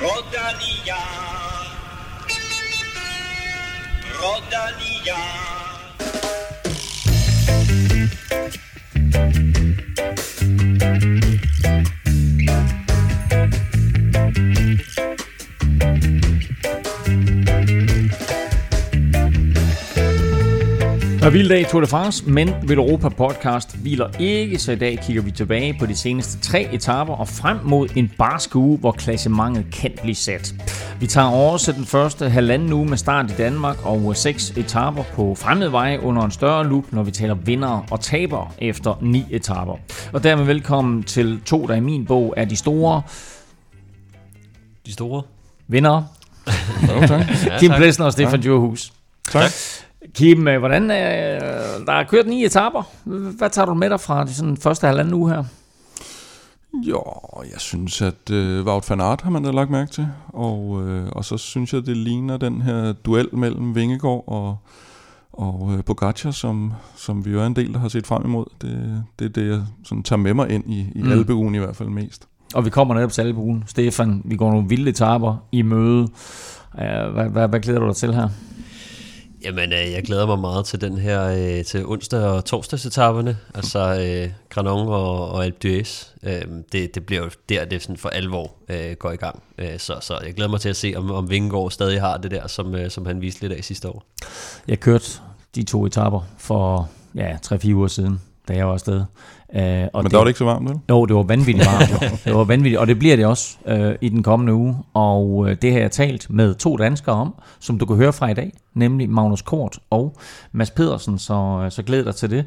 Rodalia. Rodalia. Der er vild dag i Tour de France, men Vil Europa podcast hviler ikke, så i dag kigger vi tilbage på de seneste tre etaper og frem mod en barsk uge, hvor klassementet kan blive sat. Vi tager også den første halvanden uge med start i Danmark og seks etaper på fremmede veje under en større loop, når vi taler vinder og taber efter ni etaper. Og dermed velkommen til to, der i min bog er de store De store. vinder. Tak. Ja, Kim tak. Plesner og Stefan Djurhus. tak. Kim, øh, hvordan, øh, der er kørt ni etaper. Hvad tager du med dig fra de sådan første halvanden uge her? Jo, jeg synes, at øh, Wout van Aert har man da lagt mærke til. Og, øh, og så synes jeg, det ligner den her duel mellem Vingegaard og, og øh, Pogacar, som, som vi jo er en del, der har set frem imod. Det, det er det, jeg sådan, tager med mig ind i, i Mm. Alpeugen i hvert fald mest. Og vi kommer netop til albuen. Stefan, vi går nogle vilde etaper i møde. Uh, hvad, hvad, hvad glæder du dig til her? Jamen, øh, jeg glæder mig meget til den her, øh, til onsdag og torsdagsetapperne, altså øh, Granon og, og Alpe d'Huez. Øh, det, det bliver jo der, det sådan for alvor øh, går i gang. Øh, så, så jeg glæder mig til at se, om, om Vingegaard stadig har det der, som, øh, som han viste lidt af sidste år. Jeg kørte de to etaper for ja, 3-4 uger siden, da jeg var afsted. Uh, og Men der var det ikke så varmt, vel? Jo, det var vanvittigt varmt. det var vanvittigt, og det bliver det også øh, i den kommende uge. Og øh, det har jeg talt med to danskere om, som du kan høre fra i dag, nemlig Magnus Kort og Mads Pedersen, så, øh, så glæder dig til det.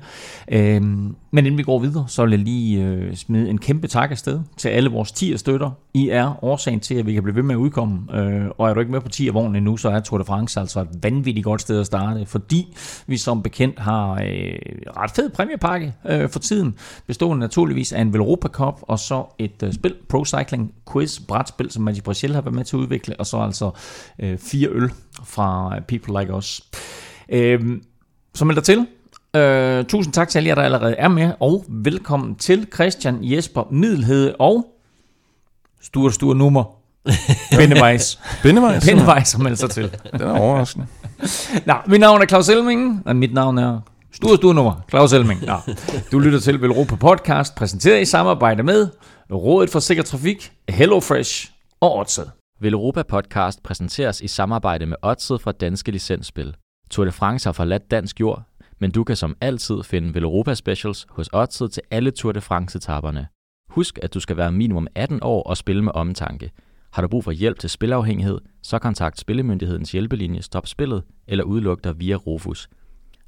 Øhm, men inden vi går videre, så vil jeg lige øh, smide en kæmpe tak afsted til alle vores 10 støtter. I er årsagen til, at vi kan blive ved med at udkomme. Øh, og er du ikke med på 10 vognen endnu, så er Tour de France altså et vanvittigt godt sted at starte, fordi vi som bekendt har øh, ret fed præmiepakke øh, for tiden bestående naturligvis af en Velropa Cup, og så et øh, spil, Pro Cycling Quiz, brætspil, som Magic Brachel har været med til at udvikle, og så altså øh, fire øl fra People Like Us. Øh, så meld dig til. Øh, tusind tak til alle jer, der allerede er med, og velkommen til Christian Jesper Middelhede og Sture Sture Nummer. Bindevejs. Bindevejs? Bindevejs, som melder sig til. Den er overraskende. Nå, mit navn er Claus Elming, og mit navn er Sture Sture Nummer, Claus Elming. Nå, du lytter til Velropa Podcast, præsenteret i samarbejde med Rådet for Sikker Trafik, HelloFresh og Odset. Velropa Podcast præsenteres i samarbejde med Odset fra Danske Licensspil. Tour de France har forladt dansk jord, men du kan som altid finde Velropa Specials hos Odset til alle Tour de France-etaperne. Husk, at du skal være minimum 18 år og spille med omtanke. Har du brug for hjælp til spilafhængighed, så kontakt Spillemyndighedens hjælpelinje Stop Spillet eller udluk dig via Rufus.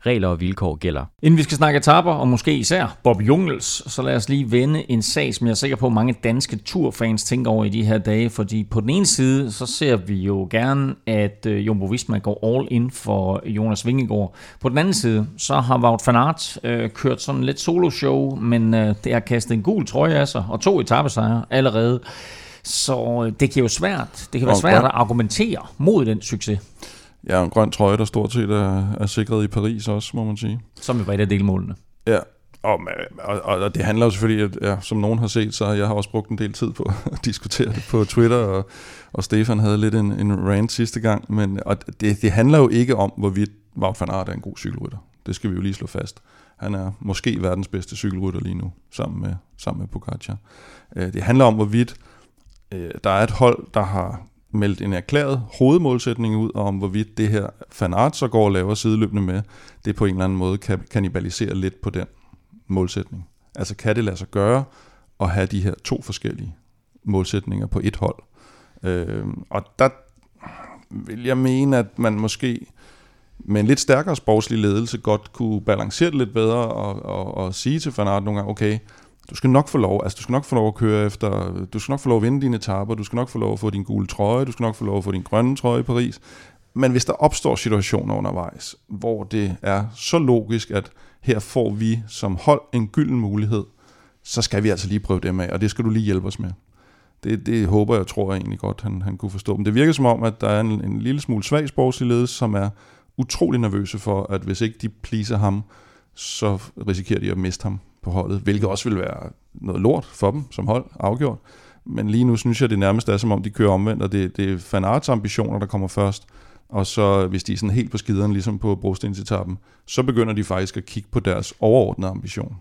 Regler og vilkår gælder. Inden vi skal snakke etaper, og måske især Bob Jungels, så lad os lige vende en sag, som jeg er sikker på, at mange danske turfans tænker over i de her dage. Fordi på den ene side, så ser vi jo gerne, at øh, Jumbo Visma går all in for Jonas Vingegaard. På den anden side, så har Wout van Aert øh, kørt sådan lidt solo-show, men øh, det har kastet en gul trøje af sig, og to etappesejre allerede. Så øh, det kan jo svært, det kan være svært at argumentere mod den succes, Ja, en grøn trøje, der stort set er, er sikret i Paris også, må man sige. som jo var et af delmålene. Ja, og, og, og, det handler jo selvfølgelig, at, ja, som nogen har set, så jeg har også brugt en del tid på at diskutere det på Twitter, og, og Stefan havde lidt en, en rant sidste gang, men og det, det handler jo ikke om, hvorvidt Wout van Aert er en god cykelrytter. Det skal vi jo lige slå fast. Han er måske verdens bedste cykelrytter lige nu, sammen med, sammen med Pogacar. Øh, Det handler om, hvorvidt øh, der er et hold, der har meldt en erklæret hovedmålsætning ud, og om hvorvidt det her fanart så går og laver sideløbende med, det på en eller anden måde kan kanibalisere lidt på den målsætning. Altså kan det lade sig gøre at have de her to forskellige målsætninger på et hold? Øh, og der vil jeg mene, at man måske med en lidt stærkere sportslig ledelse godt kunne balancere det lidt bedre og, og, og sige til Fanart nogle gange, okay, du skal nok få lov, altså du skal nok få lov at køre efter, du skal nok få lov at vinde dine etaper, du skal nok få lov at få din gule trøje, du skal nok få lov at få din grønne trøje i Paris. Men hvis der opstår situationer undervejs, hvor det er så logisk, at her får vi som hold en gylden mulighed, så skal vi altså lige prøve dem af, og det skal du lige hjælpe os med. Det, det håber jeg, tror jeg egentlig godt, han, han kunne forstå. Men det virker som om, at der er en, en lille smule svag sportslig ledelse, som er utrolig nervøse for, at hvis ikke de pleaser ham, så risikerer de at miste ham på holdet, hvilket også vil være noget lort for dem som hold, afgjort. Men lige nu synes jeg, det nærmest er, som om de kører omvendt, og det, det er fanarts ambitioner, der kommer først. Og så hvis de er sådan helt på skideren, ligesom på brostensetappen, så begynder de faktisk at kigge på deres overordnede ambition.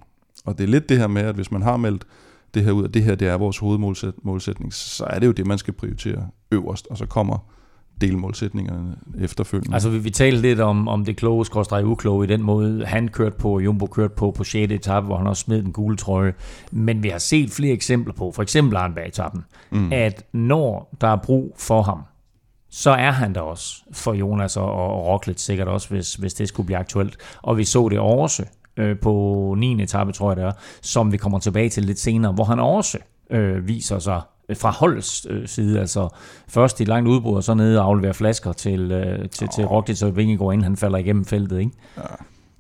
Og det er lidt det her med, at hvis man har meldt det her ud, at det her det er vores hovedmålsætning, så er det jo det, man skal prioritere øverst, og så kommer delmålsætningerne efterfølgende. Altså vi, vi talte lidt om, om det kloge, skråstrej ukloge i den måde, han kørte på, Jumbo kørte på på 6. etape, hvor han også smed den gule trøje. Men vi har set flere eksempler på, for eksempel Arnberg-etappen, mm. at når der er brug for ham, så er han der også for Jonas og, og Roglic sikkert også, hvis, hvis det skulle blive aktuelt. Og vi så det også øh, på 9. etape, tror jeg det er, som vi kommer tilbage til lidt senere, hvor han også øh, viser sig fra holdets øh, side, altså først i langt udbrud, og så nede og aflevere flasker til, øh, til, til Roglic og Vingegaard, inden han falder igennem feltet, ikke? Ja.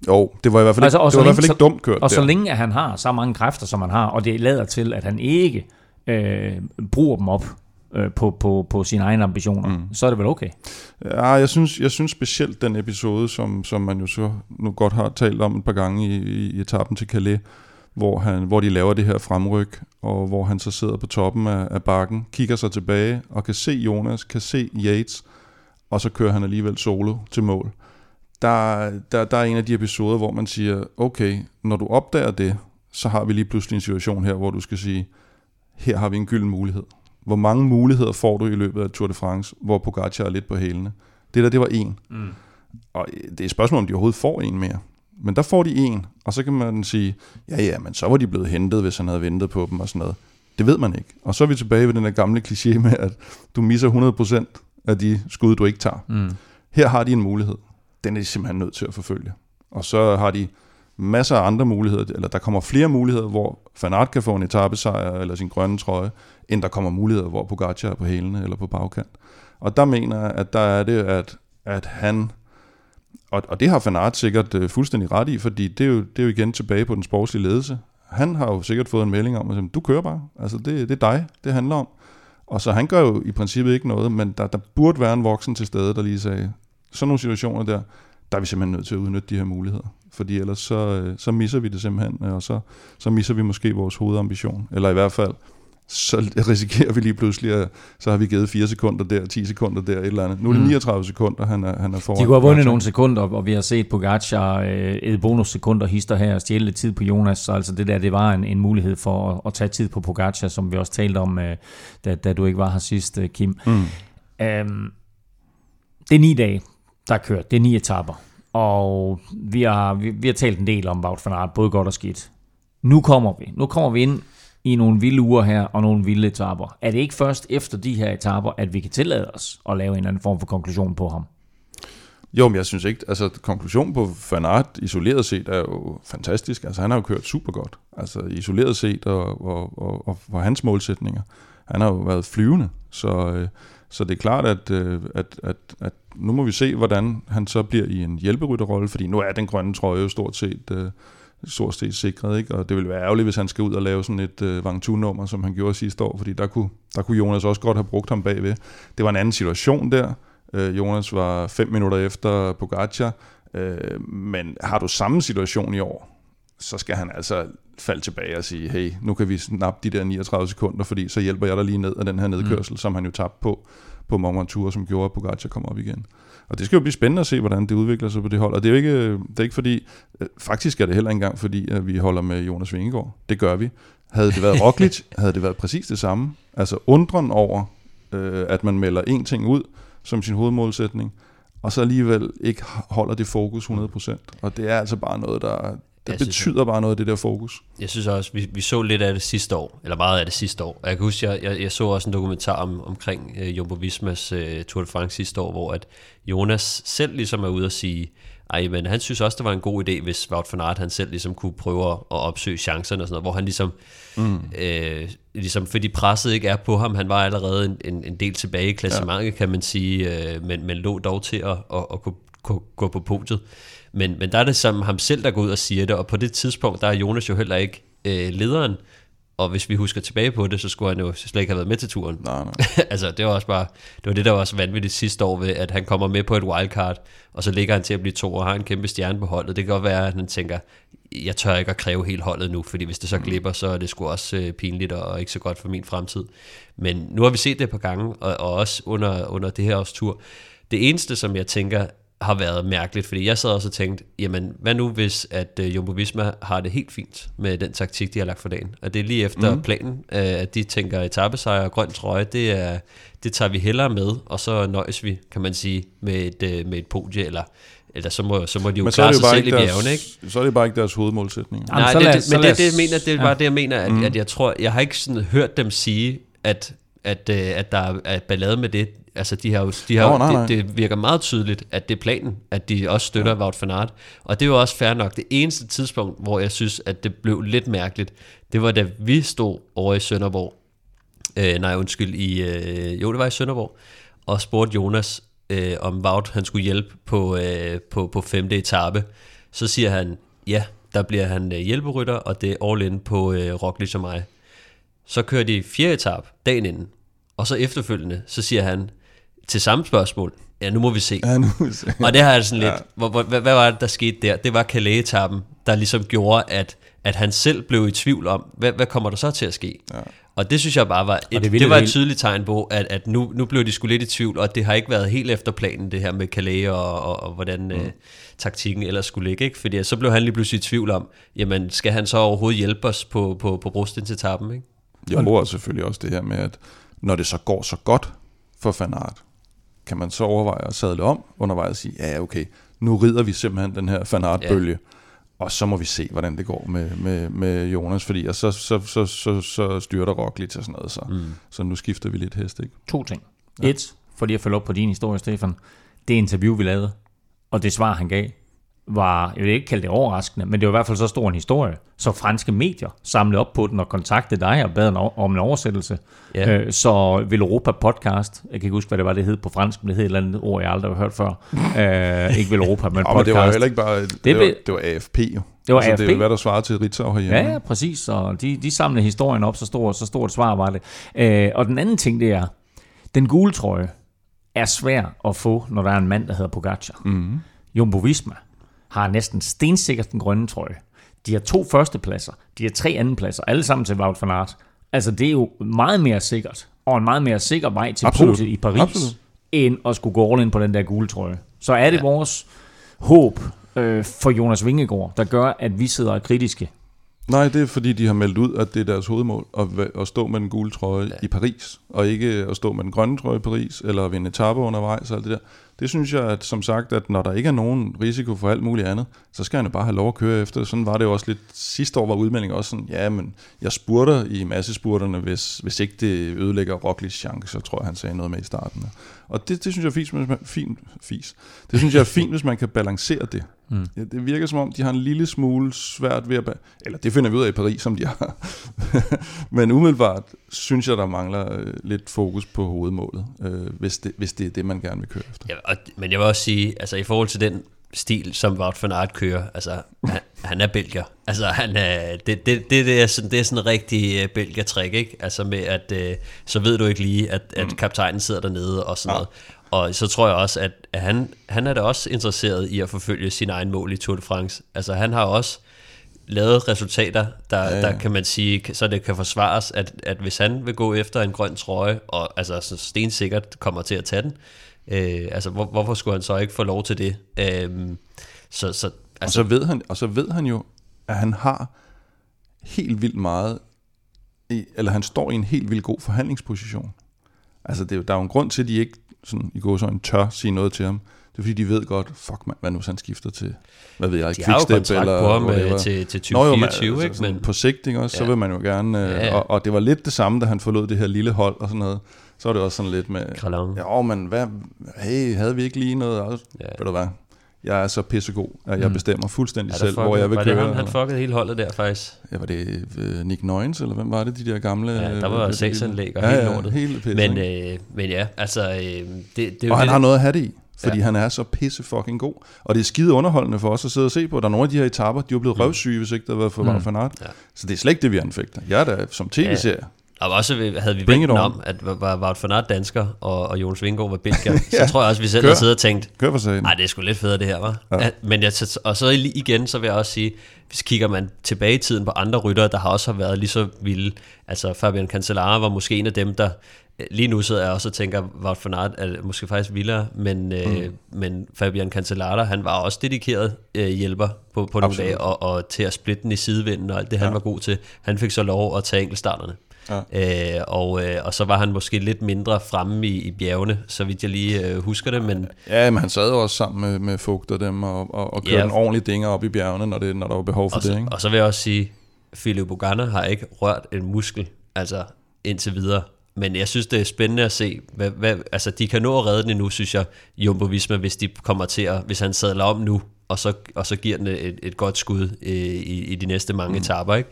Jo, det var i hvert fald altså, ikke, det var længe, i hvert fald ikke dumt kørt Og der. så længe at han har så mange kræfter, som han har, og det lader til, at han ikke øh, bruger dem op øh, på, på, på sine egne ambitioner, mm. så er det vel okay? Ja, jeg synes, jeg synes specielt den episode, som, som man jo så nu godt har talt om et par gange i, i etappen til Calais, hvor, han, hvor de laver det her fremryk, og hvor han så sidder på toppen af, af bakken, kigger sig tilbage og kan se Jonas, kan se Yates, og så kører han alligevel solo til mål. Der, der, der er en af de episoder, hvor man siger, okay, når du opdager det, så har vi lige pludselig en situation her, hvor du skal sige, her har vi en gylden mulighed. Hvor mange muligheder får du i løbet af Tour de France, hvor Pogacar er lidt på hælene? Det der, det var en. Mm. Og det er et spørgsmål, om de overhovedet får en mere. Men der får de en, og så kan man sige, ja ja, men så var de blevet hentet, hvis han havde ventet på dem og sådan noget. Det ved man ikke. Og så er vi tilbage ved den der gamle kliché med, at du misser 100% af de skud, du ikke tager. Mm. Her har de en mulighed. Den er de simpelthen nødt til at forfølge. Og så har de masser af andre muligheder, eller der kommer flere muligheder, hvor Fanart kan få en etappesejr eller sin grønne trøje, end der kommer muligheder, hvor Pogacar er på hælene eller på bagkant. Og der mener jeg, at der er det, at, at han og, og det har Fanart sikkert øh, fuldstændig ret i, fordi det er, jo, det er jo igen tilbage på den sportslige ledelse. Han har jo sikkert fået en melding om, at du kører bare. Altså det, det er dig, det handler om. Og så han gør jo i princippet ikke noget, men der, der burde være en voksen til stede, der lige sagde, sådan nogle situationer der, der er vi simpelthen nødt til at udnytte de her muligheder. Fordi ellers så, øh, så misser vi det simpelthen, og så, så misser vi måske vores hovedambition. Eller i hvert fald så risikerer vi lige pludselig, at så har vi givet 4 sekunder der, 10 sekunder der, et eller andet. Nu er det 39 mm. sekunder, han er, han er foran. De kunne have vundet nogle sekunder, og vi har set Pogacar øh, et bonus sekunder hister her og stjæle lidt tid på Jonas, så altså det der, det var en, en mulighed for at, at tage tid på Pogacar, som vi også talte om, øh, da, da du ikke var her sidst, øh, Kim. Mm. Øhm, det er ni dage, der er kørt. Det er ni etapper. Og vi har, vi, vi har talt en del om Wout van Aert, både godt og skidt. Nu kommer vi. Nu kommer vi ind i nogle vilde uger her og nogle vilde etaper. Er det ikke først efter de her etaper, at vi kan tillade os at lave en eller anden form for konklusion på ham? Jo, men jeg synes ikke, altså konklusionen på Van Aert isoleret set er jo fantastisk. Altså han har jo kørt super godt, altså isoleret set og, og, og, og for hans målsætninger. Han har jo været flyvende, så, øh, så det er klart, at, øh, at, at, at nu må vi se, hvordan han så bliver i en hjælperytterrolle, fordi nu er den grønne trøje jo stort set øh, stort set sikret, ikke? og det vil være ærgerligt, hvis han skal ud og lave sådan et øh, Vang nummer som han gjorde sidste år, fordi der kunne, der kunne Jonas også godt have brugt ham bagved. Det var en anden situation der. Øh, Jonas var fem minutter efter Pogacar, øh, men har du samme situation i år, så skal han altså falde tilbage og sige, hey, nu kan vi snappe de der 39 sekunder, fordi så hjælper jeg dig lige ned af den her nedkørsel, mm. som han jo tabte på på Mont Tour, som gjorde, at Pogacar kom op igen. Og det skal jo blive spændende at se, hvordan det udvikler sig på det hold. Og det er jo ikke, det er ikke fordi, øh, faktisk er det heller ikke engang fordi, at vi holder med Jonas Vingegaard. Det gør vi. Havde det været Roglic, havde det været præcis det samme. Altså undren over, øh, at man melder en ting ud som sin hovedmålsætning, og så alligevel ikke holder det fokus 100%. Og det er altså bare noget, der, det jeg betyder synes, bare noget, det der fokus. Jeg synes også, vi, vi så lidt af det sidste år, eller meget af det sidste år. Jeg kan huske, jeg, jeg, jeg så også en dokumentar om, omkring uh, Jumbo Vismas uh, Tour de France sidste år, hvor at Jonas selv ligesom er ude og sige, ej, men han synes også, det var en god idé, hvis Wout van Aert, han selv ligesom kunne prøve at opsøge chancerne og sådan noget, hvor han ligesom, mm. øh, ligesom fordi presset ikke er på ham, han var allerede en, en, en del tilbage i klassementet, ja. kan man sige, øh, men, men lå dog til at, at, at kunne, kunne gå på podiet. Men, men der er det som ham selv, der går ud og siger det, og på det tidspunkt, der er Jonas jo heller ikke øh, lederen Og hvis vi husker tilbage på det, så skulle han jo slet ikke have været med til turen. Nej, nej. altså, det var også bare, det var det, der var så vanvittigt sidste år ved, at han kommer med på et wildcard, og så ligger han til at blive to og har en kæmpe stjerne på holdet. Det kan godt være, at han tænker, jeg tør ikke at kræve helt holdet nu, fordi hvis det så glipper, så er det sgu også øh, pinligt og ikke så godt for min fremtid. Men nu har vi set det et par gange, og, og også under, under det her års tur. Det eneste, som jeg tænker, har været mærkeligt, fordi jeg sad også og tænkte, jamen hvad nu hvis, at uh, Jumbo Visma har det helt fint med den taktik, de har lagt for dagen, og det er lige efter mm. planen, uh, at de tænker etappesejr og grøn trøje, det, er, det tager vi hellere med, og så nøjes vi, kan man sige, med et, uh, med et podie, eller eller så må, så må de jo Men klare det jo sig bare selv i bjergene, ikke? så er det bare ikke deres hovedmålsætning. Jamen, Nej, så det, det, men det, det, jeg mener, det er ja. bare det, jeg mener, at, mm. at jeg tror, jeg har ikke sådan hørt dem sige, at, at, øh, at der er ballade med det. Altså, de har jo, de har, Nå, nej, nej. det, det virker meget tydeligt, at det er planen, at de også støtter ja. Wout van Aert. Og det jo også fair nok. Det eneste tidspunkt, hvor jeg synes, at det blev lidt mærkeligt, det var da vi stod over i Sønderborg. Øh, nej, undskyld, i, øh, jo, det var i Sønderborg. Og spurgte Jonas, øh, om Wout han skulle hjælpe på, øh, på, på femte etape. Så siger han, ja, der bliver han øh, hjælperytter, og det er all in på øh, Roglic og mig. Så kører de fjerde etape dagen inden, og så efterfølgende, så siger han til samme spørgsmål, ja, nu må vi se. Ja, nu, Og det har jeg sådan lidt, Ja. hvor, hvor, hvad, hvad var det, der skete der? Det var Calais-etappen, der ligesom gjorde, at, at han selv blev i tvivl om, hvad, hvad kommer der så til at ske? Ja. Og det synes jeg bare var et, det det, det var et tydeligt tegn på, at, at nu, nu blev de sgu lidt i tvivl, og det har ikke været helt efter planen, det her med Calais og, og, og hvordan mm. øh, taktikken ellers skulle ligge. Ikke? Fordi så blev han lige pludselig i tvivl om, jamen skal han så overhovedet hjælpe os på, på, på brostensetappen? Ikke? Jeg bruger selvfølgelig også det her med, at når det så går så godt for Van Aert, kan man så overveje at sadle om undervejs og sige, ja okay, nu rider vi simpelthen den her Van Aert-bølge, ja. og så må vi se, hvordan det går med, med, med Jonas, fordi og så, så, så, så, så styrter Roglic og sådan noget, så, mm. så nu skifter vi lidt hest, ikke? To ting. Ja. Et, for lige at følge op på din historie, Stefan. Det interview, vi lavede, og det svar, han gav, var, jeg vil ikke kalde det overraskende, men det var i hvert fald så stor en historie, så franske medier samlede op på den og kontaktede dig og bad en om en oversættelse. Ja. Øh, så Vil Europa podcast, jeg kan ikke huske, hvad det var, det hed på fransk, men det hed et eller andet ord, jeg aldrig har hørt før. øh, ikke Vil Europa, men Og podcast. men det var heller ikke bare, det, det, var, det var AFP jo. Det var altså, Det er AFP. hvad der svarer til Ritzau herhjemme. Ja, ja, præcis. Og de, de samlede historien op, så stort, så stort svar var det. Øh, og den anden ting, det er, den gule trøje er svær at få, når der er en mand, der hedder Pogacar. Mm. Jumbo Visma har næsten stensikkert den grønne trøje. De har to førstepladser, de har tre andenpladser, alle sammen til Wout van Aert. Altså, det er jo meget mere sikkert, og en meget mere sikker vej til podiet i Paris, Absolut. end at skulle gå all in på den der gule trøje. Så er det ja. vores håb øh, for Jonas Vingegaard, der gør, at vi sidder kritiske Nej, det er fordi, de har meldt ud, at det er deres hovedmål at, at stå med den gule trøje ja. i Paris, og ikke at stå med den grønne trøje i Paris, eller vinde etape undervejs og alt det der. Det synes jeg, at som sagt, at når der ikke er nogen risiko for alt muligt andet, så skal han jo bare have lov at køre efter. Sådan var det jo også lidt, sidste år var udmeldingen også sådan, ja, men jeg spurter i massespurterne, hvis, hvis ikke det ødelægger Roglic chance, så tror jeg, han sagde noget med i starten. Og det, det synes jeg er fint, hvis man, fint, fis. Det synes jeg er fint, hvis man kan balancere det. Mm. Ja, det virker som om, de har en lille smule svært ved at... Eller det finder vi ud af i Paris, som de har. Men umiddelbart synes jeg, der mangler øh, lidt fokus på hovedmålet, øh, hvis, det, hvis det er det, man gerne vil køre efter. Ja, og, men jeg vil også sige, altså i forhold til den stil, som Wout van Aert kører, altså han, han er belgier. Altså han er, det, det, det, det, er sådan, det er sådan en rigtig uh, belgier-trick, ikke? Altså med at, uh, så ved du ikke lige, at, at kaptajnen sidder dernede og sådan Ja. noget. Og så tror jeg også, at han, han er da også interesseret i at forfølge sin egen mål i Tour de France. Altså han har også lavet resultater, der, Ja, ja, der kan man sige, så det kan forsvares, at, at hvis han vil gå efter en grøn trøje, og altså så stensikkert kommer til at tage den, øh, altså hvor, hvorfor skulle han så ikke få lov til det? Øh, så, så, Og altså, så, ved han, og så ved han jo, at han har helt vildt meget, i, eller han står i en helt vildt god forhandlingsposition. Altså, det, er der er jo en grund til, at de ikke sådan, i går så en tør sige noget til ham. Det er fordi, de ved godt, fuck mand, hvad nu hvis han skifter til, hvad ved jeg, de har jo Quickstep kontrakt på ham øh, til, til Nå, jo, men, 2024, altså, ikke? Men, på sigt, ikke også, så Ja. vil man jo gerne, øh, Ja, ja. Og, og det var lidt det samme, da han forlod det her lille hold og sådan noget. Så var det også sådan lidt med, Kralon. ja, men hvad, hey, havde vi ikke lige noget? Også, Ja. Ved du hvad, jeg er så pissegod, at jeg bestemmer fuldstændig Ja, selv, hvor jeg vil var køre. det ham, han eller- fuckede hele holdet der faktisk? Ja, var det øh, Nick Noyens, eller hvem var det, de der gamle? Ja, der øh, var det- sagsanlæg og ja, hele ja, lortet. hele pisse, Men, øh, men ja, altså, øh, det, det Og han det, har noget at have det i, fordi ja. han er så pisse fucking god. Og det er skide underholdende for os at sidde og se på. Der er nogle af de her etaper, de er blevet mm. røvsyge, hvis ikke havde været for mm. Van Aert. Ja. Så det er slet ikke det, vi anfægter. Jeg er da som tv-serie. Ja. Og også havde vi vendt om, at var Wout van Aert dansker, og, og Jonas Vingård var belgier, ja. så tror jeg også, vi selv Kør. siddet og tænkt, Kør for sagen. nej, det er sgu lidt federe det her, var. Ja. Men jeg, og så igen, så vil jeg også sige, hvis kigger man tilbage i tiden på andre ryttere, der har også har været lige så vilde, altså Fabian Cancellara var måske en af dem, der lige nu sidder jeg også og tænker, Wout van Aert er måske faktisk vildere, men, øh, mm. øh, men Fabian Cancellara, han var også dedikeret øh, hjælper på, på nogle dage, og, og til at splitte den i sidevinden og alt det, ja. han var god til. Han fik så lov at tage enkeltstarterne. Ja. Øh, og, øh, og så var han måske lidt mindre fremme i, i bjergene, så vidt jeg lige øh, husker det. Men... Ja, men han sad jo også sammen med, med Fugt og dem, og, og, og kørte ja. en ordentlig dinger op i bjergene, når, det, når der var behov for og så, det. Ikke? Og så vil jeg også sige, Philip Bogana har ikke rørt en muskel, altså indtil videre. Men jeg synes, det er spændende at se. Hvad, hvad, altså, de kan nå at redde den endnu, synes jeg, Jumbo Visma, hvis de kommer til at, hvis han sadler om nu, og så, og så giver den et, et godt skud øh, i, i de næste mange mm. etaper, ikke?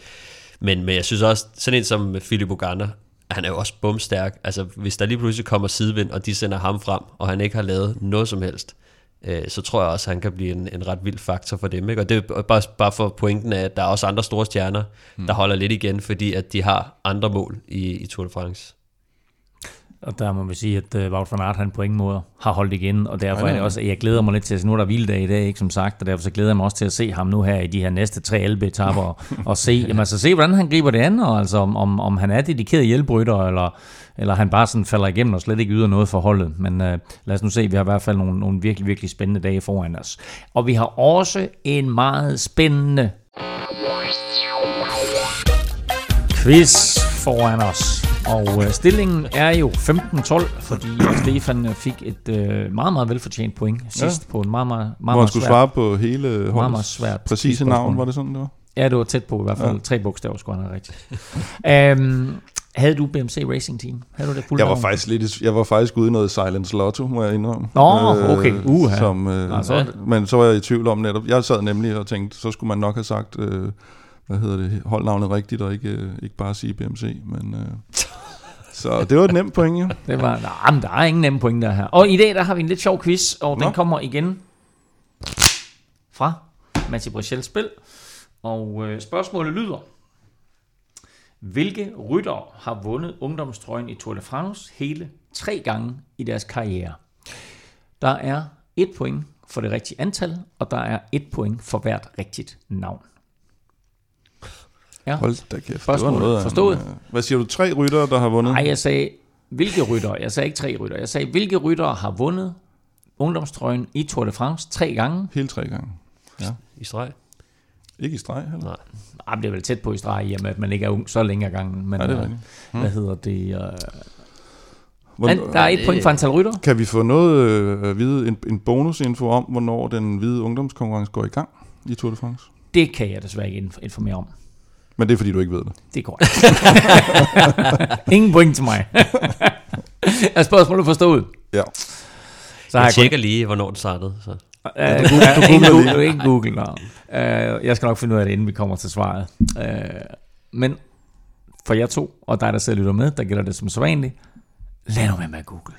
Men, men jeg synes også, sådan en som Philip Ogana, han er jo også bumstærk. Altså, hvis der lige pludselig kommer sidevind, og de sender ham frem, og han ikke har lavet noget som helst, øh, så tror jeg også, at han kan blive en, en ret vild faktor for dem. Ikke? Og det er bare, bare for pointen af, at der er også andre store stjerner, mm. der holder lidt igen, fordi at de har andre mål i, i Tour de France. Og der må vi sige, at uh, Wout van Aert, han på ingen måde har holdt igen, og derfor er det også, jeg glæder mig lidt til, at nu er der hviledag i dag, ikke, som sagt, og derfor så glæder jeg mig også til at se ham nu her i de her næste tre albeetapper, og, og se, jamen, altså, se, hvordan han griber det an, og altså, om, om, om han er dedikeret hjælprytter, eller, eller han bare sådan falder igennem og slet ikke yder noget for holdet. Men uh, lad os nu se, vi har i hvert fald nogle, nogle virkelig, virkelig spændende dage foran os. Og vi har også en meget spændende quiz foran os. Og øh, stillingen er jo 15-12, fordi Stefan fik et øh, meget, meget velfortjent point sidst ja. på en meget, meget, meget, Hvor han skulle svare på hele holdets meget, meget svært præcise navn, var det sådan, det var? Ja, det var tæt på i hvert fald. Ja. Tre bogstaver skulle han have rigtigt. um, havde du BMC Racing Team? Havde du det jeg var faktisk lidt, jeg var faktisk ude i noget Silence Lotto, må jeg indrømme. Nå, øh, okay. Uh, som, øh, altså. Men så var jeg i tvivl om netop. Jeg sad nemlig og tænkte, så skulle man nok have sagt, øh, hvad hedder det, holdnavnet rigtigt, og ikke, øh, ikke bare sige BMC. Men, øh, så det var et nemt point, jo. Det var, nej, men der er ingen nemme point der her. Og i dag, der har vi en lidt sjov quiz, og Nå. den kommer igen fra Matti Brichels spil. Og øh, spørgsmålet lyder, hvilke rytter har vundet ungdomstrøjen i Tour de France hele tre gange i deres karriere? Der er et point for det rigtige antal, og der er et point for hvert rigtigt navn. Ja. Hold da kæft. Det var noget forstået. En, hvad siger du? Tre ryttere, der har vundet? Nej, jeg sagde, hvilke ryttere? Jeg sagde ikke tre ryttere. Jeg sagde, hvilke ryttere har vundet ungdomstrøjen i Tour de France tre gange? Hele tre gange. Ja. I streg? Ikke i streg heller? Nej. Ej, det er vel tæt på i streg, i at man ikke er ung så længe ad gangen. Men, Nej, det er rigtigt. Hmm. Hvad hedder det? Hvorn, der er et point for antal rytter. Kan vi få noget øh, at vide, en, en bonusinfo om, hvornår den hvide ungdomskonkurrence går i gang i Tour de France? Det kan jeg desværre ikke informere om. Men det er fordi, du ikke ved det. Det går ikke. Ingen point til mig. er spørgsmålet forstået? Ja. Så jeg, jeg tjekker kun... lige, hvornår det startede. Så. Uh, du, du, du, Google, du ikke Google, no. uh, Jeg skal nok finde ud af det, inden vi kommer til svaret. Uh, men for jer to, og dig, der selv lytter med, der gælder det som så vanligt. Lad nu være med at google.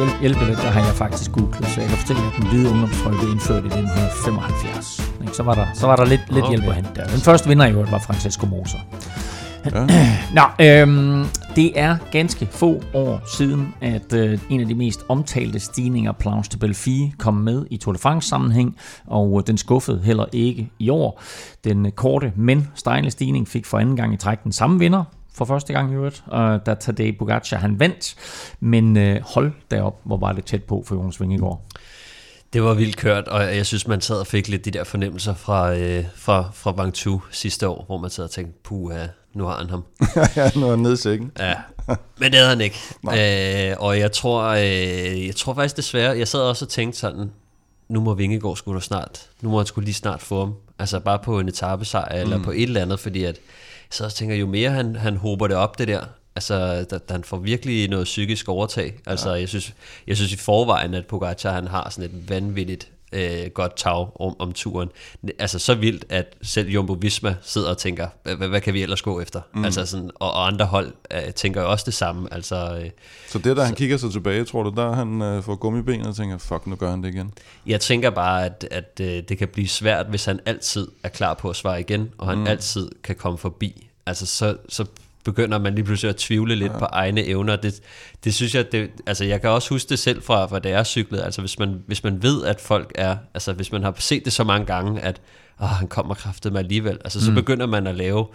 Hjælp, hjælpe lidt, der har jeg faktisk googlet, så jeg kan fortælle, at den hvide ungdomstrøje blev indført i 1975. Så var der, så var der lidt, lidt okay. hjælp at hente der. Den første vinder i øvrigt var Francesco Moser. Ja. Nå, øhm, det er ganske få år siden, at øh, en af de mest omtalte stigninger, Planche de Belfi, kom med i Tour de France sammenhæng, og øh, den skuffede heller ikke i år. Den korte, men stejle stigning fik for anden gang i træk den samme vinder, for første gang i øvrigt, og da Tadej Pogacar han vandt, men øh, hold derop, hvor var det tæt på for Jonas Vingegaard. Det var vildt kørt, og jeg synes, man sad og fik lidt de der fornemmelser fra, øh, fra, fra Bangtu sidste år, hvor man sad og tænkte, puh, nu har han ham. ja, nu er han nede i sækken. Ja, men det havde han ikke. Øh, og jeg tror, øh, jeg tror faktisk desværre, jeg sad også og tænkte sådan, nu må Vingegaard skulle snart, nu må han skulle lige snart få ham. Altså bare på en etappesejr, mm. eller på et eller andet, fordi at så jeg tænker, jo mere han, han håber det op, det der, Altså, da, da han får virkelig noget psykisk overtag. Altså, ja. jeg, synes, jeg synes i forvejen, at Pogacar han har sådan et vanvittigt øh, godt tag om, om turen. Altså så vildt, at selv Jumbo Visma sidder og tænker, hvad, hvad kan vi ellers gå efter? Mm. Altså sådan, og, og andre hold øh, tænker jo også det samme. Altså, øh, så det, der han kigger sig tilbage, tror du, der han øh, får gummibenet og tænker, fuck, nu gør han det igen? Jeg tænker bare, at, at øh, det kan blive svært, hvis han altid er klar på at svare igen, og han mm. altid kan komme forbi. Altså så, så begynder man lige pludselig at tvivle lidt ja. på egne evner. Det, det synes jeg, det, altså jeg kan også huske det selv fra, fra da jeg cyklede, altså hvis man, hvis man ved, at folk er, altså hvis man har set det så mange gange, at åh, han kommer kraftet med alligevel, altså mm. så begynder man at lave,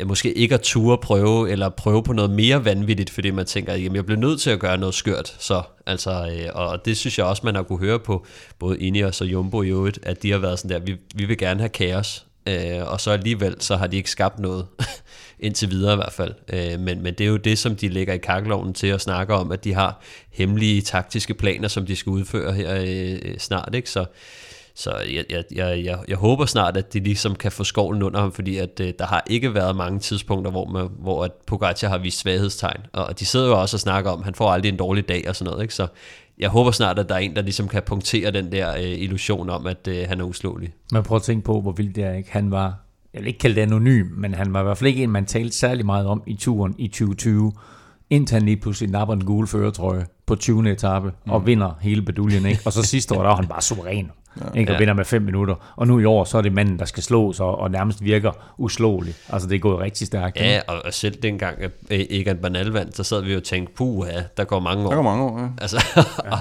øh, måske ikke at ture prøve, eller prøve på noget mere vanvittigt, fordi man tænker, jamen jeg bliver nødt til at gøre noget skørt, så, altså, øh, og det synes jeg også, man har kunne høre på både Ineos og Jumbo i øvrigt, at de har været sådan der, vi, vi vil gerne have kaos, øh, og så alligevel, så har de ikke skabt noget, indtil videre i hvert fald. Øh, men, men det er jo det, som de lægger i kakkeloven til at snakke om, at de har hemmelige taktiske planer, som de skal udføre her øh, snart. Ikke? Så, så jeg, jeg, jeg, jeg, jeg håber snart, at de ligesom kan få skovlen under ham, fordi at, øh, der har ikke været mange tidspunkter, hvor, man, hvor at Pogacar har vist svaghedstegn. Og de sidder jo også og snakker om, at han får aldrig en dårlig dag og sådan noget. Ikke? Så jeg håber snart, at der er en, der ligesom kan punktere den der øh, illusion om, at øh, han er uslåelig. Men prøv at tænke på, hvor vildt det er, ikke? Han var jeg vil ikke kalde det anonym, men han var i hvert fald ikke en, man talte særlig meget om i turen i 2020, indtil han lige pludselig napper en gule føretrøje på 20. etape mm. og vinder hele beduljen. Ikke? Og så sidste år, der var han bare suveræn. Ja. Ikke? Og ja. vinder med 5 minutter. Og nu i år, så er det manden, der skal slås og, og nærmest virker uslåelig. Altså det er gået rigtig stærkt. Ja, og selv dengang at Egan Bernal vandt, så sad vi jo og tænkte, puh, ja, der går mange år. Der går mange år, ja. Altså, ja.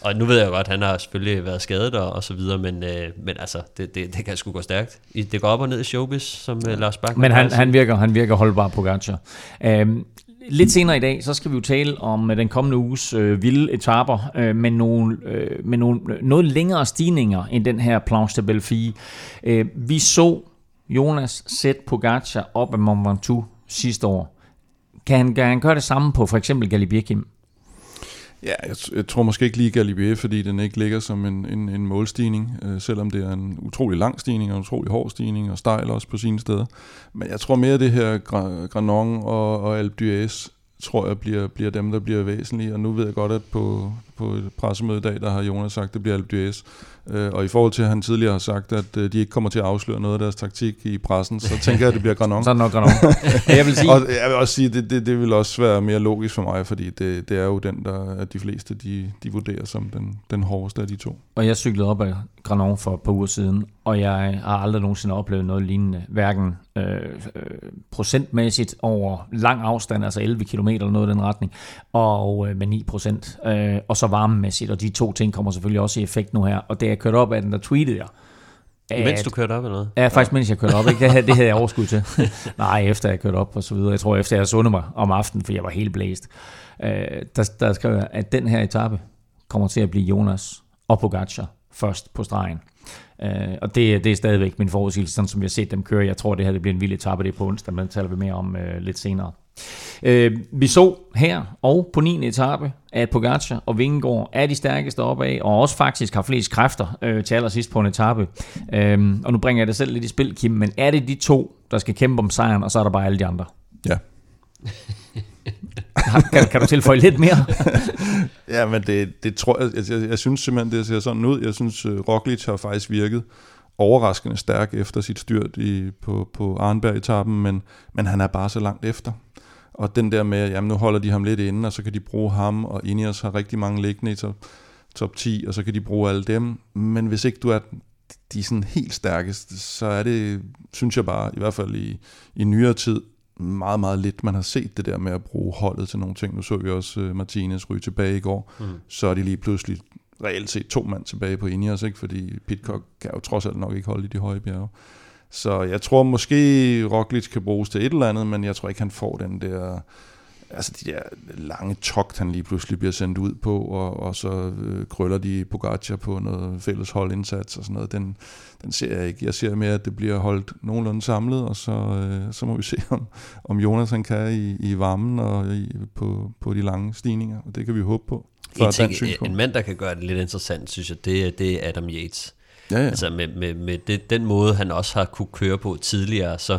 Og nu ved jeg godt, at han har selvfølgelig været skadet og, og så videre, men, øh, men altså, det, det, det kan sgu gå stærkt. Det går op og ned i showbiz, som øh, Lars Bak. Men han, han, virker, han virker holdbar på Gacha. Øhm, Lidt senere i dag, så skal vi jo tale om øh, den kommende uges øh, vilde etaper øh, med, nogle, øh, med nogle øh, noget længere stigninger end den her Planche de Belfi. Øh, vi så Jonas sætte Pogacar op af Mont Ventoux sidste år. Kan han, kan han gøre det samme på for eksempel Galibierkin. Ja, jeg, jeg tror måske ikke lige Galibier, fordi den ikke ligger som en, en, en målstigning, øh, selvom det er en utrolig lang stigning og en utrolig hård stigning og stejl også på sine steder. Men jeg tror mere, at det her Granon og, og Alpe d'Huez, tror jeg bliver, bliver dem, der bliver væsentlige. Og nu ved jeg godt, at på, på et pressemøde i dag, der har Jonas sagt, at det bliver Alpe d'Huez. Øh, og i forhold til, at han tidligere har sagt, at øh, de ikke kommer til at afsløre noget af deres taktik i pressen, så tænker jeg, at det bliver Granon. så er det nok Granon. jeg vil sige... og jeg vil også sige, at det, det, det vil også være mere logisk for mig, fordi det, det er jo den, der at de fleste de, de vurderer som den, den hårdeste af de to. Og jeg cyklede op af Granon for et par uger siden, og jeg har aldrig nogensinde oplevet noget lignende, hverken øh, øh, procentmæssigt over lang afstand, altså 11 km eller noget i den retning, og øh, med 9 procent, øh, og så varmemæssigt, og de to ting kommer selvfølgelig også i effekt nu her, og det jeg kørte op af den, der tweetede jeg. At, mens du kørte op eller noget? Ja, faktisk mens jeg kørte op. Ikke? Det, havde, det havde jeg overskud til. Nej, efter jeg kørte op og så videre. Jeg tror, efter jeg sundet mig om aftenen, for jeg var helt blæst. Øh, der, der skrev jeg, at den her etape kommer til at blive Jonas og Pogacar først på stregen. Uh, og det, det er stadigvæk min forudsigelse, sådan som jeg har set dem køre. Jeg tror, det her det bliver en vild etape, det er på onsdag, men det taler vi mere om uh, lidt senere. Øh, vi så her og på 9. etape, at Pogacar og Vingegaard er de stærkeste opad, og også faktisk har flest kræfter øh, til allersidst på en etape. Øh, og nu bringer jeg det selv lidt i spil, Kim, men er det de to, der skal kæmpe om sejren, og så er der bare alle de andre? Ja. kan, kan du tilføje lidt mere? ja, men det, det tror jeg, jeg, jeg, jeg synes simpelthen, det ser sådan ud. Jeg synes, øh, Roglic har faktisk virket overraskende stærk efter sit styrt i, på, på Arnberg-etappen, men, men han er bare så langt efter. Og den der med, at jamen, nu holder de ham lidt inde, og så kan de bruge ham, og Ineos har rigtig mange liggende i top, top 10, og så kan de bruge alle dem. Men hvis ikke du er de sådan helt stærkeste, så er det, synes jeg bare, i hvert fald i, i nyere tid, meget, meget lidt, man har set det der med at bruge holdet til nogle ting. Nu så vi også uh, Martinez ryge tilbage i går, mm. så er de lige pludselig reelt set to mand tilbage på Ineos, ikke? fordi Pitcock kan jo trods alt nok ikke holde i de høje bjerge. Så jeg tror måske Roglic kan bruges til et eller andet, men jeg tror ikke, han får den der altså de der lange togt, han lige pludselig bliver sendt ud på, og, og så øh, krøller de Pogacar på noget fælles holdindsats og sådan noget, den, den ser jeg ikke. Jeg ser mere, at det bliver holdt nogenlunde samlet, og så, øh, så må vi se, om, om Jonas han kan i, i varmen og i, på, på de lange stigninger, og det kan vi håbe på. En, ting, en mand, der kan gøre det lidt interessant, synes jeg, det, det er Adam Yates. Ja, ja. Altså med, med, med det, den måde, han også har kunne køre på tidligere, så,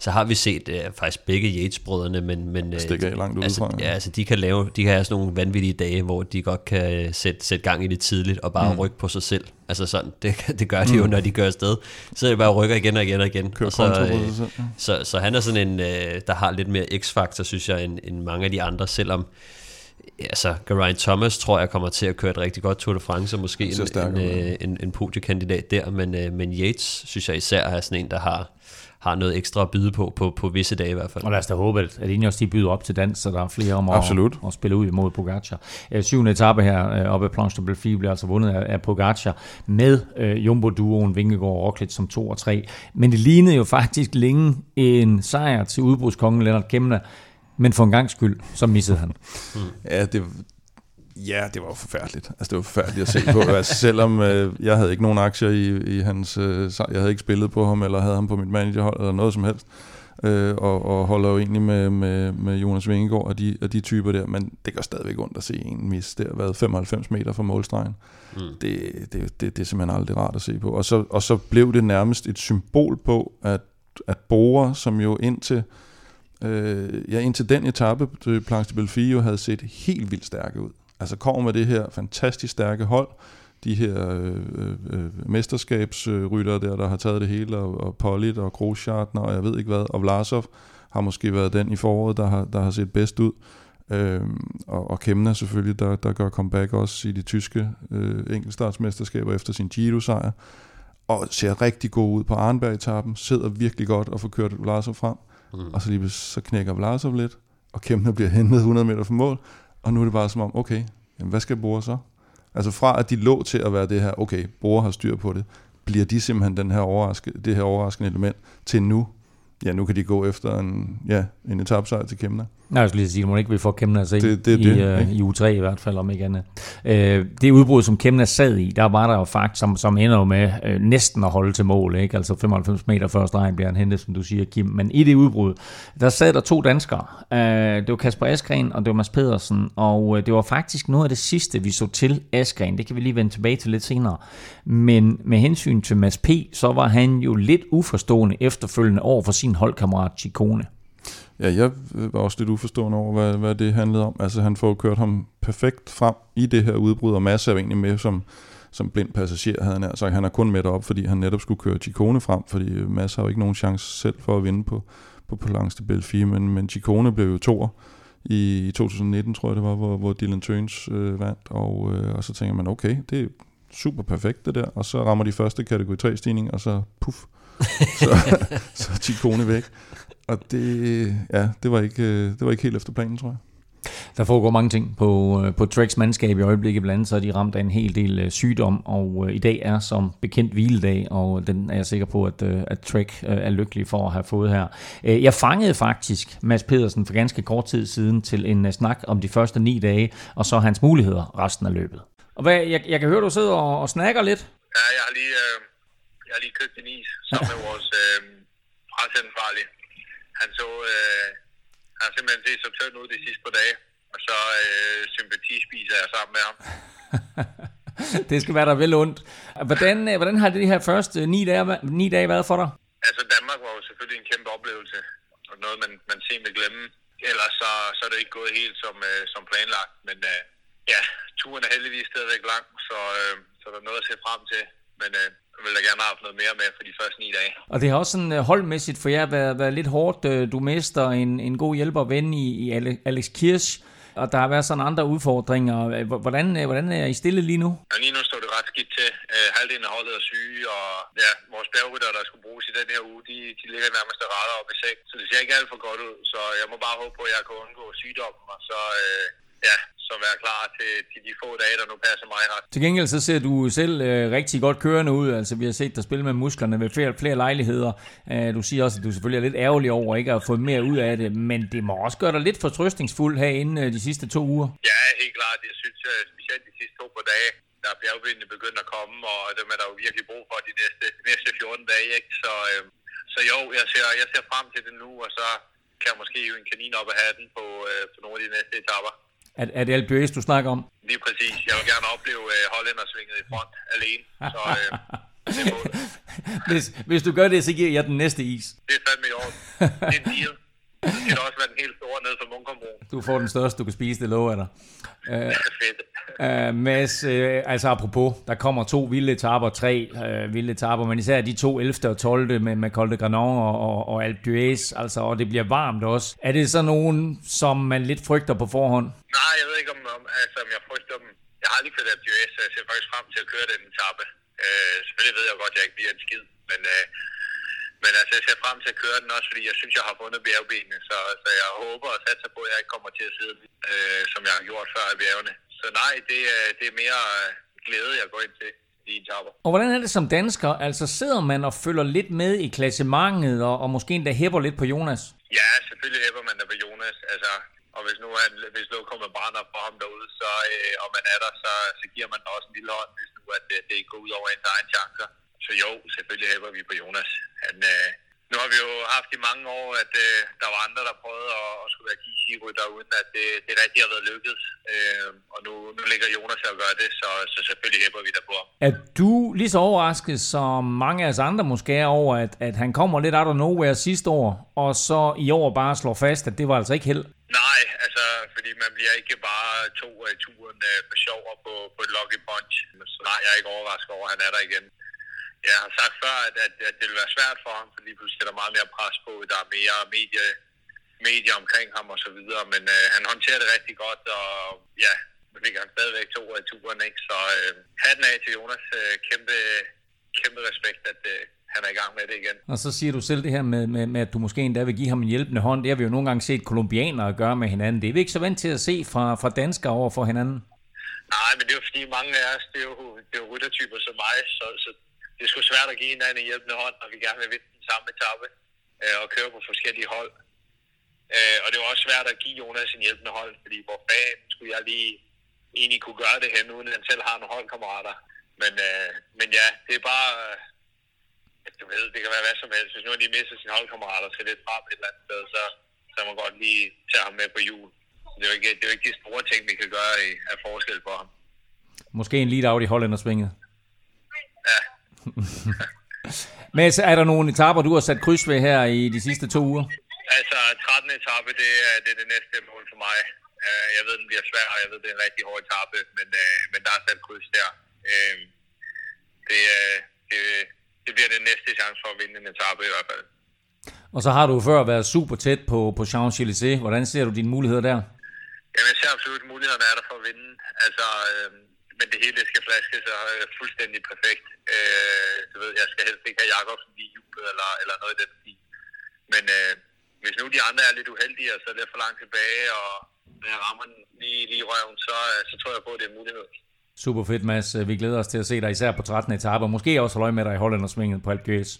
så har vi set øh, faktisk begge Yates-brødrene, men, men øh, Stikker langt altså, ja. ja, altså de kan lave, de kan have sådan nogle vanvittige dage, hvor de godt kan øh, sætte, sætte gang i det tidligt og bare mm. rykke på sig selv. Altså sådan, det, det gør de jo, når de gør afsted. Så er det bare rykker igen og igen og igen. Kører og så, øh, sig selv, ja. så, så han er sådan en, øh, der har lidt mere x-faktor, synes jeg, end, end mange af de andre, selvom altså, Geraint Thomas tror jeg kommer til at køre et rigtig godt Tour de France, og måske en, en, ja. øh, en, en podiekandidat der, men, øh, men Yates synes jeg især er sådan en, der har, har noget ekstra at byde på, på, på visse dage i hvert fald. Og lad os da håbe, at, Ineos de byder op til dans, så der er flere om Absolut. at, at spille ud imod Pogacar. Øh, syvende etape her øh, oppe af Planche de Belfi bliver altså vundet af, af Pogacar med øh, Jumbo-duoen Vingegaard og Roglic som 2 og 3. Men det lignede jo faktisk længe en sejr til udbrudskongen Lennart Kemna, men for en gang skyld, så missede han. Ja, det, ja, det var jo forfærdeligt. Altså, det var forfærdeligt at se på. altså, selvom øh, jeg havde ikke nogen aktier i, i hans... Øh, jeg havde ikke spillet på ham, eller havde ham på mit managerhold, eller noget som helst. Øh, og, og holder jo egentlig med, med, med Jonas Vingegaard og de, og de typer der, men det gør stadigvæk ondt at se en mis. Det har været 95 meter fra målstregen. Mm. Det, det, det, det er simpelthen aldrig rart at se på. Og så, og så blev det nærmest et symbol på, at, at Bora, som jo indtil øh, ja, indtil den etape, til Planche de Belfi, jo havde set helt vildt stærke ud. Altså kommer med det her fantastisk stærke hold, de her øh, øh, mesterskabsryttere der, der har taget det hele, og, og Pollitt og Grosjean og jeg ved ikke hvad, og Vlasov har måske været den i foråret, der har, der har set bedst ud. Øh, og, og Kemna selvfølgelig, der, der gør comeback også i de tyske øh, enkeltstartsmesterskaber efter sin Giro-sejr, og ser rigtig god ud på Arnberg-etappen, sidder virkelig godt og får kørt Vlasov frem, mm. og så lige så knækker Vlasov lidt, og Kemna bliver hentet 100 meter fra mål, og nu er det bare som om, okay, jamen hvad skal Bore så? Altså fra at de lå til at være det her, okay, Bore har styr på det, bliver de simpelthen den her overraske, det her overraskende element til nu, ja, nu kan de gå efter en, ja, en etapsejr til Kemna. Nej, jeg skulle lige sige, at man ikke vil få Kemna at se Det- det i, det, øh, ikke? i U3 i hvert fald, om ikke andet. Øh, det udbrud, som Kemna sad i, der var der jo faktisk, som, som ender jo med øh, næsten at holde til mål, ikke? altså 95 meter før stregen bliver han hentet, som du siger, Kim. Men i det udbrud, der sad der to danskere. Øh, det var Kasper Askren, og det var Mads Pedersen, og øh, det var faktisk noget af det sidste, vi så til Askren. Det kan vi lige vende tilbage til lidt senere. Men med hensyn til Mads P., så var han jo lidt uforstående efterfølgende over for sin holdkammerat Chikone. Ja, jeg var også lidt uforstående over, hvad, hvad det handlede om. Altså, han får kørt ham perfekt frem i det her udbrud, og masser af egentlig med som, som blind passager, havde han nær. Han er kun med op, fordi han netop skulle køre Chikone frem, fordi Mads har jo ikke nogen chance selv for at vinde på, på Polance de Belfi, men, men Chikone blev jo toer i, i 2019, tror jeg det var, hvor, hvor Dylan Tøns øh, vandt, og, øh, og så tænker man, okay, det er super perfekt det der, og så rammer de første kategori 3-stigning, og så puff, så, så er Chikone væk. Og det, ja, det var, ikke, øh, det var ikke helt efter planen, tror jeg. Der foregår mange ting på, øh, på Treks mandskab i øjeblikket. Blandt andet så er de ramt af en hel del øh, sygdom, og i dag er som bekendt hviledag, og den er jeg sikker på, at, at Trek er lykkelig for at have fået her. Jeg fangede faktisk Mads Pedersen for ganske kort tid siden til en snak om de første ni dage, og så hans muligheder resten af løbet. Og hvad, jeg, jeg kan høre, du sidder og, og snakker lidt. Ja, jeg har lige, øh, jeg har lige købt en is sammen med vores øh, presseansvarlige. Han så, øh, han har simpelthen set så tynd ud de sidste par dage, og så øh, sympatispiser jeg sammen med ham. det skal være der vel ondt. Hvordan, øh, hvordan har det de her første ni dage, ni dage været for dig? Altså Danmark var jo selvfølgelig en kæmpe oplevelse, og noget man, man sent vil glemme. Ellers så, så er det ikke gået helt som, øh, som planlagt, men øh, ja, turen er heldigvis stadigvæk lang, så, øh, så der er noget at se frem til. Men øh, jeg ville da gerne have haft noget mere med for de første ni dage. Og det har også sådan øh, holdmæssigt for jer været, været lidt hårdt. Øh, Du mister en, en god hjælper ven i, i Ale- Alex Kirsch, og der har været sådan andre udfordringer. Øh, hvor- Hvordan, hvordan er I stille lige nu? Og lige nu står det ret skidt til. Halvdelen af holdet er syge, og ja, vores bjergrytter, der skulle bruges i den her uge, de, de ligger nærmest og retter op i seng. Så det ser ikke alt for godt ud, så jeg må bare håbe på, at jeg kan undgå sygdommen, og så, øh, ja, så være klar til, til de få dage, der nu passer mig ret. Til gengæld så ser du selv øh, rigtig godt kørende ud. Altså vi har set dig spille med musklerne ved flere, flere lejligheder. Øh, du siger også, at du selvfølgelig er lidt ærgerlig over ikke at få mere ud af det, men det må også gøre dig lidt fortrøstningsfuld herinde øh, de sidste to uger. Ja, helt klart. Jeg synes øh, specielt de sidste to par dage, der er bjergbindene begyndt at komme, og dem er der jo virkelig brug for de næste, de næste 14 dage. Ikke? Så, øh, så jo, jeg ser, jeg ser frem til det nu, og så kan jeg måske hive en kanin op af hatten på, øh, på nogle af de næste etapper. Er, er det du snakker om? Lige præcis. Jeg vil gerne opleve øh, hollændersvinget i front alene. Så, øh, Det er. Hvis, hvis du gør det, så giver jeg den næste is. Det er fandme i orden. Det er en deal. Det skal også være den helt store nede fra Munkombroen. Du får den største, du kan spise, det lover jeg dig. Er fedt. Uh, Mads, uh, altså apropos, der kommer to vilde etaper, tre uh, vilde etaper, men især de to 11. og 12. med, med Col de Granon og, og, og Alpe d'Huez, altså, og det bliver varmt også. Er det så nogen, som man lidt frygter på forhånd? Nej, jeg ved ikke, om, om, altså, om jeg frygter dem. Jeg har aldrig kørt FDS, så jeg ser faktisk frem til at køre den etape. Øh, selvfølgelig ved jeg godt, at jeg ikke bliver en skid, men, øh, men altså, jeg ser frem til at køre den også, fordi jeg synes, jeg har fundet bjergbenene, så, så jeg håber og satser på, at jeg ikke kommer til at sidde, øh, som jeg har gjort før i bjergene. Så nej, det, er, det er mere øh, glæde, jeg går ind til de etaper. Og hvordan er det som dansker? Altså sidder man og følger lidt med i klassementet, og, og måske endda hæpper lidt på Jonas? Ja, selvfølgelig hæpper man der på Jonas. Altså, og hvis nu, han, hvis nu kommer brænder på ham derude, så, øh, og man er der, så, så giver man også en lille hånd, hvis nu at det, det ikke går ud over ens egen chancer. Så jo, selvfølgelig hæpper vi på Jonas. Han, øh, nu har vi jo haft i mange år, at øh, der var andre, der prøvede at, at skulle være kiserytter, uden at det, det rigtig har været lykkedes. Øh, og nu, nu ligger Jonas og gør det, så, så selvfølgelig hæpper vi der på ham. Er du lige så overrasket som mange af os andre måske er over, at, at han kommer lidt out of nowhere sidste år, og så i år bare slår fast, at det var altså ikke held? Nej, altså, fordi man bliver ikke bare to af turen øh, for sjov og på, på et lucky punch. Så nej, jeg er ikke overrasket over, at han er der igen. Jeg har sagt før, at, at, at det vil være svært for ham, fordi pludselig er der meget mere pres på, der er mere medie, medie omkring ham og så videre, men øh, han håndterer det rigtig godt, og ja, nu fik han stadigvæk to af turen, ikke? Så øh, hatten af til Jonas, øh, kæmpe, kæmpe respekt, at øh, han er i gang med det igen. Og så siger du selv det her med, med, med, at du måske endda vil give ham en hjælpende hånd. Det har vi jo nogle gange set kolumbianere gøre med hinanden. Det er vi ikke så vant til at se fra, fra danskere over for hinanden. Nej, men det er jo fordi mange af os, det er jo, det er jo ryttertyper som mig, så, så det er sgu svært at give hinanden en hjælpende hånd, når vi gerne vil vinde den samme etape øh, og køre på forskellige hold. Øh, og det er også svært at give Jonas en hjælpende hold, fordi hvor fanden skulle jeg lige egentlig kunne gøre det hen, uden at han selv har nogle holdkammerater. Men, øh, men ja, det er bare, øh, du ved, det kan være hvad som helst. Hvis nu han lige mister sine holdkammerater til lidt frem et eller andet sted, så, så må man godt lige tage ham med på jul. Det er jo ikke, det er jo ikke de store ting, vi kan gøre i, af forskel for ham. Måske en lead out i hollændersvinget. Ja, Men er der nogle etaper, du har sat kryds ved her i de sidste to uger? Altså, 13. etape, det er, det er det næste mål for mig. Øh, Jeg ved, den bliver svær, og jeg ved, det er en rigtig hård etape, men, øh, men der er sat kryds der. Øh, Det, det, det bliver den næste chance for at vinde en etape i hvert fald. Og så har du før været super tæt på, på Champs-Élysées. Hvordan ser du dine muligheder der? Jamen, jeg ser absolut, mulighederne er der for at vinde. Altså, øh, men det hele skal flaskes og er fuldstændig perfekt. Øh, du ved, jeg skal helst ikke have Jakobsen lige jublet eller, eller noget i den stil. Men øh, hvis nu de andre er lidt uheldige, og så er lidt for langt tilbage, og når jeg rammer den lige, lige i røven, så, øh, så tror jeg på, at det er en mulighed. Super fedt, Mads. Vi glæder os til at se dig især på 13. etape, og måske også holde med dig i Hollændersvinget på Alpe d'Huez.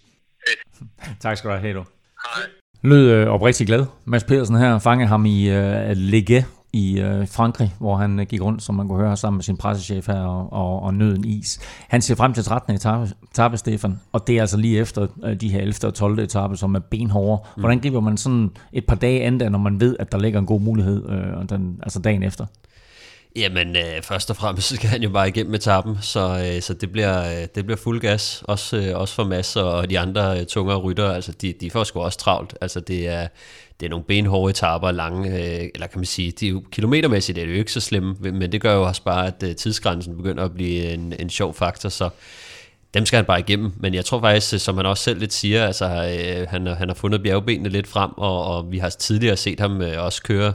Fedt. Tak skal du have, hej du. Hej. Lød øh, oprigtig glad. Mads Pedersen her fangede ham i øh, Legue i øh, Frankrig, hvor han øh, gik rundt, som man kunne høre, sammen med sin pressechef her og, og, og nød en is. Han ser frem til 13. etape, etape, Stefan, og det er altså lige efter øh, de her 11. og 12. etape, som er benhårde. Hvordan griber man sådan et par dage andet, når man ved, at der ligger en god mulighed, øh, den, altså dagen efter? Jamen, øh, først og fremmest skal han jo bare igennem etappen, så, øh, så det, bliver, øh, det bliver fuld gas, også, øh, også for Mads og de andre øh, tungere ryttere, altså de, de får sgu også travlt, altså det er, det er nogle benhårde etaper, lange, øh, eller kan man sige, de er jo, kilometermæssigt er det jo ikke så slemme, men det gør jo også bare, at øh, tidsgrænsen begynder at blive en, en sjov faktor, så dem skal han bare igennem, men jeg tror faktisk, øh, som han også selv lidt siger, altså øh, han, han har fundet bjergbenene lidt frem, og, og vi har tidligere set ham øh, også køre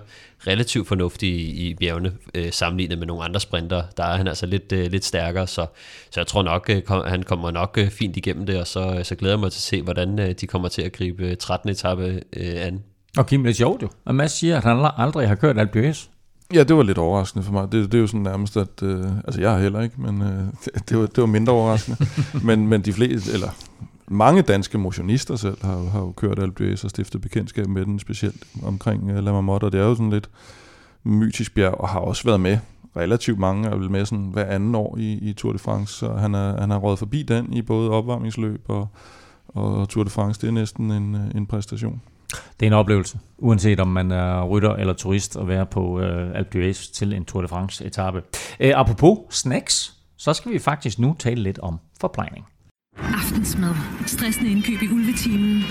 relativt fornuftigt i, i bjergene, øh, sammenlignet med nogle andre sprinter. Der er han altså lidt, øh, lidt stærkere, så, så jeg tror nok, øh, kom, han kommer nok øh, fint igennem det, og så, øh, så glæder jeg mig til at se, hvordan øh, de kommer til at gribe 13. etape øh, an. Og Kim, det er sjovt jo. Og Mads siger, at han aldrig har kørt Alpe d'Huez. Ja, det var lidt overraskende for mig. Det, det er jo sådan nærmest, at... Øh, altså, jeg har heller ikke, men øh, det, det, var, det var mindre overraskende. men, men de fleste, eller mange danske motionister selv har, har jo kørt Alpe d'Huez og stiftet bekendtskab med den, specielt omkring La Marmotte, og det er jo sådan lidt mytisk bjerg, og har også været med relativt mange, er vel med sådan hver anden år i, i Tour de France, så han, er, han har rådet forbi den i både opvarmningsløb og, og Tour de France. Det er næsten en, en præstation. Det er en oplevelse, uanset om man er rytter eller turist, at være på øh, Alpe d'Huez til en Tour de France etape. Øh, apropos snacks, så skal vi faktisk nu tale lidt om forplejning. aftensmad, stressende indkøb i ulvetimen,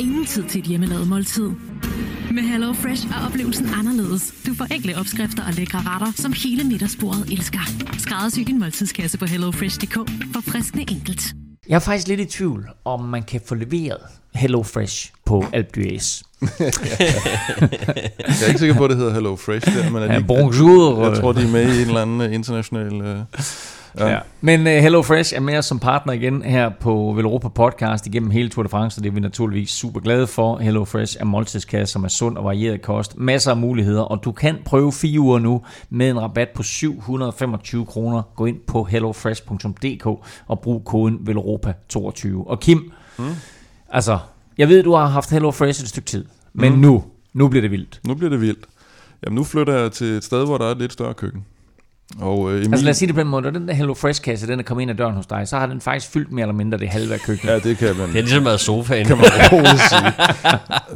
ingen tid til et hjemmelavet måltid. Med Hello Fresh er oplevelsen anderledes. Du får enkle opskrifter og lækre retter, som hele middagsbordet elsker. Skræddersy din måltidskasse på hellofresh.dk for friskende enkelt. Jeg er faktisk lidt i tvivl, om man kan få leveret Hello Fresh på Alpe d'Huez. Jeg er ikke sikker på, at det hedder Hello Fresh der, men er de Ja, bonjour. jeg tror, de er med i en eller anden international... Øh, ja. Ja. Men uh, Hello Fresh er med os som partner igen her på Velropa Podcast igennem hele Tour de France, og det er vi naturligvis super glade for. Hello Fresh er måltidskasse, som er sund og varieret kost. Masser af muligheder, og du kan prøve fire uger nu med en rabat på 725 kroner. Gå ind på hellofresh.dk og brug koden VELROPA22. Og Kim, mm. altså, jeg ved, du har haft Hello Fresh et stykke tid, men Mm. nu, nu bliver det vildt. Nu bliver det vildt. Jamen, nu flytter jeg til et sted, hvor der er et lidt større køkken. Og øh, Emil, Altså lad os sige det på den måde, når den der Hello Fresh-kasse, den er kommet ind ad døren hos dig, så har den faktisk fyldt mere eller mindre det halve af køkkenet. Ja, det kan man, Det er ligesom været sofaen. kan man roligt sige.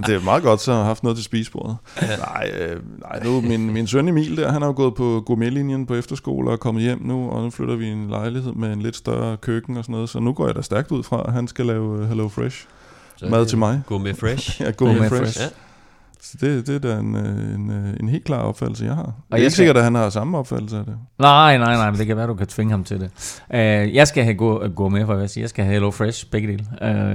Det er meget godt, så jeg har haft noget til spisebordet. Nej, øh, nej nu, min, min søn Emil der, han har jo gået på gourmetlinjen på efterskole og er kommet hjem nu, og nu flytter vi i en lejlighed med en lidt større køkken og sådan noget, så nu går jeg da stærkt ud fra, at han skal lave øh, Hello Fresh. Så Mad til mig. Gå med fresh. Ja, gourmet Gourmet fresh. fresh. Ja. Så det, det er da en, øh, en, øh, en helt klar opfattelse, jeg har. Og jeg er ikke skal- sikkert, at han har samme opfattelse af det. Nej, nej, nej, men det kan være, du kan tvinge ham til det. Uh, jeg skal have gå, gå med, for jeg sige. Jeg skal have Hello Fresh, begge dele,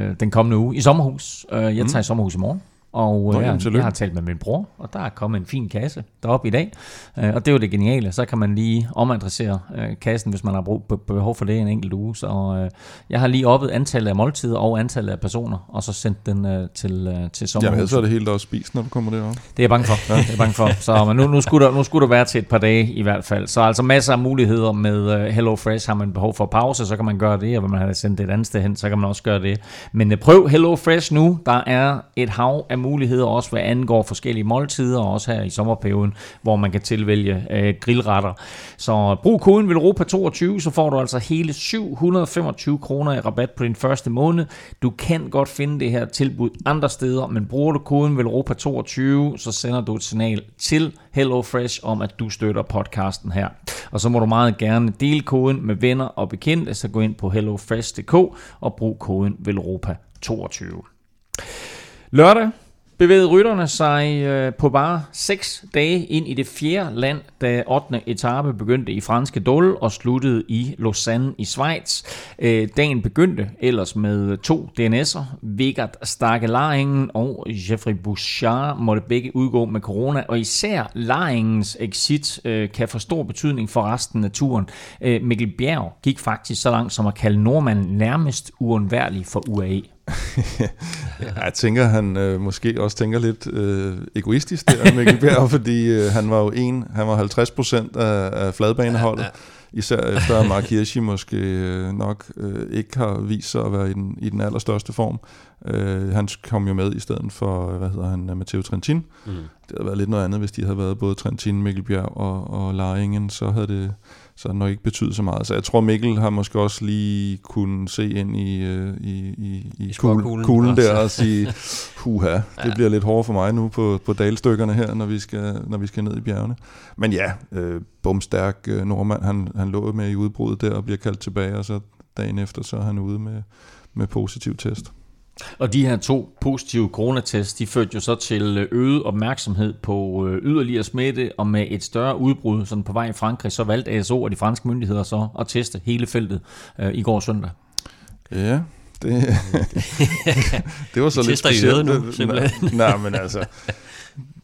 uh, den kommende uge i sommerhus. Uh, jeg Mm. tager i sommerhus i morgen. Og Nå, uh, jamen, jeg, har talt med min bror, og der er kommet en fin kasse deroppe i dag. Uh, og det er jo det geniale. Så kan man lige omadressere uh, kassen, hvis man har brug, be- behov for det en enkelt uge. Så jeg har lige oppet antallet af måltider og antallet af personer, og så sendt den til, til Jamen, sommerhus. ellers er det helt også spist, når du kommer derop. Det er jeg bange for. Det er bange for. Så men nu, nu, skulle der, nu skulle der være til et par dage i hvert fald. Så altså masser af muligheder med Hello Fresh. Har man behov for pause, så kan man gøre det. Og vil man have sendt det et andet sted hen, så kan man også gøre det. Men prøv Hello Fresh nu. Der er et hav af muligheder, også hvad angår forskellige måltider, og også her i sommerperioden, hvor man kan tilvælge øh, grillretter. Så brug koden VELROPA22, så får du altså hele 725 kroner i rabat på din første måned. Du kan godt finde det her tilbud andre steder, men bruger du koden VELROPA22, så sender du et signal til HelloFresh om, at du støtter podcasten her. Og så må du meget gerne dele koden med venner og bekendte, så gå ind på hellofresh.dk og brug koden VELROPA22. Lørdag bevægede rytterne sig øh, på bare 6 dage ind i det fjerde land, da 8. etape begyndte i franske Dole og sluttede i Lausanne i Schweiz. Øh, dagen begyndte ellers med to DNS'er. Vigard Starke Laringen og Jeffrey Bouchard måtte begge udgå med corona, og især Laringens exit øh, kan få stor betydning for resten af turen. Øh, Mikkel Bjerg gik faktisk så langt som at kalde nordmanden nærmest uundværlig for UAE. Ja, jeg tænker, han øh, måske også tænker lidt øh, egoistisk der, Mikkel Bjerg, fordi øh, han var jo en, han var 50 procent af, af fladbaneholdet, ja, ja. især efter at Mark Hirschi måske øh, nok øh, ikke har vist sig at være i den, i den allerstørste form. Øh, han kom jo med i stedet for, hvad hedder han, Matteo Trentin. Mm. Det havde været lidt noget andet, hvis de havde været både Trentin, Mikkel Bjerg og, og Laringen, så havde det så det nok ikke betydet så meget. Så jeg tror, Mikkel har måske også lige kunne se ind i, øh, i, i, i, I kuglen, skråkuglen kuglen også. der og sige, huha, det Ja. bliver lidt hårdere for mig nu på, på dalstykkerne her, når vi skal, når vi skal ned i bjergene. Men ja, øh, bumstærk øh, nordmand, han, han lå med i udbruddet der og bliver kaldt tilbage, og så dagen efter, så er han ude med, med positiv test. Og de her to positive coronatests, de førte jo så til øget opmærksomhed på øh, yderligere smitte, og med et større udbrud sådan på vej i Frankrig, så valgte ASO og de franske myndigheder så at teste hele feltet øh, i går søndag. Ja, det, det var så lidt specielt. nu, simpelthen. Nej, men altså,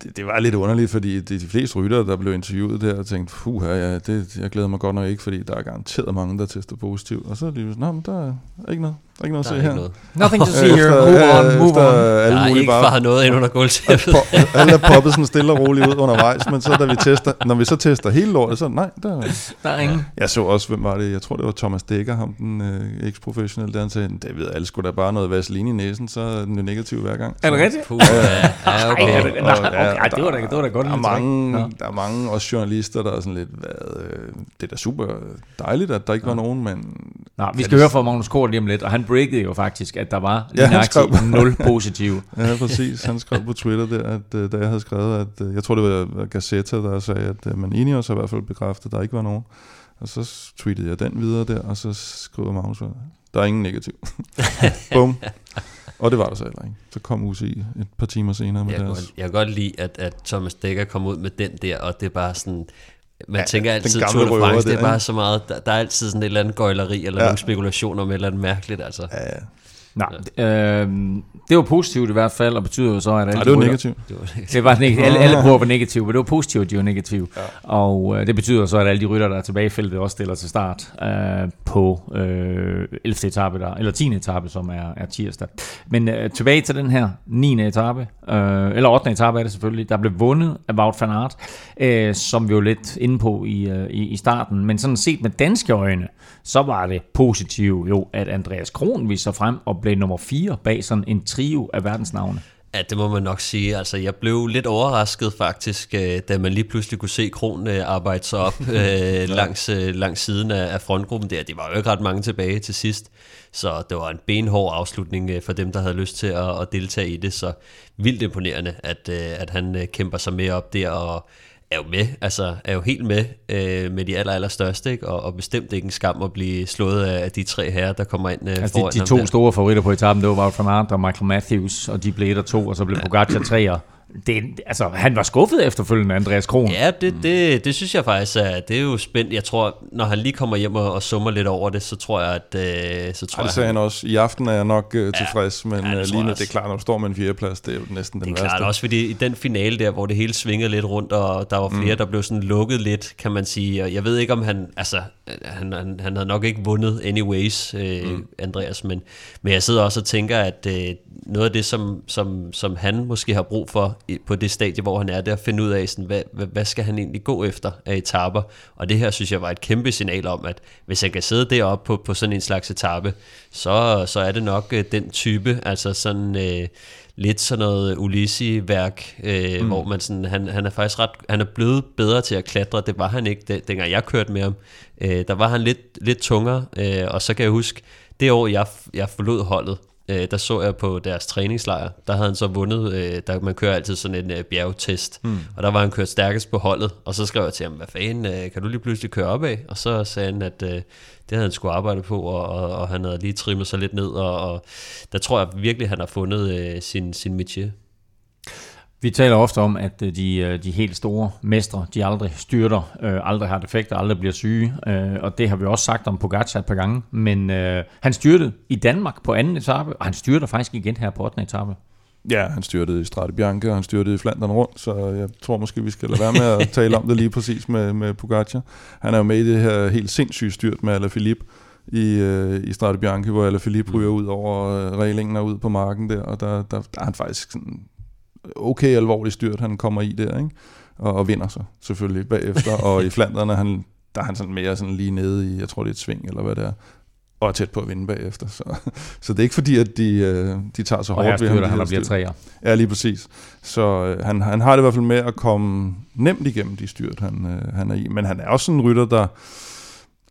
det, det var lidt underligt, fordi de, de fleste ryttere, der blev interviewet der, tænkte, puha, ja, det, jeg glæder mig godt nok ikke, fordi der er garanteret mange, der tester positivt. Og så er de sådan, "Nå, men der er ikke noget, der er ikke noget Der at er se her. noget. Nothing to see here. Move on, move efter on. alle Der er ikke bare, noget ind under gulvtæppet. Alle er poppet sådan stille og roligt ud undervejs, men så da vi tester, når vi så tester hele lortet, så nej, der, Der er ingen. jeg så også, hvem var det? Jeg tror, det var Thomas Dækker, ham den øh, eks-professionelle, der han sagde, det ved alle sgu da bare noget vaseline i næsen, så er den jo negativ hver gang. Er det Så- rigtigt? Puh, ja, ja, okay. Ej, er det- nej, okay, det var da- det var da godt Der er, mange, der er mange også journalister, der er sådan lidt, hvad, øh, det er da super dejligt, at der ikke var nogen, men... Nå, vi skal høre fra Magnus Kort lige om lidt, og han breakede jo faktisk, at der var lige Ja, nøjagtigt skrev- nul positive. Ja, præcis. Han skrev på Twitter der, at øh, da jeg havde skrevet, at øh, jeg tror, det var Gazzetta, der sagde, at øh, man Ineos har i hvert fald bekræftet, at der ikke var nogen. Og så tweetede jeg den videre der, og så skriver Magnus, der er ingen negativ. Bum. Og det var der så heller ikke. Så kom UCI et par timer senere med Jeg kan, deres... godt, jeg kan godt lide, at, at Thomas Dekker kom ud med den der, og det er bare sådan... Man Ja, ja, tænker altid, Tour de røver France, det der, er bare så meget... Der, der er altid sådan et eller andet gøjleri, eller Ja. ja. nogle spekulationer om et eller andet mærkeligt, altså. Ja, ja. Nej, øh, det var positivt i hvert fald, og betyder jo så, at alle Nej, de det var rytter- negativt. Det var, Det var negativt. Alle, alle prøver at være negative, men det var positivt, at de var negative. Ja. Og øh, det betyder så, at alle de rytter, der er tilbage i feltet, også stiller til start øh, på øh, 11. etape, der, eller 10. etape, som er, er tirsdag. Men øh, tilbage til den her 9. etape, øh, eller 8. etape er det selvfølgelig, der blev vundet af Wout van Aert, øh, som vi jo lidt inde på i, øh, i, i starten. Men sådan set med danske øjne, så var det positivt jo, at Andreas Kron viste sig frem og blev nummer 4 bag sådan en trio af verdensnavne. Ja, det må man nok sige. Altså, jeg blev lidt overrasket faktisk, øh, da man lige pludselig kunne se Kron øh, arbejde sig op øh, langs, øh, langs siden af, frontgruppen der. De var jo ikke ret mange tilbage til sidst, så det var en benhård afslutning for dem, der havde lyst til at, at deltage i det. Så vildt imponerende, at, at han kæmper sig med op der og er jo med, altså er jo helt med øh, med de aller, aller største, ikke? Og, og bestemt ikke en skam at blive slået af de tre herrer, der kommer ind øh, Altså foran de, de to der. store favoritter på etappen, det var Wout van Aert og Michael Matthews, og de blev et og to, og så blev Pogacar treer. Det, altså, han var skuffet efterfølgende, Andreas Kron. Ja, det, det, det synes jeg faktisk er, det er jo spændt. Jeg tror, når han lige kommer hjem og, og summer lidt over det, så tror jeg, at øh, så tror Ej, det jeg, sagde han også. I aften er jeg nok uh, tilfreds, men Ja, ja, det uh, tror lige jeg nu, det er klart, når du står med en fjerdeplads, det er jo næsten den det er værste. klart, også fordi i den finale der, hvor det hele svingede lidt rundt, og der var flere, mm. der blev sådan lukket lidt, kan man sige. Og jeg ved ikke, om han, altså, han, han, han havde nok ikke vundet anyways, øh, mm. Andreas, men, men jeg sidder også og tænker, at øh, noget af det, som, som, som han måske har brug for på det stadie, hvor han er, det er at finde ud af, sådan, hvad, hvad, hvad skal han egentlig gå efter af etaper. Og det her, synes jeg, var et kæmpe signal om, at hvis han kan sidde deroppe på, på sådan en slags etape, så, så er det nok øh, den type, altså sådan... Øh, lidt sådan noget Ulysses-værk, øh, mm. hvor man sådan, han, han er faktisk ret, han er blevet bedre til at klatre, det var han ikke, det, dengang jeg kørte med ham. Øh, der var han lidt, lidt tungere, øh, og så kan jeg huske, det år jeg, jeg forlod holdet, øh, der så jeg på deres træningslejr, der havde han så vundet, øh, der, man kører altid sådan en øh, bjergtest, mm. og der var han kørt stærkest på holdet, og så skrev jeg til ham, hvad fanden, øh, kan du lige pludselig køre op af? Og så sagde han, at øh, det havde han skulle arbejde på, og, og, og han havde lige trimmet sig lidt ned, og, og der tror jeg virkelig, han har fundet øh, sin, sin métier. Vi taler ofte om, at øh, de, øh, de helt store mestre, de aldrig styrter, øh, aldrig har defekter, aldrig bliver syge, øh, og det har vi også sagt om Pogacar et par gange, men øh, han styrtede i Danmark på anden etape, og han styrter faktisk igen her på 8. etape. Ja, han styrtede i Strade Bianca, og han styrtede i Flandern rundt, så jeg tror måske, vi skal lade være med at tale om det lige præcis med, med Pogacar. Han er jo med i det her helt sindssyge styrt med Alaphilippe i, øh, i Strade Bianca, hvor Alaphilippe ryger ud over øh, reglingen og ud på marken der, og der, der, der er han faktisk sådan okay alvorlig styrt, han kommer i der, ikke? Og, og vinder sig selvfølgelig bagefter, og i Flandern er han, der er han sådan mere sådan lige nede i, jeg tror det er et sving, eller hvad det er, og er tæt på at vinde bagefter. Så, så det er ikke fordi, at de, øh, de tager så Og hårdt ved ham. de han og bliver træer. Ja, lige præcis. Så øh, han, han har det i hvert fald med at komme nemt igennem de styrt, han, øh, han er i. Men han er også sådan en rytter, der...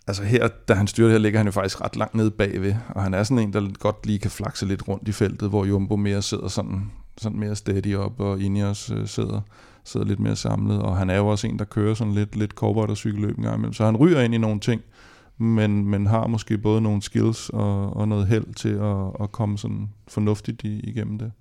Altså her, da han styrer her, ligger han jo faktisk ret langt nede bagved. Og han er sådan en, der godt lige kan flakse lidt rundt i feltet, hvor Jumbo mere sidder sådan, sådan mere steady op, og Ineos øh, sidder, sidder lidt mere samlet. Og han er jo også en, der kører sådan lidt, lidt cowboy og cykelløb en gang imellem. Så han ryger ind i nogle ting, men, men har måske både nogle skills og, og noget held til at, at komme sådan fornuftigt i, igennem det.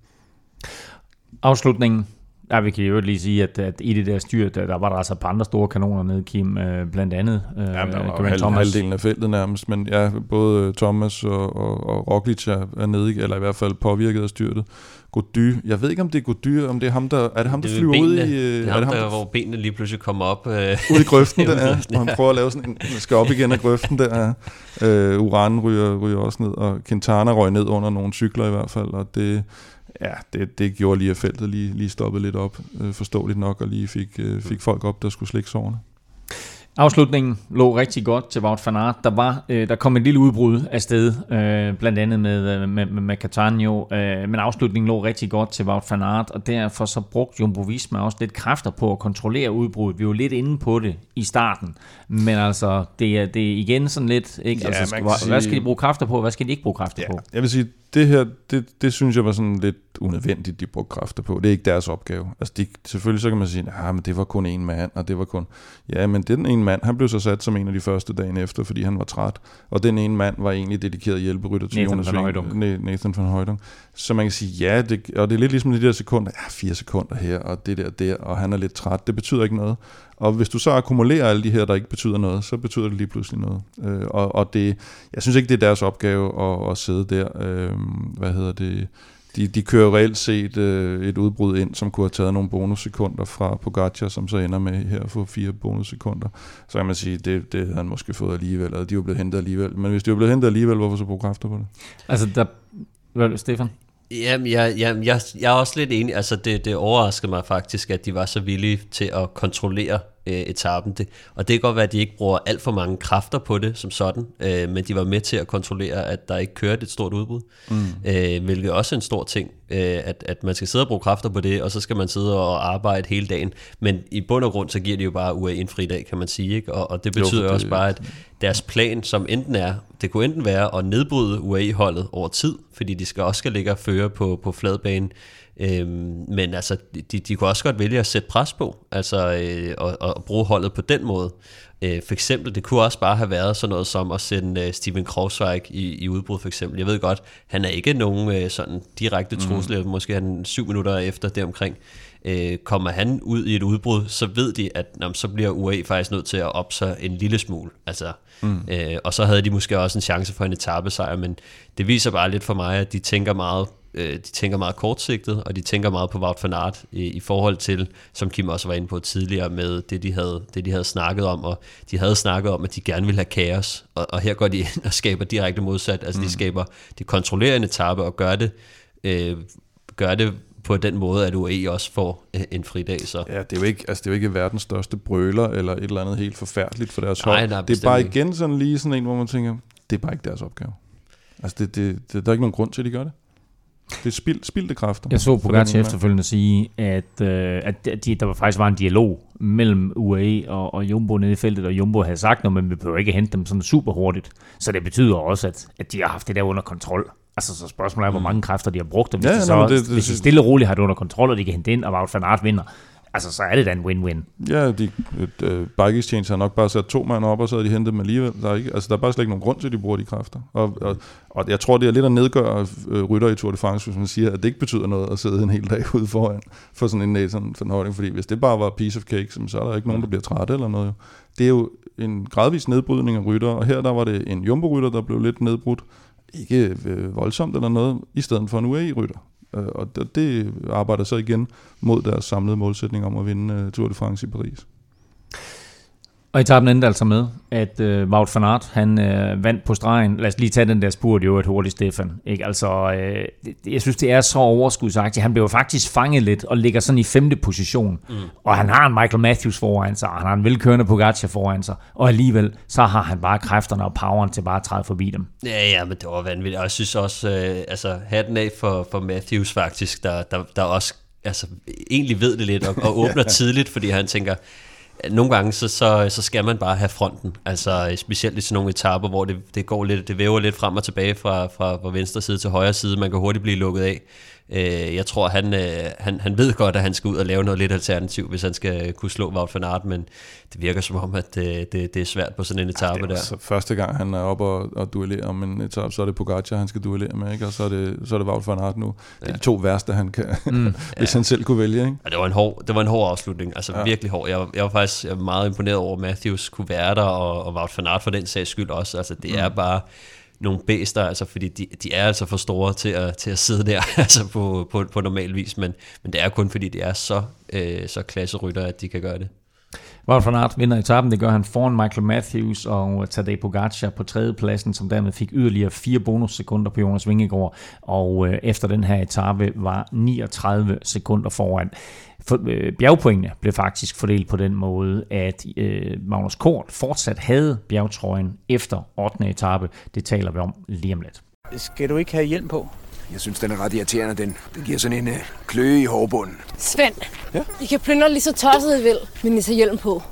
Afslutningen. Ja, vi kan jo lige sige, at, at i det der styr, der, der var der altså et par andre store kanoner nede, Kim, øh, blandt andet øh, Ja, der var halv, Thomas. halvdelen af feltet nærmest, men ja, både Thomas og, og, og Roglic er, er nede, eller i hvert fald påvirket af styrtet. Gody, jeg ved ikke om det er Gody, om det er ham, der, er det ham, der Det er flyver benene. ud i, det øh, er ham, det der, hvor benene lige pludselig kommer op. Øh, ud i grøften der, ja, grøften, og han prøver at lave sådan en, skal op igen af grøften der, ja. øh, Uran ryger, ryger også ned, og Quintana røg ned under nogle cykler i hvert fald, og det, ja, det, det gjorde lige, at feltet lige, lige stoppede lidt op, øh, forståeligt nok, og lige fik, øh, fik folk op, der skulle slikke sårene. Afslutningen lå rigtig godt til Wout van Aert. Der, var, øh, der kom et lille udbrud af sted, øh, blandt andet med, øh, med, med, med Catania, øh, men afslutningen lå rigtig godt til Wout van Aert, og derfor så brugte Jumbo Visma også lidt kræfter på at kontrollere udbruddet. Vi var lidt inde på det i starten, men altså, det er, det er igen sådan lidt, ikke? Ja, altså, skal, hvad, sige- hvad skal de bruge kræfter på, hvad skal de ikke bruge kræfter Ja, på? jeg vil sige, det her, det, det synes jeg var sådan lidt unødvendigt, de brugte kræfter på. Det er ikke deres opgave. Altså, de, selvfølgelig så kan man sige, at ah, men det var kun en mand, og det var kun... Ja, men den ene mand, han blev så sat som en af de første dagen efter, fordi han var træt. Og den ene mand var egentlig dedikeret hjælperytter til Nathan Jonas van. Na- Nathan van Højdung. Så man kan sige, ja, det, og det er lidt ligesom de der sekunder, ja, fire sekunder her, og det der der, og han er lidt træt. Det betyder ikke noget. Og hvis du så akkumulerer alle de her, der ikke betyder noget, så betyder det lige pludselig noget. Øh, og, og det, jeg synes ikke, det er deres opgave at, at sidde der. Øh, hvad hedder det? De, de kører reelt set øh, et udbrud ind, som kunne have taget nogle bonussekunder fra Pogacar, som så ender med her at få fire bonussekunder. Så kan man sige, det, det havde han måske fået alligevel, og de var blevet hentet alligevel. Men hvis de var blevet hentet alligevel, hvorfor så bruge kræfter på det? Altså, der... Hvad, Stefan? Jamen, jeg, jeg, jeg, jeg er også lidt enig. Altså, det, det overraskede mig faktisk, at de var så villige til at kontrollere øh, etappen. Det, og det kan godt være, at de ikke bruger alt for mange kræfter på det som sådan, øh, men de var med til at kontrollere, at der ikke kørte et stort udbrud. Mm. Øh, hvilket også er en stor ting, øh, at, at man skal sidde og bruge kræfter på det, og så skal man sidde og arbejde hele dagen. Men i bund og grund, så giver de jo bare UAE en fridag, kan man sige. Ikke? Og, og det betyder jo, det- også bare, at deres plan, som enten er, det kunne enten være at nedbryde UAE-holdet over tid, fordi de skal også skal ligge og føre på, på fladbanen, Øhm, men altså, de, de kunne også godt vælge at sætte pres på, altså øh, og, og bruge holdet på den måde. Øh, for eksempel, det kunne også bare have været sådan noget som at sende øh, Steven Krogsvejk i, i udbrud for eksempel. Jeg ved godt, han er ikke nogen øh, sådan direkte trussel, mm. måske han syv minutter efter deromkring. Øh, kommer han ud i et udbrud, så ved de, at nå, så bliver UAE faktisk nødt til at op sig en lille smule. Altså, mm. øh, og så havde de måske også en chance for en etappesejr, men det viser bare lidt for mig, at de tænker meget øh, de tænker meget kortsigtet, og de tænker meget på Wout van Aert i, i forhold til, som Kim også var inde på tidligere, med det de, havde, det, de havde snakket om, og de havde snakket om, at de gerne ville have kaos, og, og her går de ind og skaber direkte modsat, altså mm. de skaber, de kontrollerer en etape og gør det, øh, gør det på den måde, at UAE også får øh, en fridag, så Ja, det er, jo ikke, altså, det er jo ikke verdens største brøler, eller et eller andet helt forfærdeligt for deres Nej, hold. nej, det er bare ikke. igen sådan lige sådan en, hvor man tænker, det er bare ikke deres opgave. Altså, det, det, det, der er ikke nogen grund til, at de gør det. Det er spild, spildte kræfter. Jeg så mand. efterfølgende sige, at, øh, at de, der faktisk var en dialog mellem UAE og, og Jumbo nede i feltet, og Jumbo havde sagt noget, men vi behøver ikke hente dem sådan super hurtigt. Så det betyder også, at, at de har haft det der under kontrol. Altså, så spørgsmålet er, hvor mange kræfter de har brugt, og hvis, Ja, de, så, nå, det, det, hvis de stille og roligt har det under kontrol, og de kan hente ind, og Wout van Aert vinder, altså, så er det da en win-win. Ja, de, øh, Bike Exchange har nok bare sat to mand op, og så har de hentet dem alligevel. Der er, ikke, altså, der er bare slet ikke nogen grund til, at de bruger de kræfter. Og, og, og jeg tror, det er lidt at nedgøre øh, rytter i Tour de France, hvis man siger, at det ikke betyder noget at sidde en hel dag ude foran for sådan en Nathan van Holding, Fordi hvis det bare var piece of cake, så er der ikke nogen, der bliver træt eller noget. Det er jo en gradvis nedbrydning af rytter, og her der var det en jumbo-rytter, der blev lidt nedbrudt. Ikke øh, voldsomt eller noget, i stedet for en UAE-rytter. Øh, og det, arbejder så igen mod deres samlede målsætning om at vinde øh, Tour de France i Paris. Og etappen endte altså med, at øh, Wout van Aert, han øh, vandt på stregen. Lad os lige tage den der spurt, jo et hurtigt, Stefan. Ikke? Altså, øh, det, jeg synes, det er så overskudsagtigt. Han blev faktisk fanget lidt og ligger sådan i femte position. Mm. Og han har en Michael Matthews foran sig, og han har en velkørende Pogacar foran sig. Og alligevel, så har han bare kræfterne og poweren til bare at træde forbi dem. Ja, ja, men det var vanvittigt. Og jeg synes også, øh, altså hatten af for, for Matthews faktisk, der, der, der også altså, egentlig ved det lidt og, og åbner tidligt, fordi han tænker, nogle gange så, så, så skal man bare have fronten. Altså specielt i sådan nogle etaper, hvor det, det går lidt, det væver lidt frem og tilbage fra, fra, fra venstre side til højre side. Man kan hurtigt blive lukket af. Øh, jeg tror, han, øh, han, han ved godt, at han skal ud og lave noget lidt alternativ, hvis han skal kunne slå Wout van Aert, men det virker som om, at øh, det, det er svært på sådan en etape der. er så første gang, han er oppe og, og duellerer om en etape, så er det Pogacar, han skal duellere med, ikke? og så er det, så er det Wout van Aert nu. Det er de to værste, han kan, mm, hvis han selv kunne vælge. Ikke? Og det var en hård, det var en hård afslutning, altså Ja. ja. virkelig hård. Jeg, jeg var faktisk jeg var meget imponeret over, at Matthews kunne være der, og, og Wout van Aert for den sags skyld også. Altså det er bare nogle bæster, altså fordi de, de er altså for store til at, til at sidde der altså på, på, på normal vis, men, men det er kun fordi de er så, øh, så klasserytter, at de kan gøre det. Wout van Aert vinder etappen, det gør han foran Michael Matthews og Tadej Pogacar på tredjepladsen, som dermed fik yderligere fire bonussekunder på Jonas Vingegaard, og øh, efter den her etape var 39 sekunder foran. For, øh, bjergpoengene blev faktisk fordelt på den måde, at øh, Magnus Kort fortsat havde bjergtrøjen efter 8. etape. Det taler vi om lige om lidt. Skal du ikke have hjelm på? Jeg synes, den er ret irriterende, den. Den giver sådan en øh, kløe i hårbunden. Svend, ja? I kan plyndre lige så tosset I vil, men I tager hjelm på.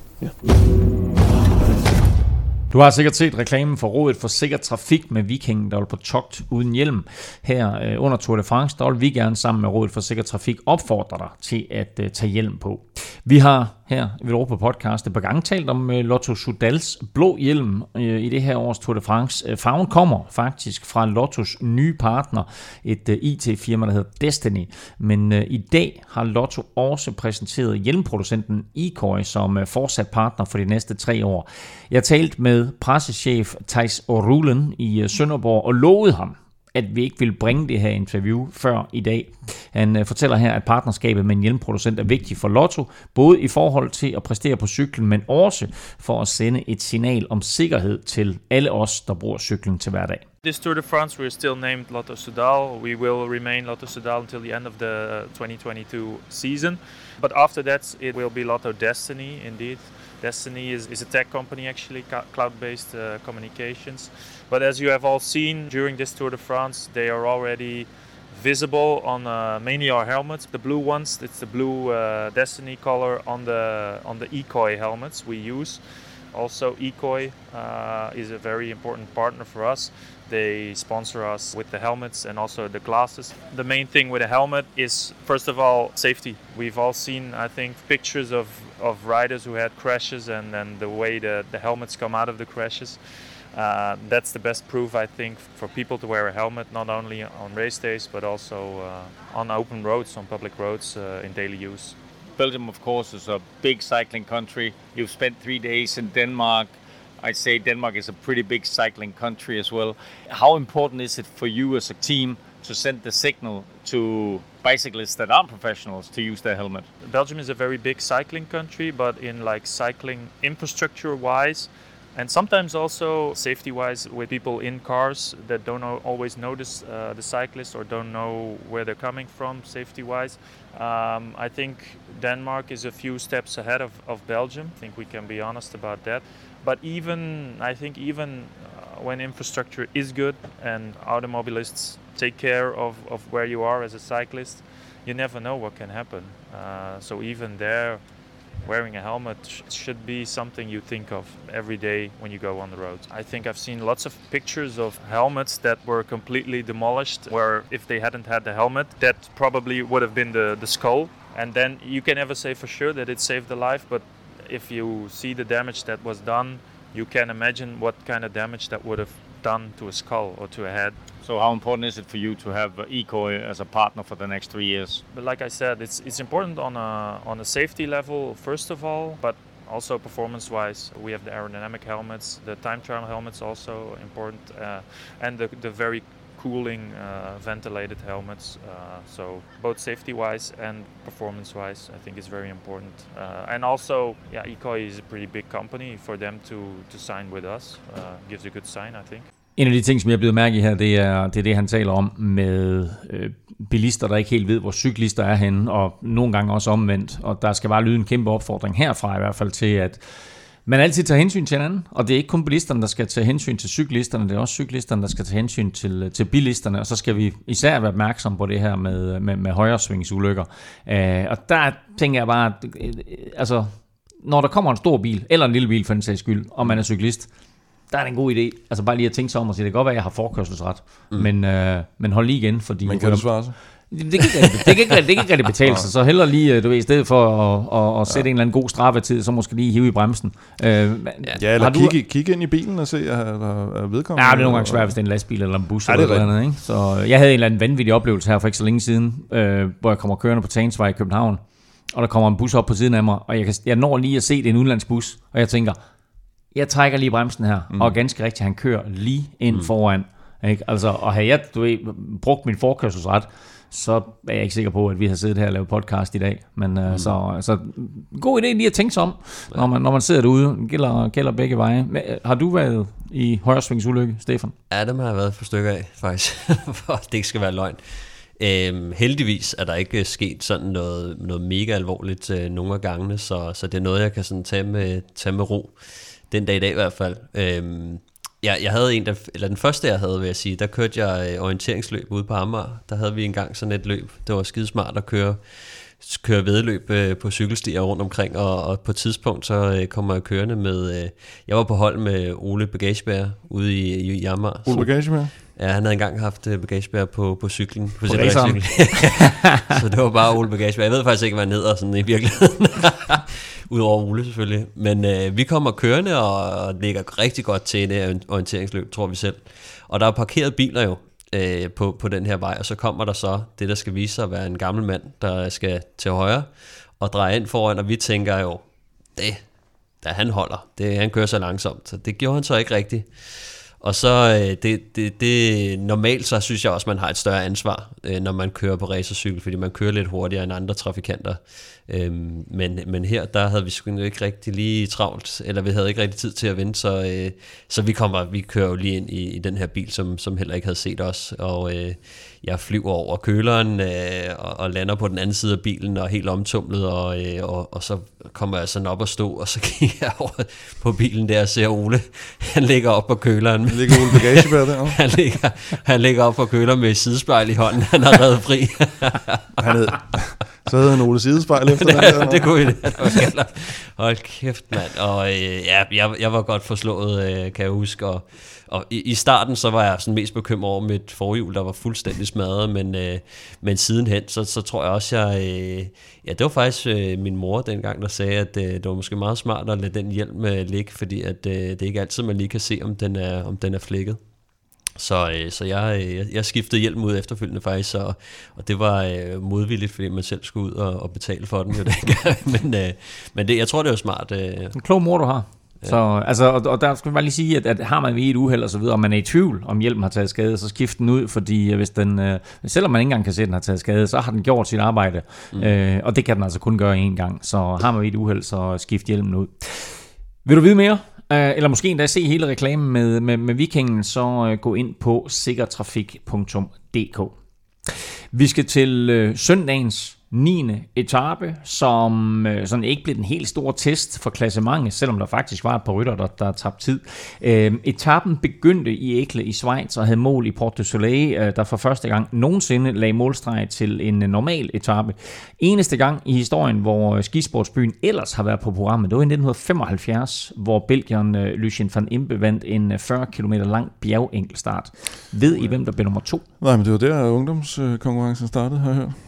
Du har sikkert set reklamen for rådet for sikker trafik med vikingen, der var på togt uden hjelm. Her øh, under Tour de France, der vil vi gerne sammen med rådet for sikker trafik opfordre dig til at øh, tage hjelm på. Vi har her i Europa Podcast et par gange talt om øh, Lotto Sudals blå hjelm øh, i det her års Tour de France. Øh, farven kommer faktisk fra Lottos nye partner, et IT-firma, der hedder Destiny. Men i dag har Lotto også præsenteret hjelmproducenten Ecoy som fortsat partner for de næste tre år. Jeg talte med pressechef Thijs Orulen i Sønderborg og lovede ham, at vi ikke vil bringe det her interview før i dag. Han øh, fortæller her, at partnerskabet med en hjelmproducent er vigtigt for Lotto, både i forhold til at præstere på cyklen, men også for at sende et signal om sikkerhed til alle os, der bruger cyklen til hverdag. This Tour de France, we're still named Lotto Sudal. We will remain Lotto Sudal until the end of the uh, 2022 season. But after that, it will be Lotto Destiny, indeed. Destiny is, is a tech company, actually, cloud based uh, communications. But as you have all seen during this Tour de France, they are already visible on uh, mainly our helmets. The blue ones, it's the blue uh, Destiny color on the on the Ecoy helmets we use. Also, Ecoy uh, is a very important partner for us. They sponsor us with the helmets and also the glasses. The main thing with a helmet is, first of all, safety. We've all seen, I think, pictures of, of riders who had crashes and, and the way the, the helmets come out of the crashes. Uh, that's the best proof, I think, for people to wear a helmet, not only on race days, but also uh, on open roads, on public roads uh, in daily use. Belgium, of course, is a big cycling country. You've spent three days in Denmark. I'd say Denmark is a pretty big cycling country as well. How important is it for you as a team to send the signal to bicyclists that aren't professionals to use their helmet? Belgium is a very big cycling country, but in like cycling infrastructure wise, and sometimes also safety wise with people in cars that don't always notice uh, the cyclist or don't know where they're coming from safety wise um, i think denmark is a few steps ahead of, of belgium. I think we can be honest about that. But even I think even uh, when infrastructure is good and automobilists take care of, of where you are as a cyclist, you never know what can happen. Uh, so even there, wearing a helmet sh- should be something you think of every day when you go on the road. I think I've seen lots of pictures of helmets that were completely demolished, where if they hadn't had the helmet, that probably would have been the, the skull. And then you can never say for sure that it saved the life, but if you see the damage that was done, you can imagine what kind of damage that would have done to a skull or to a head. So how important is it for you to have Ecoy as a partner for the next three years? But like I said, it's it's important on a on a safety level first of all, but also performance-wise. We have the aerodynamic helmets, the time trial helmets also important, uh, and the the very cooling uh, ventilated helmets. Uh, so both safety-wise and performance-wise, I think is very important. Uh, and also, yeah, Ecoy is a pretty big company. For them to to sign with us uh, gives a good sign, I think. En af de ting, som jeg er blevet mærke i her, det er, det er det, han taler om med øh, bilister, der ikke helt ved, hvor cyklister er henne, og nogle gange også omvendt. Og der skal bare lyde en kæmpe opfordring herfra i hvert fald til, at man altid tager hensyn til hinanden, og det er ikke kun bilisterne, der skal tage hensyn til cyklisterne, det er også cyklisterne, der skal tage hensyn til, til bilisterne, og så skal vi især være opmærksom på det her med, med, med højresvingsulykker. Uh, og der tænker jeg bare, at, altså, når der kommer en stor bil, eller en lille bil for den sags skyld, og man er cyklist, der er det en god idé. Altså bare lige at tænke sig om og sige, det kan godt være, at jeg har forkørselsret, mm. men, uh, men hold lige igen, fordi... Men kan du svare så? Det kan, ikke, det, kan ikke, det kan ikke rigtig betale sig, så heller lige, øh, du ved, i stedet for at, at, at sætte ja. en eller anden god straffetid, så måske lige hive i bremsen. Øh, ja, eller du, kigge, kigge ind i bilen og se, at er vedkommende. Ja, det er nogle gange svært, hvis det er en lastbil eller en bus ja, eller noget andet. Ikke? Så jeg havde en eller anden vanvittig oplevelse her for ikke så længe siden, øh, hvor jeg kommer kørende på Tagensvej i København, og der kommer en bus op på siden af mig, og jeg, kan, jeg når lige at se, det er en udenlandsbus, og jeg tænker, jeg trækker lige bremsen her, mm. og ganske rigtigt, han kører lige ind mm. foran. Ikke? Altså, og havde jeg du ved, brugt min forkørselsret, så er jeg ikke sikker på, at vi har siddet her og lavet podcast i dag. Men øh, mm. så, så god idé lige at tænke sig om, når man, når man sidder derude. Det gælder, gælder begge veje. Men, øh, har du været i højresvingsulykke, Stefan? Ja, dem har jeg været for stykker af, faktisk. for det ikke skal være løgn. Øhm, heldigvis er der ikke øh, sket sådan noget, noget mega alvorligt øh, nogle af gangene, så, så det er noget, jeg kan sådan tage, med, tage med ro. Den dag i dag i hvert fald. Øhm, Ja, jeg havde en, der, eller den første jeg havde, vil jeg sige, der kørte jeg øh, orienteringsløb ude på Amager. Der havde vi engang sådan et løb. Det var skidesmart at køre kører vedløb øh, på cykelstier rundt omkring, og, og på et tidspunkt så øh, kommer jeg kørende med, øh, jeg var på hold med Ole Bagagebær ude i, i Jammer. Ole Bagagebær? Ja, han havde engang haft øh, Bagagebær på, på cyklen. På, På racercykel. så det var bare Ole Bagagebær. Jeg ved faktisk ikke, hvad han hedder sådan i virkeligheden. Udover Ole selvfølgelig. Men øh, vi kommer kørende og, ligger rigtig godt til her orienteringsløb, tror vi selv. Og der er parkeret biler jo øh, på, på den her vej, og så kommer der så det, der skal vise sig at være en gammel mand, der skal til højre og dreje ind foran, og vi tænker jo, det, da han holder, det, han kører så langsomt. Så det gjorde han så ikke rigtigt. Og så, øh, det, det, det, normalt så synes jeg også, man har et større ansvar, øh, når man kører på racercykel, fordi man kører lidt hurtigere end andre trafikanter. Øhm, men, men her, der havde vi sgu ikke rigtig lige travlt, eller vi havde ikke rigtig tid til at vente, så, øh, så vi kommer, vi kører jo lige ind i, i den her bil, som, som heller ikke havde set os, og øh, jeg flyver over køleren øh, og, og lander på den anden side af bilen og er helt omtumlet, og, øh, og, og så kommer jeg sådan op og stå, og så kigger jeg over på bilen der og ser Ole, han ligger op på køleren. Ligger Ole Bagagebær der? han, ligger, han ligger op på køleren med sidespejl i hånden, han har reddet fri. Han hed, så havde han Ole Sidespejl efter den der. det kunne vi det. Hold kæft, mand. Og øh, ja, jeg, jeg var godt forslået, øh, kan jeg huske. Og, og i, i starten, så var jeg sådan mest bekymret over mit forhjul, der var fuldstændig smadret. Men, øh, men sidenhen, så, så tror jeg også, jeg... Øh, ja, det var faktisk øh, min mor dengang, der sagde, at øh, det var måske meget smart at lade den hjelm øh, ligge, fordi at, øh, det er ikke altid, man lige kan se, om den er, om den er flækket. Så, øh, så jeg, øh, jeg, skiftede hjelm ud efterfølgende faktisk, og, og det var øh, modvilligt, fordi man selv skulle ud og, og betale for den jo dengang. men øh, men det, jeg tror, det var smart. Øh, En klog mor, du har. Ja. Så, altså, og, og der skal man bare lige sige, at, at har man ved et uheld og så videre, og man er i tvivl, om hjelmen har taget skade, så skift den ud, fordi øh, hvis den, øh, selvom man ikke engang kan se, at den har taget skade, så har den gjort sit arbejde. Mm. Øh, og det kan den altså kun gøre én gang. Så har man ved et uheld, så skift hjelmen ud. Vil du vide mere? Øh, eller måske endda se hele reklamen med, med, med Vikingen, så øh, gå ind på sikkertrafik.dk. Vi skal til øh, søndagens 9. etape, som øh, sådan ikke blev den helt store test for klassementet, selvom der faktisk var et par rytter, der, der tabte tid. Øh, etappen begyndte i Ekle i Schweiz og havde mål i Port du Soleil, øh, der for første gang nogensinde lagde målstreg til en øh, normal etape. Eneste gang i historien, hvor øh, skisportsbyen ellers har været på programmet, det var i 1975, hvor Belgieren øh, Lucien van Impe vandt en øh, 40 km lang bjergenkelstart. Ved I, hvem der blev nummer to? Nej, men det var der, ungdomskonkurrencen startede, har jeg hørt.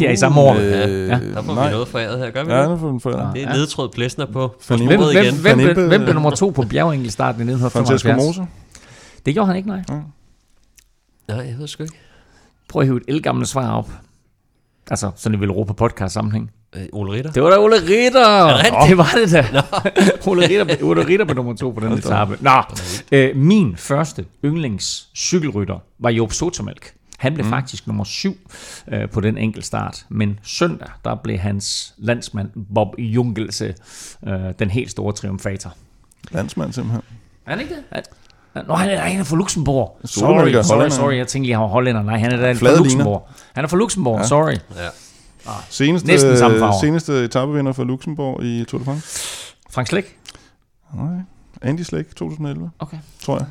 Ja, i samme år. Øh, ja, der får nej. vi noget foræret her, gør vi Ja, det? der får foræret. Det er ledtråd Blæsner på, på Hvem, hvem, igen. hvem, hvem, hvem blev nummer to på bjergenkeltstarten i Francesco 1975? Mose. Det gjorde han ikke, nej. Nej, jeg ved sgu ikke. Prøv at hive et elgamle svar op. Altså, sådan i Velropa podcast sammenhæng. Øh, Ole Ritter? Det var da Ole Ritter! Er det rigtigt? det var det da. Ole Ritter, Ole Ritter blev nummer to på den etape. Nå, øh, min første yndlings cykelrytter var Job Sotomalk. Han blev mm. faktisk nummer syv øh, på den enkelt start. Men søndag, der blev hans landsmand Bob Jungelse øh, den helt store triumfator. Landsmand simpelthen. Er han ikke det? Er- Nå, han er, han er fra Luxembourg. Sorry, sorry, sorry. Jeg tænkte lige, han var hollænder. Nej, han er da fra. Luxembourg. Han er fra Luxembourg, Ja. sorry. Ja. Seneste, Næsten samme farver. seneste etapevinder for Luxembourg i Tour de France. Frank Slæk? Nej. Andy Slæk 2011, Okay. tror jeg.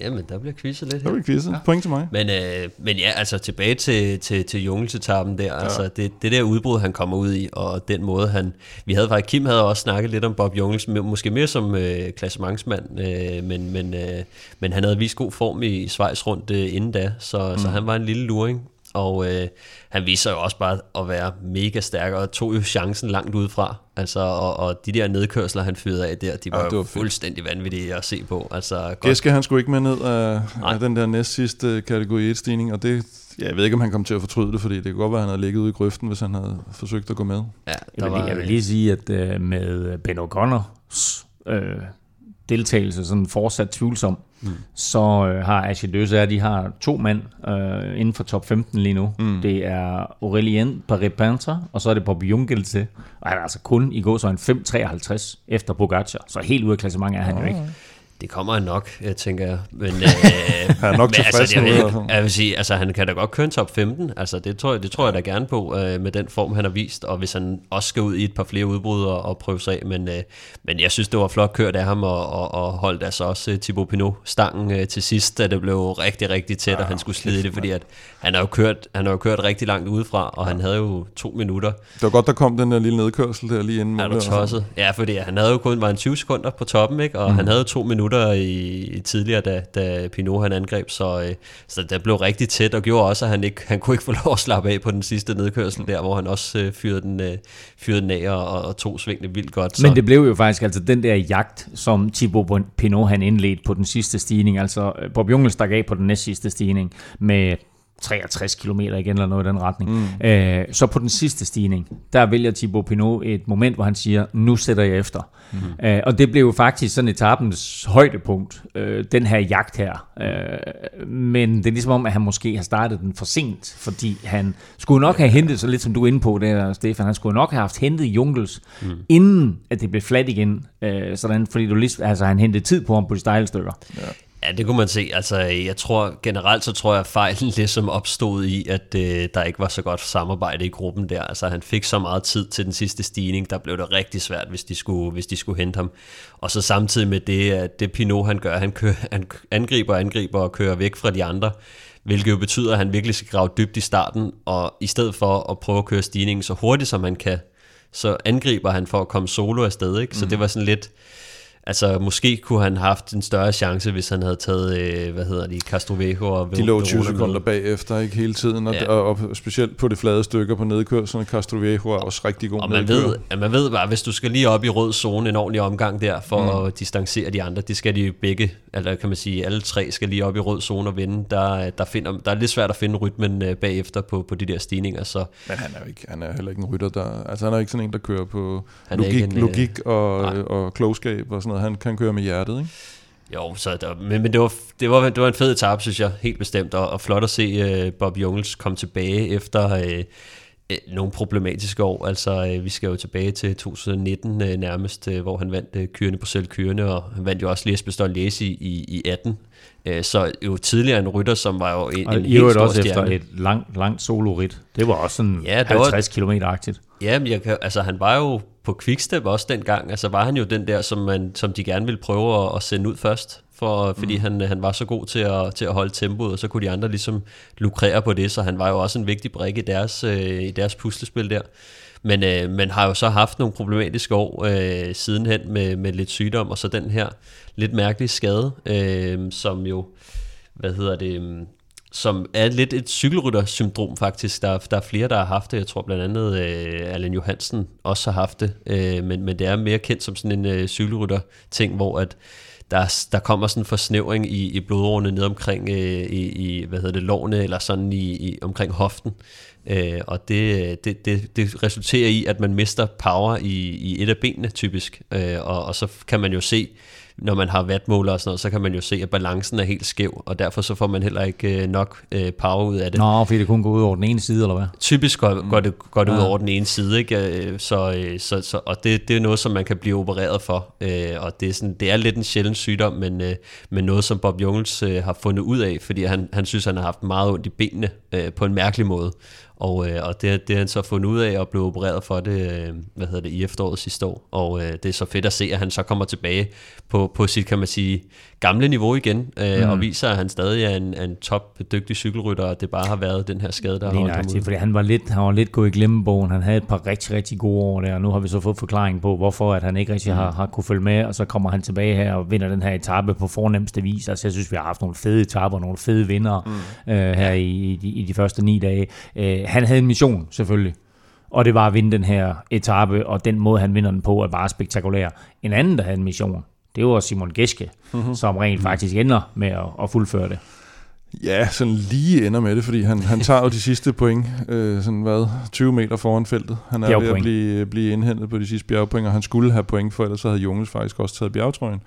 Jamen, der bliver quizzet lidt Der her. var quizet. Point til mig. Men, øh, men ja, altså tilbage til, til, til jungelsetappen der, ja. altså det, det der udbrud, han kommer ud i, og den måde, han... Vi havde faktisk, Kim havde også snakket lidt om Bob Jungels, måske mere som øh, klassementsmand, øh, men, men, øh, men han havde vist god form i Schweiz rundt øh, inden da, så, mm. så han var en lille luring, og øh, han viser jo også bare at være mega stærk, og tog jo chancen langt udefra. Altså, og, og de der nedkørsler, han fyrede af der, de var, Ja, det var var fedt. fuldstændig vanvittige at se på. Altså, godt. Gæske, han skulle ikke med ned af, Nej. af den der næst sidste kategori 1-stigning, og det, ja, jeg ved ikke, om han kom til at fortryde det, fordi det kunne godt være, at han havde ligget ude i grøften, hvis han havde forsøgt at gå med. Ja, Jeg vil, var, jeg vil lige sige, at øh, med Ben O'Connors øh, deltagelse sådan fortsat tvivlsom, mm. så øh, har Ashley Døse, de har to mand øh, inden for top 15 lige nu. Mm. Det er Aurelien Paré-Panter, og så er det Bob Jungelse, og han er altså kun i går så en 5.53 efter Pogacar, så helt ude af klassement er han jo ikke. Det kommer han nok, øh, tænker jeg. Men, øh, Han er nok men, tilfreds altså, jeg, fald. jeg, jeg vil sige, altså, han kan da godt køre en top 15. Altså, det tror jeg, det tror jeg da gerne på, øh, med den form, han har vist. Og hvis han også skal ud i et par flere udbrud og, og prøve sig af. Men, øh, men jeg synes, det var flot kørt af ham, og, og, og holdt altså også øh, Thibaut Pinot stangen øh, til sidst, da det blev rigtig, rigtig tæt, og han skulle slide i det, fordi at han har jo kørt, han har jo kørt rigtig langt udefra, og han havde jo to minutter. Det var godt, der kom den der lille nedkørsel der lige inden Er du målet. tosset? Ja, fordi han havde jo kun var en 20 sekunder på toppen, ikke? og mm. han havde jo to minutter i, i tidligere, da, da Pinot han angreb, så, øh, så det blev rigtig tæt, og gjorde også, at han, ikke, han kunne ikke få lov at slappe af på den sidste nedkørsel der, hvor han også øh, fyrede, den, øh, fyrede den af og, og tog svingene vildt godt. Så. Men det blev jo faktisk altså den der jagt, som Thibaut Pinot han indledte på den sidste stigning. Altså øh, Bob Jungel stak af på den næst sidste stigning med 63 km igen, eller noget i den retning. Mm. Øh, så på den sidste stigning, der vælger Thibaut Pinot et moment, hvor han siger, nu sætter jeg efter. Mm. Øh, og det blev jo faktisk sådan etapens højdepunkt, øh, den her jagt her. Øh, men det er ligesom om, at han måske har startet den for sent, fordi han skulle nok have hentet, så lidt som du er inde på der, Stefan, han skulle nok have haft hentet Jungels, mm. inden at det blev fladt igen, øh, sådan, fordi du ligesom, altså, han hentede tid på ham på de stejle stykker. Ja. Ja, det kunne man se. Altså, jeg tror generelt så tror jeg, at fejlen ligesom opstod i, at øh, der ikke var så godt samarbejde i gruppen der. Altså, han fik så meget tid til den sidste stigning, der blev det rigtig svært, hvis de skulle, hvis de skulle hente ham. Og så samtidig med det, at det Pinot han gør, han, kører, han angriber, angriber og kører væk fra de andre, hvilket jo betyder, at han virkelig skal grave dybt i starten, og i stedet for at prøve at køre stigningen så hurtigt, som han kan, så angriber han for at komme solo afsted. Ikke? Så mm. det var sådan lidt... Altså, måske kunne han have haft en større chance, hvis han havde taget, øh, hvad hedder de, Castroviejo og De lå 20 Verona med. sekunder bagefter, ikke hele tiden, og, Ja. og, og specielt på de flade stykker på nedkørslen, Castroviejo er også rigtig god Og man nedkører. ved, at man ved bare, hvis du skal lige op i rød zone en ordentlig omgang der, for mm. at distancere de andre, det skal de begge, eller kan man sige, alle tre skal lige op i rød zone og vinde. Der, der, finder, der er lidt svært at finde rytmen øh, bagefter på, på de der stigninger, så Men han er jo ikke, han er heller ikke en rytter, der... Altså, han er ikke sådan en, der kører på Han logik, en, øh, logik og, nej. og klogskab og sådan noget. Han kan køre med hjertet, ikke? Jo, så der, men, men det, var, det, var, det var en fed etape, synes jeg, helt bestemt, og, og flot at se uh, Bob Jungels komme tilbage efter uh, uh, nogle problematiske år. Altså, uh, vi skal jo tilbage til 2019 uh, nærmest, uh, hvor han vandt uh, kørende på selv kørende, og han vandt jo også Liesbestol Lies i, i, i 18. Uh, så jo tidligere en rytter, som var jo en, Og en helt stor også efter et langt, langt solorit. Det var også sådan Ja, ja, det var- 50 km-agtigt. Ja, men jeg kan, altså han var jo på Quickstep også dengang, altså var han jo den der, som, man, som de gerne ville prøve at, at sende ud først, for, fordi han, han var så god til at, til at holde tempoet, og så kunne de andre ligesom lukrere på det, så han var jo også en vigtig brik i deres, øh, i deres puslespil der. Men, øh, men har jo så haft nogle problematiske år øh, sidenhen med, med lidt sygdom, og så den her lidt mærkelige skade, øh, som jo, hvad hedder det, som er lidt et cykelrytter-syndrom faktisk. Der, der er flere, der har haft det. Jeg tror blandt andet øh, Allan Johansen også har haft det. Øh, men, men det er mere kendt som sådan en øh, cykelrytter-ting, hvor at der, der kommer sådan en forsnævring i, i blodårene ned omkring øh, i, i, hvad hedder det, lårene, eller sådan i, i omkring hoften. Øh, og det, øh, det, det, det resulterer i, at man mister power i, i et af benene typisk. Øh, og, og så kan man jo se, når man har vatmåler og sådan noget, så kan man jo se, at balancen er helt skæv, og derfor så får man heller ikke øh, nok øh, power ud af det. Nå, fordi det kun går ud over den ene side, eller hvad? Typisk går, går det, går det ud Ja. over den ene side, ikke? Øh, Så, øh, så, så, og det, det er noget, som man kan blive opereret for, øh, og det er, sådan, det er lidt en sjælden sygdom, men, øh, men noget, som Bob Jungels øh, har fundet ud af, fordi han, han synes, han har haft meget ondt i benene øh, på en mærkelig måde, og, øh, og det, det har han så fundet ud af og blev opereret for det, øh, hvad hedder det, i efteråret sidste år, og øh, det er så fedt at se, at han så kommer tilbage på, på sit, kan man sige, gamle niveau igen, øh, Mm. og viser, at han stadig er en, en top dygtig cykelrytter, og det bare har været den her skade, der har holdt ham fordi han var, lidt, han var lidt gået i glemmebogen. Han havde et par rigtig, rigtig gode år der, og nu har vi så fået forklaring på, hvorfor at han ikke rigtig har, har kunne følge med, og så kommer han tilbage her og vinder den her etape på fornemmeste vis. Altså, jeg synes, vi har haft nogle fede etaper, nogle fede vinder mm. øh, her i, i, de, i de første ni dage. Øh, han havde en mission, selvfølgelig. Og det var at vinde den her etape, og den måde, han vinder den på, er bare spektakulær. En anden, der havde en mission, det var Simon Geske, mm-hmm. som rent faktisk ender med at, at fuldføre det. Ja, sådan lige ender med det, fordi han, han tager jo de sidste point, øh, sådan hvad, 20 meter foran feltet. Han er ved at Bjergpoint. blive, blive indhentet på de sidste bjergpoint, og han skulle have point, for ellers så havde Junges faktisk også taget bjergtrøjen.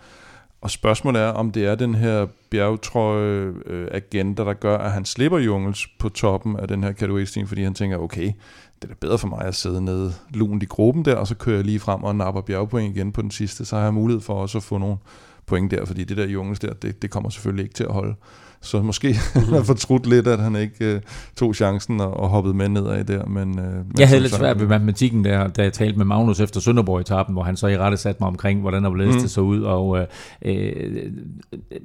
Og spørgsmålet er, om det er den her bjergtrøje-agenda, der gør, at han slipper Jungels på toppen af den her kategoristigning, fordi han tænker, okay, det er bedre for mig at sidde nede lunt i gruppen der, og så kører jeg lige frem og napper bjergpoint igen på den sidste, så har jeg mulighed for også at få nogle point der, fordi det der Jungels der, det, det kommer selvfølgelig ikke til at holde. Så måske har fortrudt lidt, at han ikke øh, tog chancen og, og hoppede med nedad der. Men, øh, men Jeg havde lidt svært ved matematikken der, da jeg talte med Magnus efter Sønderborg-etappen, hvor han så i rette satte mig omkring, hvordan der blev Mm. det så ud. Og øh, øh,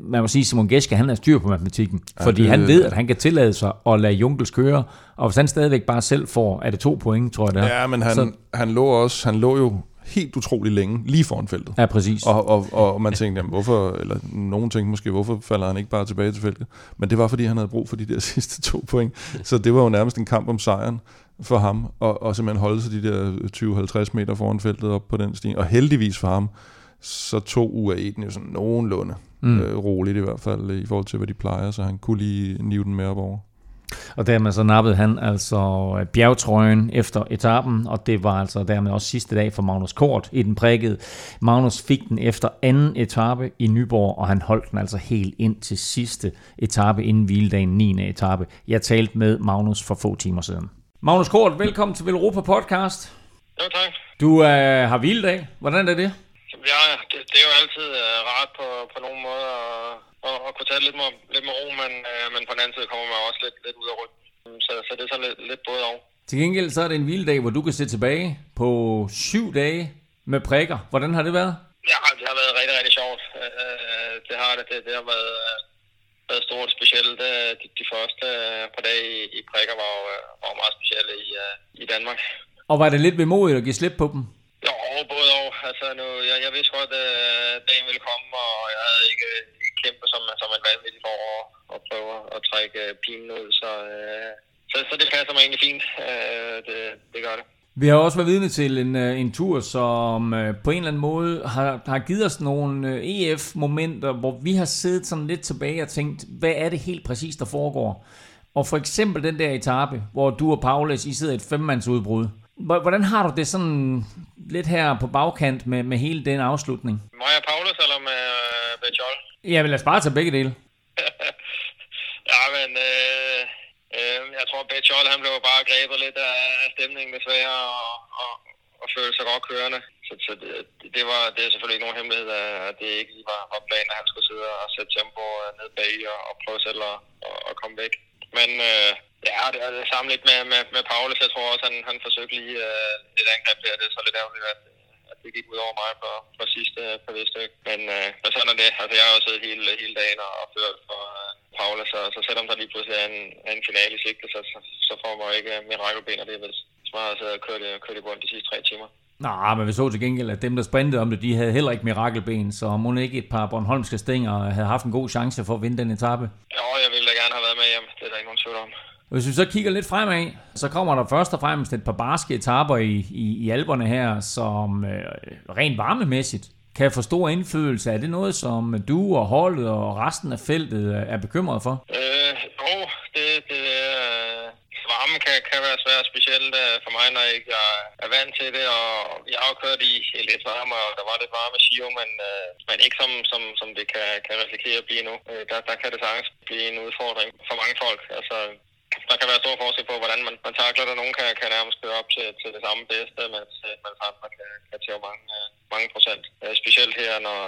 man må sige, Simon Geske, han er styr på matematikken, Ja, fordi det- han ved, at han kan tillade sig at lade Junkels køre, og hvis han stadigvæk bare selv får, er det to point, tror jeg det er. Ja, men han, Så, han lå også, han lå jo helt utrolig længe lige foran feltet. ja, præcis. Og, og, og man tænkte, jamen, hvorfor, eller nogen tænkte måske, hvorfor falder han ikke bare tilbage til feltet? Men det var, fordi han havde brug for de der sidste to point. Så det var jo nærmest en kamp om sejren for ham, og, og simpelthen holde sig de der 20-50 meter foran feltet op på den sti. Og heldigvis for ham, så tog UAE den jo sådan nogenlunde Mm. øh, roligt i hvert fald, i forhold til, hvad de plejer, så han kunne lige nive den med op over. Og dermed så nappede han altså øh, bjergtrøjen efter etappen, og det var altså dermed også sidste dag for Magnus Kort i den prikkede. Magnus fik den efter anden etape i Nyborg, og han holdt den altså helt ind til sidste etape inden hviledagen 9. etape. Jeg talte med Magnus for få timer siden. Magnus Kort, velkommen til Velropa Podcast. Jo, tak. Du øh, har hviledag. Hvordan er det? Ja, det, det er jo altid uh, rart på, på nogle måder at, at, at kunne tage lidt med, lidt med ro, men, uh, men på den anden side kommer man også lidt, lidt ud af rytmen. Så, så det er sådan lidt, lidt både og. Til gengæld så er det en hviledag, hvor du kan se tilbage på syv dage med prikker. Hvordan har det været? Ja, det har været rigtig, rigtig sjovt. Uh, det har det. Det, det har været, uh, været stort specielt. Uh, de, de første uh, par dage i, i prikker var, jo, var meget specielle i, i Danmark. Og var det lidt vemodigt at give slip på dem? Jo, både og. Altså, nu, jeg, jeg vidste godt, at øh, dagen ville komme, og jeg havde ikke, ikke kæmpet som, som en vanvittig for at, at prøve at trække øh, pinen ud. Så, øh, så, så det passer mig egentlig fint. Øh, det, det gør det. Vi har også været vidne til en, øh, en tur, som øh, på en eller anden måde har, har givet os nogle EF-momenter, hvor vi har siddet sådan lidt tilbage og tænkt, hvad er det helt præcis, der foregår? Og for eksempel den der etape, hvor du og Paulus, I sidder i et femmandsudbrud. Hvor- Hvordan har du det sådan lidt her på bagkant med, med hele den afslutning? Mig og Paulus, Ja, men lad os bare tage begge dele. Ja, men øh, øh, jeg tror, Bejol, han blev bare grebet lidt af af stemningen desværre, og, og, og følte sig godt kørende. Så, så det, det, var, det er selvfølgelig ikke nogen hemmelighed, at- det ikke lige var, var planen, at han skulle sidde og sætte tempo øh, ned bag og, og prøve selv at, at, at komme væk. Men øh, ja, det er det samme lidt med, med, med Paulus. Jeg tror også, han, han forsøgte lige øh, lidt angreb der. Det er så lidt ærgerligt, at, at det gik ud over mig på, på sidste par stykke. Men, øh, men sådan er det. Altså, jeg har jo siddet hele, hele dagen og, ført for øh, Paulus, så, så selvom der lige pludselig er en, en finale i sigte, så, så, så får man ikke øh, mirakelben, og det er hvis man har siddet og kørt, i- kørt i bund de sidste tre timer. Nå, men vi så til gengæld, at dem, der sprintede om det, de havde heller ikke mirakelben, så må ikke et par Bornholmske stænger havde haft en god chance for at vinde den etape. Jo, jeg ville da gerne have været med hjem. Det er der ikke nogen tvivl om. Hvis vi så kigger lidt fremad, så kommer der først og fremmest et par barske etaper i, i, i alberne her, som øh, rent varmemæssigt kan få stor indflydelse. Er det noget, som du og holdet og resten af feltet øh, er bekymret for? Øh, jo, det, det øh, varme kan, kan være svært, specielt øh, for mig, når jeg ikke er, er vant til det, og jeg har jo kørt i, i lidt varme, og der var lidt varme Shio, men, øh, men ikke som, som, som det kan, kan risikere at blive nu. Øh, der, der kan det sagtens blive en udfordring for mange folk. Altså, der kan være stor forskel på, hvordan man, man takler det. Nogen kan, kan nærmest køre op til, til det samme bedste, mens, man øh, mens andre kan, kan tage mange, øh, mange procent. Øh, specielt her, når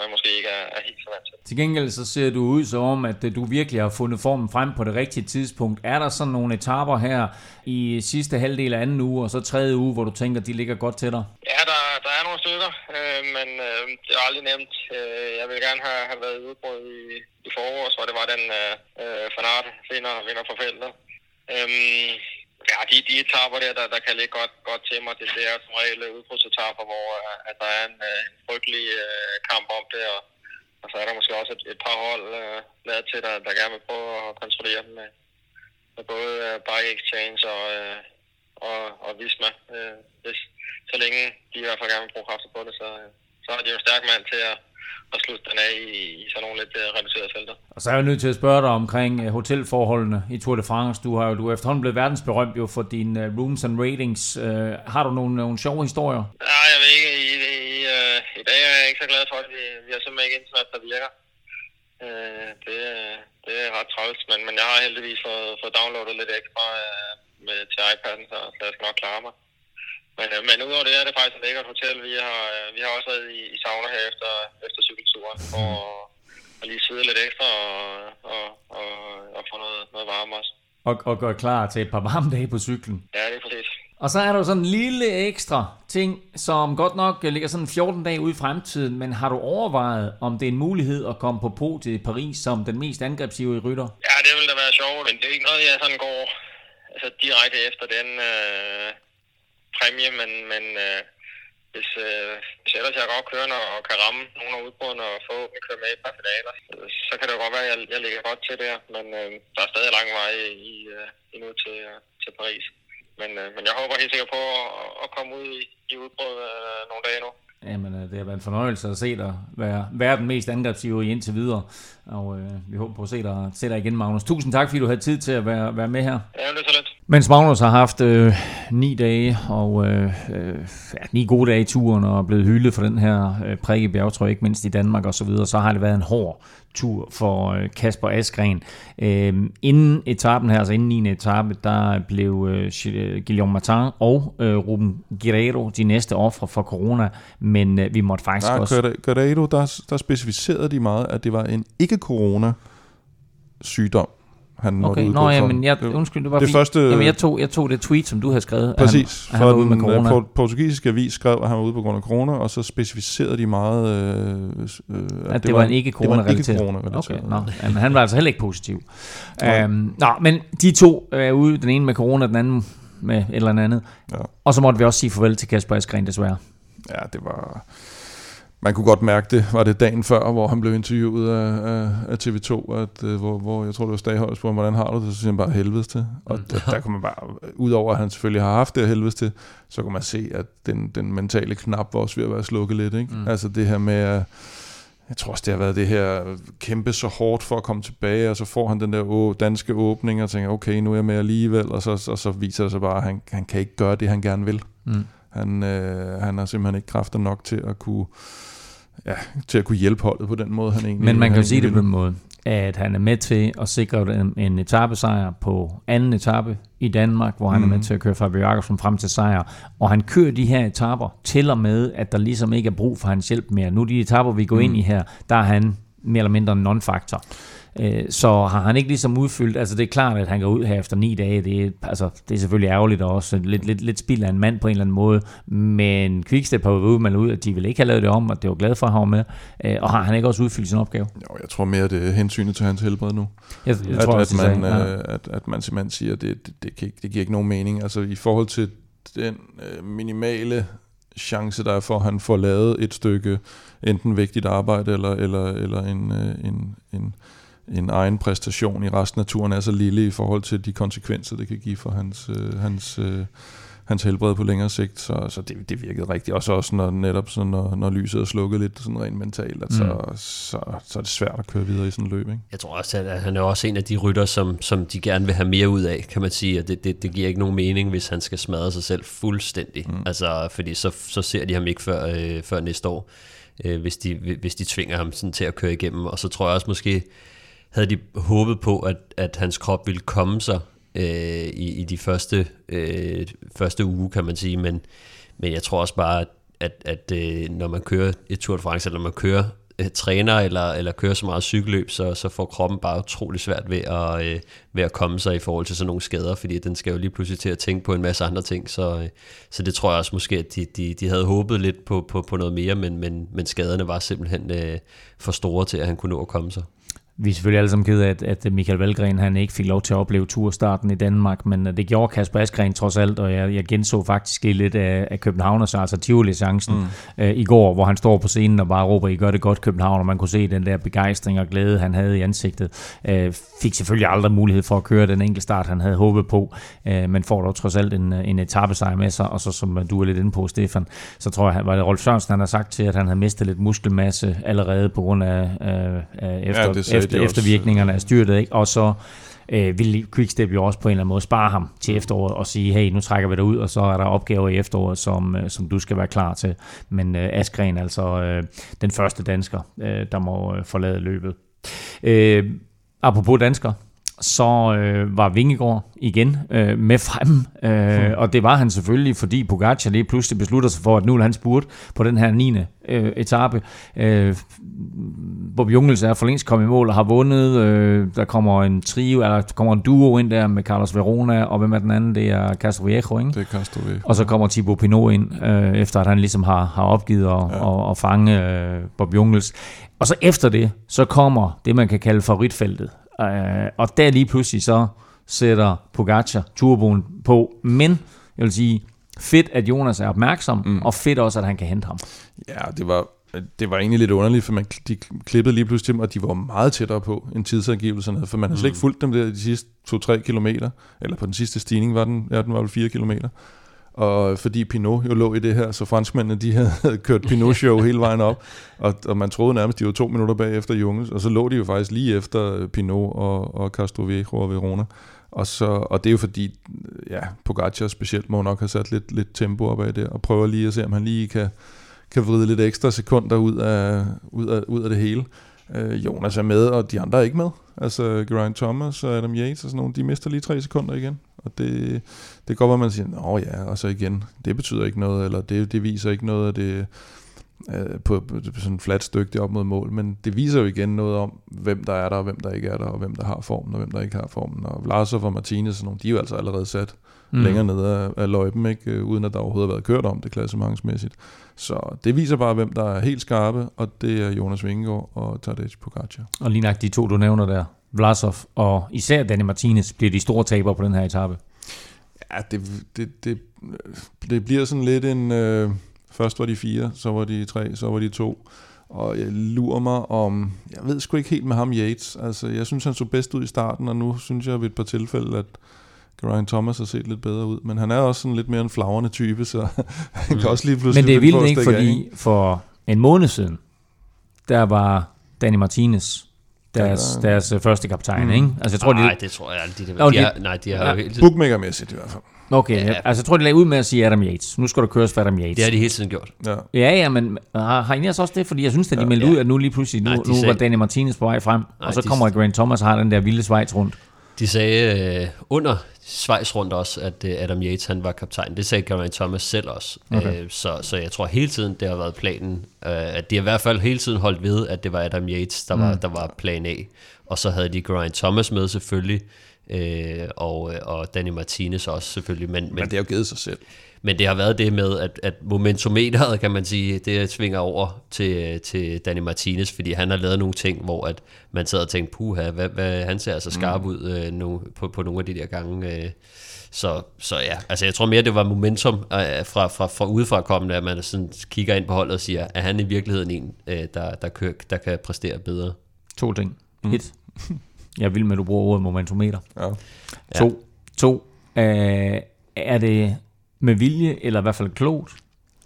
man måske ikke er, er helt så vant til. Til gengæld så ser du ud som om, at du virkelig har fundet formen frem på det rigtige tidspunkt. Er der sådan nogle etaper her i sidste halvdel af anden uge, og så tredje uge, hvor du tænker, de ligger godt til dig? Ja, der, der er nogle stykker, øh, men øh, det er aldrig nemt. Øh, jeg vil gerne have, have været udbrud i, i forårs, hvor det var den øh, øh fanart vinder, vinder for feltet. Øh, ja, de, de etaper der, der, der kan ligge godt, godt til mig, det, er som regel udbrudsetapper, hvor øh, at der er en, øh, en frygtelig øh, kamp om det, og, og så er der måske også et, et par hold øh, lavet til, der, der gerne vil prøve at kontrollere dem med, med både øh, Bike Exchange og, øh, og, og Visma. Øh, hvis, så længe de i hvert fald gerne vil bruge kræfter på det, så, øh, så har de jo en stærk mand til at, at slutte den af i, i sådan nogle lidt øh, reducerede felter. Og så er jeg nødt til at spørge dig omkring øh, hotelforholdene i Tour de France. Du har jo du er efterhånden blevet verdensberømt jo for dine øh, rooms and ratings. Øh, har du nogle, nogle sjove historier? Ja, jeg ved ikke, i, i, øh, i dag er jeg ikke så glad for, at vi, vi har simpelthen ikke internet, der virker. Øh, det, er- det er ret træls, men, men jeg har heldigvis fået, fået downloadet lidt ekstra øh, med, til iPad'en, så, så jeg skal nok klare mig. Men, øh, men udover det er det faktisk et lækkert hotel. Vi har, øh, vi har også været i, i sauna her efter, efter cykelturen, for at lige sidde lidt ekstra og, og, og, og få noget, noget varme også. Og, og gøre klar til et par varme dage på cyklen. Ja, det er præcis. Og så er der jo sådan en lille ekstra ting, som godt nok ligger sådan 14 dage ude i fremtiden, men har du overvejet, om det er en mulighed at komme på pro til Paris som den mest angrebsivrige rytter? Ja, det ville da være sjovt, men det er ikke noget, jeg sådan går altså, direkte efter den øh, præmie, men, men øh, hvis, øh, hvis ellers jeg godt kører og kan ramme nogle af udbrudene og forhåbentlig køre med et par finaler, så kan det jo godt være, at jeg, jeg ligger godt til der, men øh, der er stadig lang vej i, øh, endnu til, øh, til Paris. Men, øh, men jeg håber helt sikkert på at, at komme ud i, i udbrud øh, nogle dage nu. Jamen, øh, det har været en fornøjelse at se dig være, være den mest angrebsivrige indtil videre. Og øh, vi håber på at se dig, se dig igen, Magnus. Tusind tak, fordi du havde tid til at være, være med her. Ja, det er så lidt. Mens Magnus har haft øh, ni dage og øh, øh, ja, ni gode dage i turen og er blevet hyldet for den her øh, prikke bjergtrøje, ikke mindst i Danmark og så videre, så har det været en hård tur for øh, Kasper Askren. Øh, inden etappen her, altså inden 9. etape, der blev øh, Guillaume Martin og øh, Ruben Guerrero de næste ofre for corona, men øh, vi måtte faktisk Nej, også... Guerrero, der, der specificerede de meget, at det var en ikke-corona sygdom han måtte okay, udgå nå, ja, for. men jeg, undskyld, det var det fordi, første, jamen, jeg, tog, jeg tog det tweet, som du havde skrevet. Præcis, at han, at han med den øh, portugisiske avis skrev, at han var ude på grund af corona, og så specificerede de meget, øh, øh, at, at det, var en ikke corona relateret. corona okay, nå, jamen, han var altså heller ikke positiv. øhm, nå, men de to er ude, den ene med corona, den anden med et eller andet. Ja. Og så måtte vi også sige farvel til Kasper Eskren, desværre. Ja, det var... Man kunne godt mærke det, var det dagen før, hvor han blev interviewet af, af, af TV2, at, uh, hvor, hvor jeg tror, det var Stagholz, hvor hvordan har du det, så siger han bare helvedes til. Og mm. der, der kunne man bare, udover at han selvfølgelig har haft det helvedes til, så kunne man se, at den, den mentale knap var også ved at være slukket lidt. Ikke? Mm. Altså det her med, at jeg tror også, det har været det her kæmpe så hårdt for at komme tilbage, og så får han den der danske åbning, og tænker, okay, nu er jeg med alligevel, og så, og så viser det sig bare, at han, han kan ikke gøre det, han gerne vil. Mm. Han, øh, han har simpelthen ikke kræfter nok til at kunne ja, til at kunne hjælpe holdet på den måde, han egentlig Men man kan jo sige det på den måde, at han er med til at sikre en, en etappesejr på anden etape i Danmark, hvor han mm. er med til at køre Fabio Jakobsen frem til sejr. Og han kører de her etapper til og med, at der ligesom ikke er brug for hans hjælp mere. Nu de etapper, vi går mm. ind i her, der er han mere eller mindre en non-faktor. Så har han ikke ligesom udfyldt, altså det er klart, at han går ud her efter ni dage, det er, altså, det er selvfølgelig ærgerligt og også lidt, lidt, lidt spild af en mand på en eller anden måde, men Quickstep har jo udmeldt ud, at de ville ikke have lavet det om, og det var glad for, at han var med, og har han ikke også udfyldt sin opgave? Jo, jeg tror mere, det er hensynet til hans helbred nu. Jeg, jeg at, tror at, man, sagde, ja. at, at man simpelthen siger, at det, det, det, kan ikke, det giver ikke nogen mening. Altså i forhold til den øh, minimale chance, der er for, at han får lavet et stykke enten vigtigt arbejde eller, eller, eller en, øh, en, en, en egen præstation i resten af turen er så lille i forhold til de konsekvenser, det kan give for hans, øh, hans, øh, hans helbred på længere sigt. Så, så det, det virkede rigtigt. Og så også når, netop så når, når lyset er slukket lidt sådan rent mentalt, at så, mm. så, så er det svært at køre videre i sådan en løb. Ikke? Jeg tror også, at han er også en af de rytter, som, som de gerne vil have mere ud af, kan man sige. At det, det, det giver ikke nogen mening, hvis han skal smadre sig selv fuldstændig. Mm. Altså, fordi så, så ser de ham ikke før, øh, før næste år, øh, hvis, de, hvis de tvinger ham sådan til at køre igennem. Og så tror jeg også måske, havde de håbet på, at, at hans krop ville komme sig øh, i, i de første, øh, første uge, kan man sige. Men, men jeg tror også bare, at, at, at øh, når man kører et Tour de France, eller når man kører øh, træner eller, eller kører så meget cykelløb, så, så får kroppen bare utrolig svært ved at, øh, ved at komme sig i forhold til sådan nogle skader, fordi den skal jo lige pludselig til at tænke på en masse andre ting. Så, øh, så det tror jeg også måske, at de, de, de havde håbet lidt på, på, på noget mere, men, men, men skaderne var simpelthen øh, for store til, at han kunne nå at komme sig. Vi er selvfølgelig alle sammen ked af, at, at Michael Valgren han ikke fik lov til at opleve turstarten i Danmark, men det gjorde Kasper Askren trods alt, og jeg, jeg genså faktisk lidt af, af Københavners, altså Tivoli-chancen mm. øh, i går, hvor han står på scenen og bare råber, I gør det godt København, og man kunne se den der begejstring og glæde, han havde i ansigtet. Øh, fik selvfølgelig aldrig mulighed for at køre den enkelte start, han havde håbet på, øh, men får dog trods alt en, en etappesejr med sig, og så som du er lidt inde på, Stefan, så tror jeg, var det Rolf Sørensen, han har sagt til, at han havde mistet lidt muskelmasse allerede på grund af, øh, efter, ja, efter efter, eftervirkningerne af styrtet, ikke? og så øh, vil Quickstep jo også på en eller anden måde spare ham til efteråret og sige, hey, nu trækker vi dig ud, og så er der opgaver i efteråret, som, øh, som du skal være klar til. Men øh, Askren, altså øh, den første dansker, øh, der må øh, forlade løbet. Øh, apropos dansker, så øh, var Vingegaard igen øh, med frem, øh, Hmm. og det var han selvfølgelig, fordi Pogacar lige pludselig beslutter sig for, at nu vil han spurt på den her 9. Øh, etape. Øh, Bob Jungels er for længst kommet i mål og har vundet. Øh, der kommer en trio, eller der kommer en duo ind der med Carlos Verona, og hvem er den anden? Det er Castro Viejo, ikke? Det er Castro Viejo. Og så kommer Thibaut Pinot ind, øh, efter at han ligesom har, har opgivet at, ja. og, og fange øh, Bob Jungels. Og så efter det, så kommer det, man kan kalde favoritfeltet. Øh, og der lige pludselig så sætter Pogacar turboen på. Men jeg vil sige, fedt, at Jonas er opmærksom, mm. og fedt også, at han kan hente ham. Ja, det var, det var egentlig lidt underligt, for man, de klippede lige pludselig dem, og de var meget tættere på end tidsangivelserne, for man har slet ikke fulgt dem der de sidste 2-3 kilometer, eller på den sidste stigning var den, ja, den var vel 4 kilometer. Og fordi Pinot jo lå i det her, så franskmændene de havde kørt Pinot-show hele vejen op, og, og man troede nærmest, de var to minutter bag efter Junges, og så lå de jo faktisk lige efter Pinot og, og Castro Viejo og Verona. Og, så, og det er jo fordi, ja, Pogacar specielt må nok have sat lidt, lidt tempo op af det, og prøver lige at se, om han lige kan, kan vride lidt ekstra sekunder ud af, ud af, ud af det hele. Øh, Jonas er med, og de andre er ikke med. Altså Geraint Thomas og Adam Yates og sådan nogle, de mister lige tre sekunder igen. Og det, det går, hvor man siger, nå ja, og så igen, det betyder ikke noget, eller det, det viser ikke noget af det øh, på, på sådan en flat stykke det op mod mål, men det viser jo igen noget om, hvem der er der, og hvem der ikke er der, og hvem der har formen, og hvem der ikke har formen. Og Vlasov og Martinez, og nogle, de er jo altså allerede sat Mm. længere nede af, af løjpen, ikke? Øh, uden at der overhovedet har været kørt om det klassementsmæssigt. Så det viser bare, hvem der er helt skarpe, og det er Jonas Vingegaard og Tadej Pogacar. Og lige nok de to, du nævner der, Vlasov og især Danny Martinez, bliver de store tabere på den her etape. Ja, det, det, det, det bliver sådan lidt en... Øh, først var de fire, så var de tre, så var de to. Og jeg lurer mig om... Jeg ved sgu ikke helt med ham Yates. Altså, jeg synes, han så bedst ud i starten, og nu synes jeg ved et par tilfælde, at Geraint Thomas har set lidt bedre ud. Men han er også sådan lidt mere en flagrende type, så han kan også lige pludselig... Men det er vildt ikke, fordi for en måned siden, der var Danny Martinez deres, Ja, deres øh, første kaptajn, Mm. ikke? Altså jeg tror, Nej, de, det tror jeg aldrig. De, de, de- har, nej, de har Ja. jo hele tiden, Bookmakermæssigt i hvert fald. Okay, Ja. ja. altså jeg tror, de lagde ud med at sige Adam Yates. Nu skal der køres for Adam Yates. det har de hele tiden gjort. Ja. Ja, ja, men har, har I også det? Fordi jeg synes, at de meldte Ja. ud, at nu lige pludselig, nu, Nej, nu sagde- var Danny Martinez på vej frem, Nej, og så de- kommer Grant Thomas og har den der vilde svejs rundt. De sagde øh, under Schweiz rundt også, at øh, Adam Yates han var kaptajn. Det sagde Geraint Thomas selv også. Okay. Øh, så, så jeg tror hele tiden, det har været planen. Øh, at de har i hvert fald hele tiden holdt ved, at det var Adam Yates, der, var, Mm. der var plan A. Og så havde de Geraint Thomas med selvfølgelig, øh, og, og Danny Martinez også selvfølgelig. Men, men, Men det har jo givet sig selv. Men det har været det med, at, at momentometeret, kan man sige, det svinger over til, til Danny Martinez, fordi han har lavet nogle ting, hvor at man sad og tænkte, puha, hvad, hvad, han ser altså skarp Mm. ud øh, nu, på, på nogle af de der gange. Øh, så, så ja, altså jeg tror mere, det var momentum øh, fra, fra, fra udefra kommende, at man sådan kigger ind på holdet og siger, er han i virkeligheden en, øh, der, der, kører, der kan præstere bedre? To ting. Mm. Et. Jeg vil med, at du bruger ordet momentometer. Ja. To. To. Øh, er det med vilje, eller i hvert fald klogt,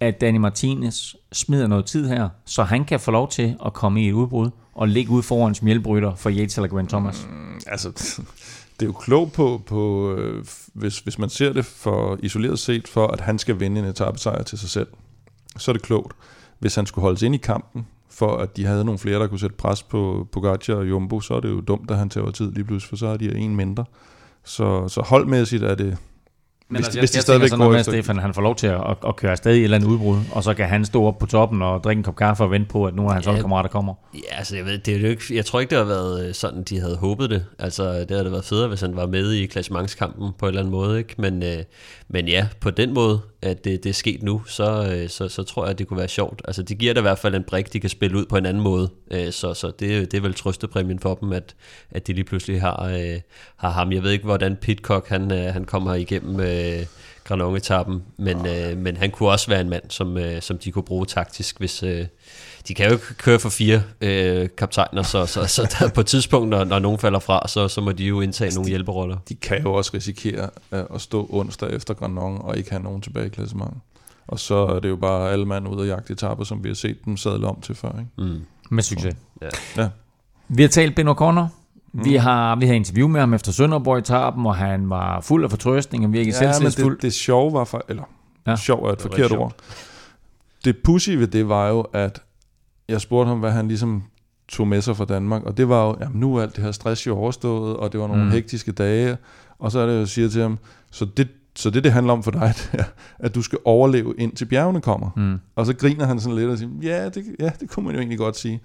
at Danny Martinez smider noget tid her, så han kan få lov til at komme i et udbrud og ligge ud foran som hjælprytter for Yates eller Grant Thomas? Mm, altså, det er jo klogt på, på øh, hvis, hvis man ser det for isoleret set, for at han skal vinde en etappesejr til sig selv, så er det klogt. Hvis han skulle holdes ind i kampen, for at de havde nogle flere, der kunne sætte pres på Pogacar og Jumbo, så er det jo dumt, at han tager tid lige pludselig, for så har de en mindre. Så, så holdmæssigt er det... Men hvis, altså, hvis jeg, de jeg stadigvæk sådan noget går med, at. Stefan han får lov til at, at, at køre afsted i et eller andet udbrud, og så kan han stå op på toppen og drikke en kop kaffe og vente på, at nogle af hans Ja. holdkammerater kommer. Ja, altså jeg, ved, det er jo ikke, jeg tror ikke, det har været øh, sådan, de havde håbet det. Altså det havde det været federe, hvis han var med i klassementskampen på en eller anden måde. Ikke? Men, øh, men ja, på den måde, at det, det er sket nu, så, øh, så, så tror jeg, at det kunne være sjovt. Altså det giver da i hvert fald en brik, de kan spille ud på en anden måde. Øh, så så det, det er vel trøstepræmien for dem, at, at de lige pludselig har, øh, har ham. Jeg ved ikke, hvordan Pitcock han, han kommer igennem... Øh, men, øh, men han kunne også være en mand, som, øh, som de kunne bruge taktisk, hvis øh, de kan jo ikke køre for fire øh, kaptajner, så, så, så der, på et tidspunkt, når, når nogen falder fra, så, så må de jo indtage nogle hjælperoller. De kan jo også risikere øh, at stå onsdag efter Granon og ikke have nogen tilbage i klassementet. Og så er det jo bare alle mand ud og jagte etapper, som vi har set dem sadle om til før. Ikke? Mm. Med succes. Ja. Ja. Vi har talt Ben O'Connor. Vi har vi har interview med ham efter Sønderborg-etappen, og han var fuld af fortrøstning og virkelig Ja, men selvtillidsfuld. det, det sjove var for, eller Ja. sjov er et forkert ord. Det pussy ved det var jo, at jeg spurgte ham, hvad han ligesom tog med sig fra Danmark, og det var jo, jamen nu er alt det her stress jo overstået, og det var nogle Mm. hektiske dage, og så er det, jeg siger til ham, så det, så det, det handler om for dig, det er, at du skal overleve indtil bjergene kommer. Mm. Og så griner han sådan lidt og siger, ja det, ja, det kunne man jo egentlig godt sige.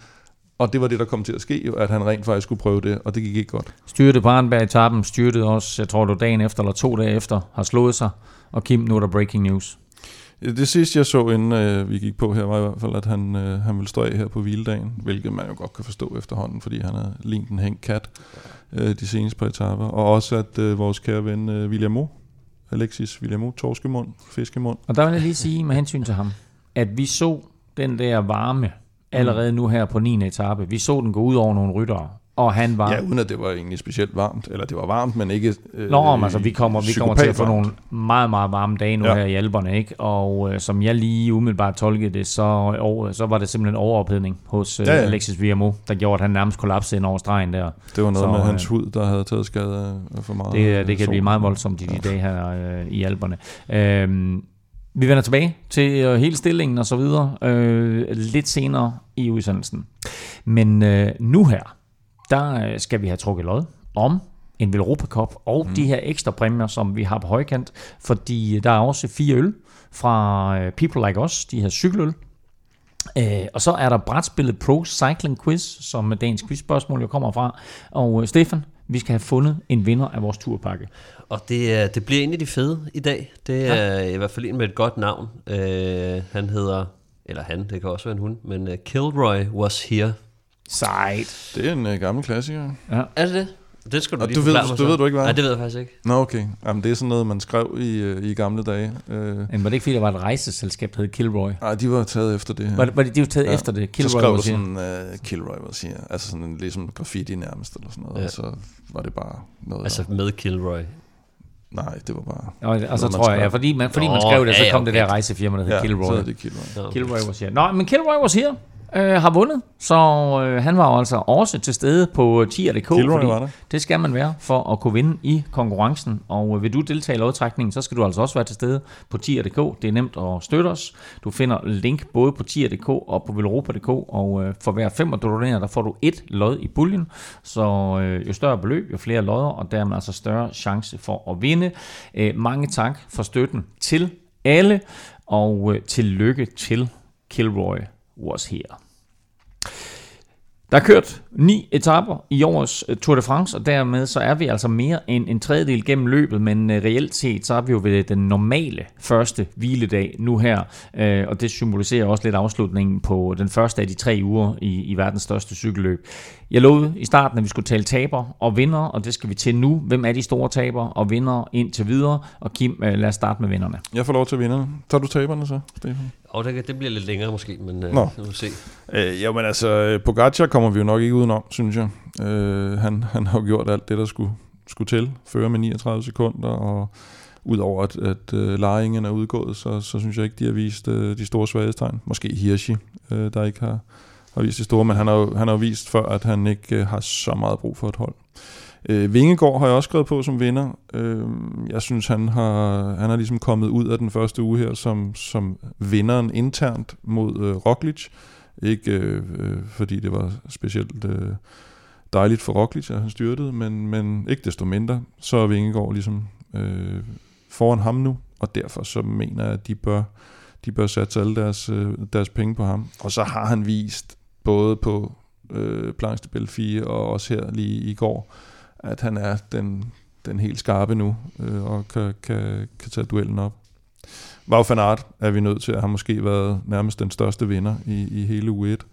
Og det var det, der kom til at ske, jo, at han rent faktisk skulle prøve det, og det gik ikke godt. Styrte på Arnberg-etappen, styrtede også, jeg tror var dagen efter eller to dage efter, har slået sig. Og Kim, nu er der breaking news. Det sidste, jeg så, inden øh, vi gik på her, var i hvert fald, at han, øh, han ville stå af her på hviledagen, hvilket man jo godt kan forstå efterhånden, fordi han har lignet en hængt kat øh, de seneste par etaper. Og også, at øh, vores kære ven øh, Williamo, Alexis Williamo, torskemund, fiskemund, Og der vil jeg lige sige med hensyn til ham, at vi så den der varme allerede nu her på 9. etape. Vi så den gå ud over nogle ryttere, og han var... ja, uden at det var egentlig specielt varmt, eller det var varmt, men ikke øh, Nå, men altså, vi kommer, vi kommer til at få nogle meget, meget varme dage nu ja. Ja. her i Alperne, ikke? Og øh, som jeg lige umiddelbart tolkede det, så, over, så var det simpelthen overophedning hos øh, ja, Ja, ja. ja. Alexis Viamo, der gjorde, at han nærmest kollapsede ind over stregen der. Det var noget Så, med øh, hans hud, der havde taget skade for meget Det, øh, det kan sol. blive meget voldsomt i de dage her øh, i Alperne. Øhm, vi vender tilbage til øh, hele stillingen og så videre øh, lidt senere i udsendelsen. Men øh, nu her, der øh, skal vi have trukket lod om en Europa Cup og mm. de her ekstra præmier, som vi har på højkant, fordi der er også fire øl fra øh, People Like Us, de her cykeløl, Øh, og så er der brætspillet Pro Cycling Quiz, som dagens quizspørgsmål jo kommer fra. Og øh, Stefan, vi skal have fundet en vinder af vores turpakke. Og det, det bliver en af de fede i dag. Det er ja. i hvert fald en med et godt navn. Øh, han hedder, eller han, det kan også være en hund, men Kilroy was here. Sejt. Det er en øh, gammel klassiker. Er det det? Det skal du Og lige du ved- forklare mig du så. ved du ikke, hvad? Nej, det ved jeg faktisk ikke. Nå, okay. Jamen, det er sådan noget, man skrev i, øh, i gamle dage. Øh, Men var det ikke fordi, der var et rejseselskab, der hed Kilroy? nej, de var taget efter det her. Var det, var det, de var taget ja. efter det? Kilroy så skrev var du siger. sådan, uh, Kilroy var siger. Altså sådan en, ligesom graffiti nærmest, eller sådan noget. Ja. Ja. Og så var det bare noget, Altså med Kilroy. nej, det var bare... Og, og så man tror jeg, skrev. ja, fordi man, fordi man Nå, skrev det, så ja, ja, kom det okay. der rejsefirma, der hed Ja, Kilroy. så er det Kilroy. Kilroy was here. Nå, men Kilroy was here. Øh, har vundet, så øh, han var jo altså også til stede på tier.dk, fordi var der. det skal man være for at kunne vinde i konkurrencen. Og øh, vil du deltage i lodtrækningen, så skal du altså også være til stede på tier.dk. Det er nemt at støtte os. Du finder link både på tier.dk og på velropa.dk, og øh, for hver femmer du donerer, der får du et lod i puljen. Så øh, jo større beløb, jo flere lodder, og dermed altså større chance for at vinde. Øh, mange tak for støtten til alle, og øh, tillykke til Kilroy was here. Der er kørt ni etapper i årets øh, Tour de France, og dermed så er vi altså mere end en tredjedel gennem løbet, men øh, reelt set så er vi jo ved den normale første hviledag nu her, øh, og det symboliserer også lidt afslutningen på den første af de tre uger i, i verdens største cykelløb. Jeg lovede i starten, at vi skulle tale taber og vinder, og det skal vi til nu. Hvem er de store taber og vinder indtil videre? Og Kim, øh, lad os starte med vinderne. Jeg får lov til at vinde. Tager du taberne så, Stefan? Og det, det bliver lidt længere måske, men Nå. nu se. Øh, jo, men altså, Pogacar kommer vi jo nok ikke udenom, synes jeg. Øh, han, han har jo gjort alt det, der skulle, skulle til. Fører med 39 sekunder, og udover at, at uh, Laringen er udgået, så, så synes jeg ikke, de har vist uh, de store svaghedstegn. Måske Hirschi, uh, der ikke har, har vist det store, men han har jo, han har jo vist før, at han ikke øh, har så meget brug for et hold. Øh, Vingegaard har jeg også skrevet på som vinder. Øh, jeg synes, han har, han har ligesom kommet ud af den første uge her som, som vinderen internt mod øh, Roglic. Ikke øh, øh, fordi det var specielt øh, dejligt for Roglic, at han styrtede, men, men ikke desto mindre, så er Vingegaard ligesom øh, foran ham nu, og derfor så mener jeg, at de bør, de bør satse alle deres, øh, deres penge på ham. Og så har han vist, både på øh, Planche de Belfie og også her lige i går, at han er den, den helt skarpe nu, øh, og kan, kan, kan tage duellen op. Wout van Aert er vi nødt til at have måske været nærmest den største vinder i, i hele U1.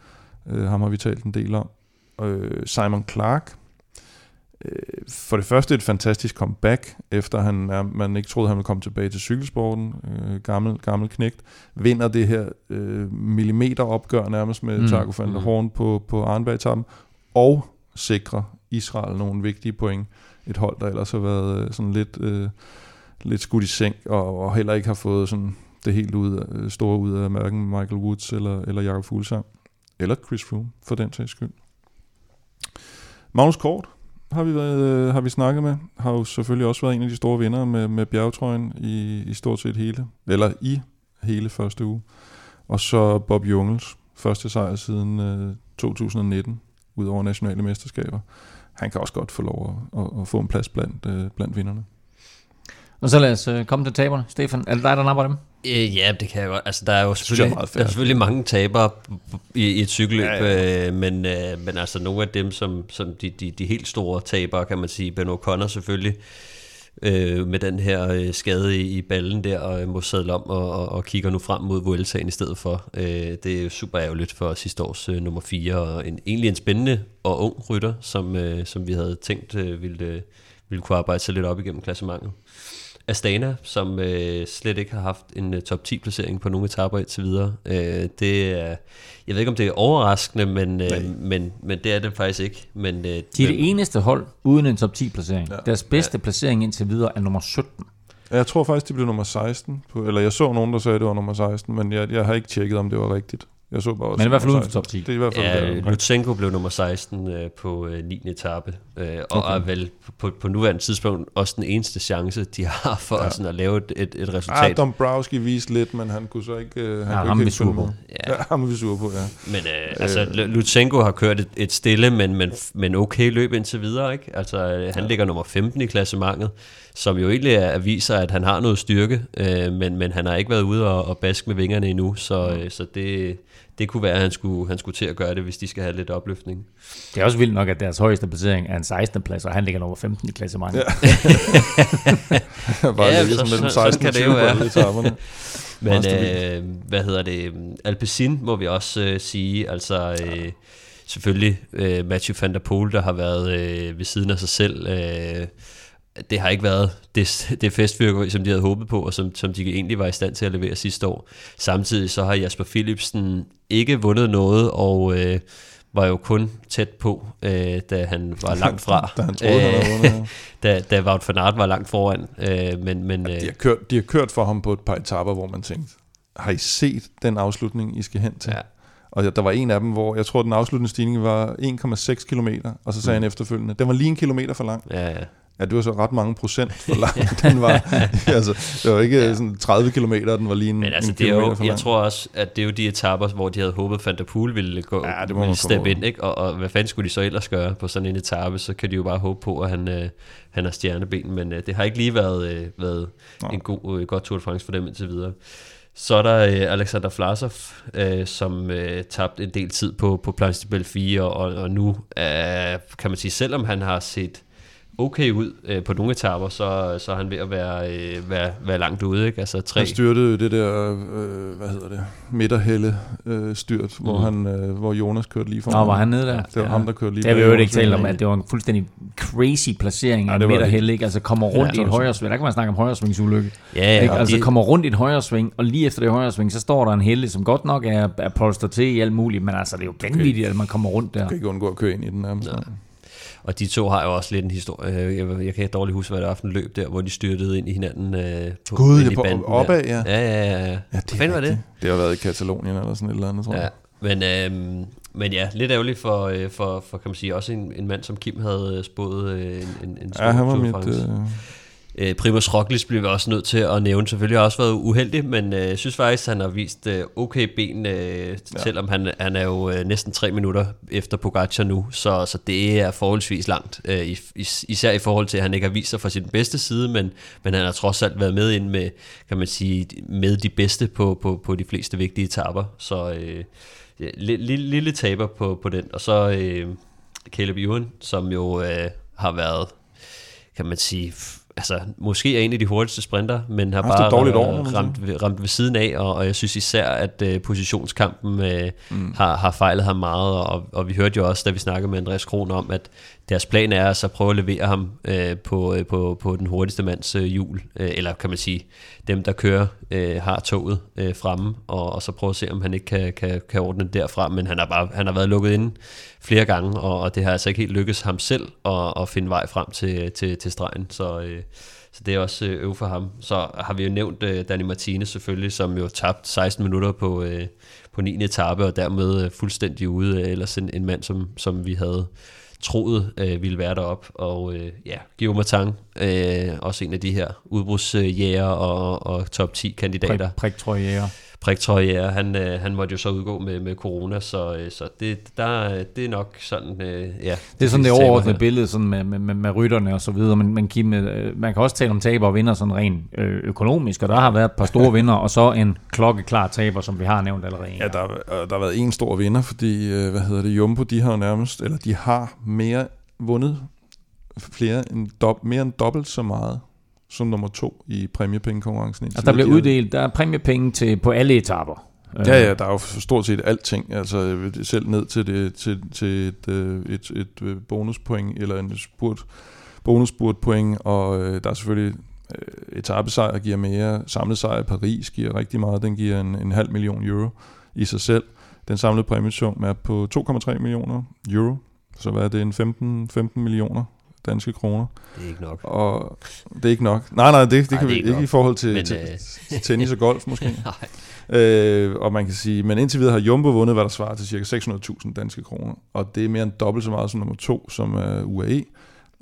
Øh, ham har vi talt en del om. Øh, Simon Clark. For det første et fantastisk comeback, efter han er, man ikke troede, han ville komme tilbage til cykelsporten. Øh, gammel, gammel knægt. Vinder det her øh, millimeteropgør nærmest med Mm. mm. Taco van der Horn på, på Arnberg-etappen. Og sikrer Israel nogle vigtige point. Et hold, der ellers har været øh, sådan lidt, øh, lidt skudt i seng, og, og heller ikke har fået sådan det helt ud af, øh, store ud af hverken Michael Woods eller, eller Jakob Fuglsang. Eller Chris Froome, for den sags skyld. Magnus Kort har vi, været, øh, har vi snakket med. Har jo selvfølgelig også været en af de store vinder med, med bjergetrøjen i, i stort set hele, eller i hele første uge. Og så Bob Jungels, første sejr siden øh, 2019 ud over nationale mesterskaber. Han kan også godt få lov at, at, at få en plads blandt, øh, blandt vinderne. Og så lad os øh, komme til taberne. Stefan, er det dig, der napper dem? Øh, ja, det kan jeg godt. Altså, der er jo selvfølgelig, er der er selvfølgelig mange tabere i, i et cykelløb, Ja, ja, ja. ja. Øh, men, øh, men altså nogle af dem, som, som de, de, de helt store tabere, kan man sige, Ben O'Connor selvfølgelig, øh, med den her øh, skade i, i ballen der, og øh, må sadle om og, og, og kigger nu frem mod Vueltaen i stedet for. Øh, det er jo super ærgerligt for sidste års øh, nummer 4, og en, egentlig en spændende og ung rytter, som, øh, som vi havde tænkt øh, ville, øh, ville kunne arbejde sig lidt op igennem klassementet. Astana, som øh, slet ikke har haft en øh, top 10 placering på nogle etaper indtil videre. Øh, det er, jeg ved ikke om det er overraskende, men, øh, men, men det er det faktisk ikke. Men, øh, De er det eneste hold uden en top 10 placering. Ja. Deres bedste ja. placering indtil videre er nummer 17. Jeg tror faktisk, de blev nummer 16. På, eller jeg så nogen, der sagde, at det var nummer 16, men jeg, jeg har ikke tjekket, om det var rigtigt. Jeg så bare også Men i hvert fald uden for 16. top 10. Det er i hvert fald Ja, der. Lutsenko blev nummer 16 øh, på øh, 9. etape, øh, og okay. er vel på, på nuværende tidspunkt også den eneste chance, de har for ja. sådan at lave et, et, et resultat. Ah, Dombrowski viste lidt, men han kunne så ikke... Øh, han Ja, kunne ham ikke vi helt sur følge på. Ja. Ja, ham er vi sur på, ja. Men øh, altså, Lutsenko har kørt et, et stille, men, men, men okay løb indtil videre. Ikke? Altså, øh, han ja. ligger nummer 15 i klassementet, som jo egentlig er, viser, at han har noget styrke, øh, men, men han har ikke været ude og, og baske med vingerne endnu, så, øh, så det, det kunne være, at han skulle, han skulle til at gøre det, hvis de skal have lidt opløftning. Det er også vildt nok, at deres højeste placering er en 16. plads, og han ligger nummer 15 i klassementet. Ja. Bare Ja, ligget så- sådan mellem så- sådan 16 kan det 20 jo være. Men øh, hvad hedder det? Alpecin må vi også øh, sige. Altså øh, selvfølgelig øh, Mathieu van der Poel, der har været øh, ved siden af sig selv. Øh, det har ikke været det, det festfyrkeri, som de havde håbet på, og som, som de egentlig var i stand til at levere sidste år. Samtidig så har Jasper Philipsen ikke vundet noget, og øh, var jo kun tæt på, øh, da han var langt fra. Da han troede, han havde vundet, da, da Wout van Aert var langt foran. Øh, men, men, øh, De har, kørt, de har kørt for ham på et par etapper, hvor man tænkte, har I set den afslutning, I skal hen til? Ja. Og der var en af dem, hvor jeg tror, den afsluttende stigning var 1,6 km, og så sagde Mm. han efterfølgende, den var lige en kilometer for lang. ja, ja. Ja, det var så ret mange procent for lang. Den var, altså, det var ikke ja. sådan 30 km, den var lige en, Men altså, en det er jo, jeg tror også, at det er jo de etapper, hvor de havde håbet, at Van der Poel ville gå Ja, det må ville steppe ind, ikke? Og, og, hvad fanden skulle de så ellers gøre på sådan en etape? Så kan de jo bare håbe på, at han, øh, han har stjerneben, men øh, det har ikke lige været, øh, været Nej. en god, øh, godt Tour de France for dem indtil videre. Så er der øh, Alexander Vlasov, øh, som øh, tabte en del tid på, på Planche de Belfie, og, og nu øh, kan man sige, selvom han har set okay ud øh, på nogle etaper, så, så er han ved at være, øh, være, være langt ude. Ikke? Altså tre, Han styrtede det der, øh, hvad hedder det, midterhelle øh, styrt, mm. hvor, han, øh, hvor Jonas kørte lige foran. Nå, var han nede der? Ja, det var ham, der kørte lige Det har vi jo ikke talt om, at det var en fuldstændig crazy placering Ja, af det ja, det. midterhælde, ikke? Altså kommer rundt Ja, ja, i et det højre sving. Der kan man snakke om højresvingsulykke. Ja, ikke? og Altså de- kommer rundt i et højre sving, og lige efter det højre sving, så står der en helle, som godt nok er, er polstret til i alt muligt, men altså det er jo vanvittigt, at man kommer rundt der. Du kan ikke undgå at køre ind i den nærmest. Nej. Og de to har jo også lidt en historie. Jeg, jeg, kan dårligt huske, hvad det var for en løb der, hvor de styrtede ind i hinanden øh, på, Gud, ja, i på- opad, der. ja. Ja, ja, ja. ja. Ja, Hvad var det? Det har været i Katalonien eller sådan et eller andet, tror Ja, jeg. men, øhm, men ja, lidt ærgerligt for, øh, for, for kan man sige, også en, en mand som Kim havde øh, spået øh, en, en, en stor Ja, han var mit... Øh, Øh, Primus Roglic bliver vi også nødt til at nævne. Selvfølgelig har også været uheldig, men øh, jeg synes faktisk, han har vist øh, okay ben, øh, ja. selvom han, han er jo øh, næsten tre minutter efter Pogacar nu, så, så det er forholdsvis langt. Øh, is, is, især i forhold til, at han ikke har vist sig fra sin bedste side, men, men han har trods alt været med ind med, kan man sige, med de bedste på, på, på de fleste vigtige etaper. Så øh, lille, lille, taber på, på den. Og så øh, Caleb Ewan, som jo øh, har været, kan man sige, altså måske er en af de hurtigste sprinter, men har bare dårligt år, ramt, ved- ramt ved siden af, og, og jeg synes især, at øh, positionskampen øh, mm. har, har fejlet ham meget, og, og vi hørte jo også, da vi snakkede med Andreas Kron om, at deres plan er så at prøve at levere ham øh, på, øh, på, på den hurtigste mands øh, hjul, øh, eller kan man sige, dem der kører øh, har toget øh, fremme, og, og så prøve at se, om han ikke kan, kan, kan ordne det derfra, men han har, bare, han har været lukket inde flere gange, og, og det har altså ikke helt lykkes ham selv at, at finde vej frem til, til, til stregen, så... Øh, så det er også øh, øv for ham. Så har vi jo nævnt øh, Danny Martinez selvfølgelig, som jo tabt 16 minutter på, øh, på 9. etape, og dermed øh, fuldstændig ude. Øh, ellers en, en mand, som, som vi havde troet øh, ville være derop. Og øh, ja, Guillaume Martin, øh, også en af de her udbrudsjæger og, og top 10 kandidater. Prik, prik, tror jeg, jæger. Priktrøje, han, øh, han måtte jo så udgå med, med corona, så, øh, så det, der, det er nok sådan, øh, ja. Det er sådan det overordnede billede sådan med, med, med, med rytterne og så videre, men, men Kim, øh, man kan også tale om taber og vinder sådan rent øh, økonomisk, og der har været et par store vinder, og så en klokkeklar taber, som vi har nævnt allerede. Ja, der, der har været en stor vinder, fordi, øh, hvad hedder det, Jumbo, de har jo nærmest, eller de har mere vundet flere end dob, mere end dobbelt så meget som nummer to i præmiepengekonkurrencen. Altså, der bliver uddelt, der er præmiepenge til, på alle etapper. Ja, ja, der er jo stort set alting, altså selv ned til, det, til, til et, øh, et, et, et bonuspoint, eller en spurt, bonusspurtpoint, og øh, der er selvfølgelig øh, etabesejr giver mere, samlet sejr i Paris giver rigtig meget, den giver en, en halv million euro i sig selv. Den samlede præmiesum er på 2,3 millioner euro, så hvad er det, en 15, 15 millioner danske kroner. Det er ikke nok. Og det er ikke nok. Nej, nej, det, det, nej, kan det vi ikke, ikke i forhold til, men, til, øh... til tennis og golf måske. nej. Øh, og man kan sige, men indtil videre har Jumbo vundet, hvad der svarer til ca. 600.000 danske kroner. Og det er mere end dobbelt så meget som nummer to, som er UAE.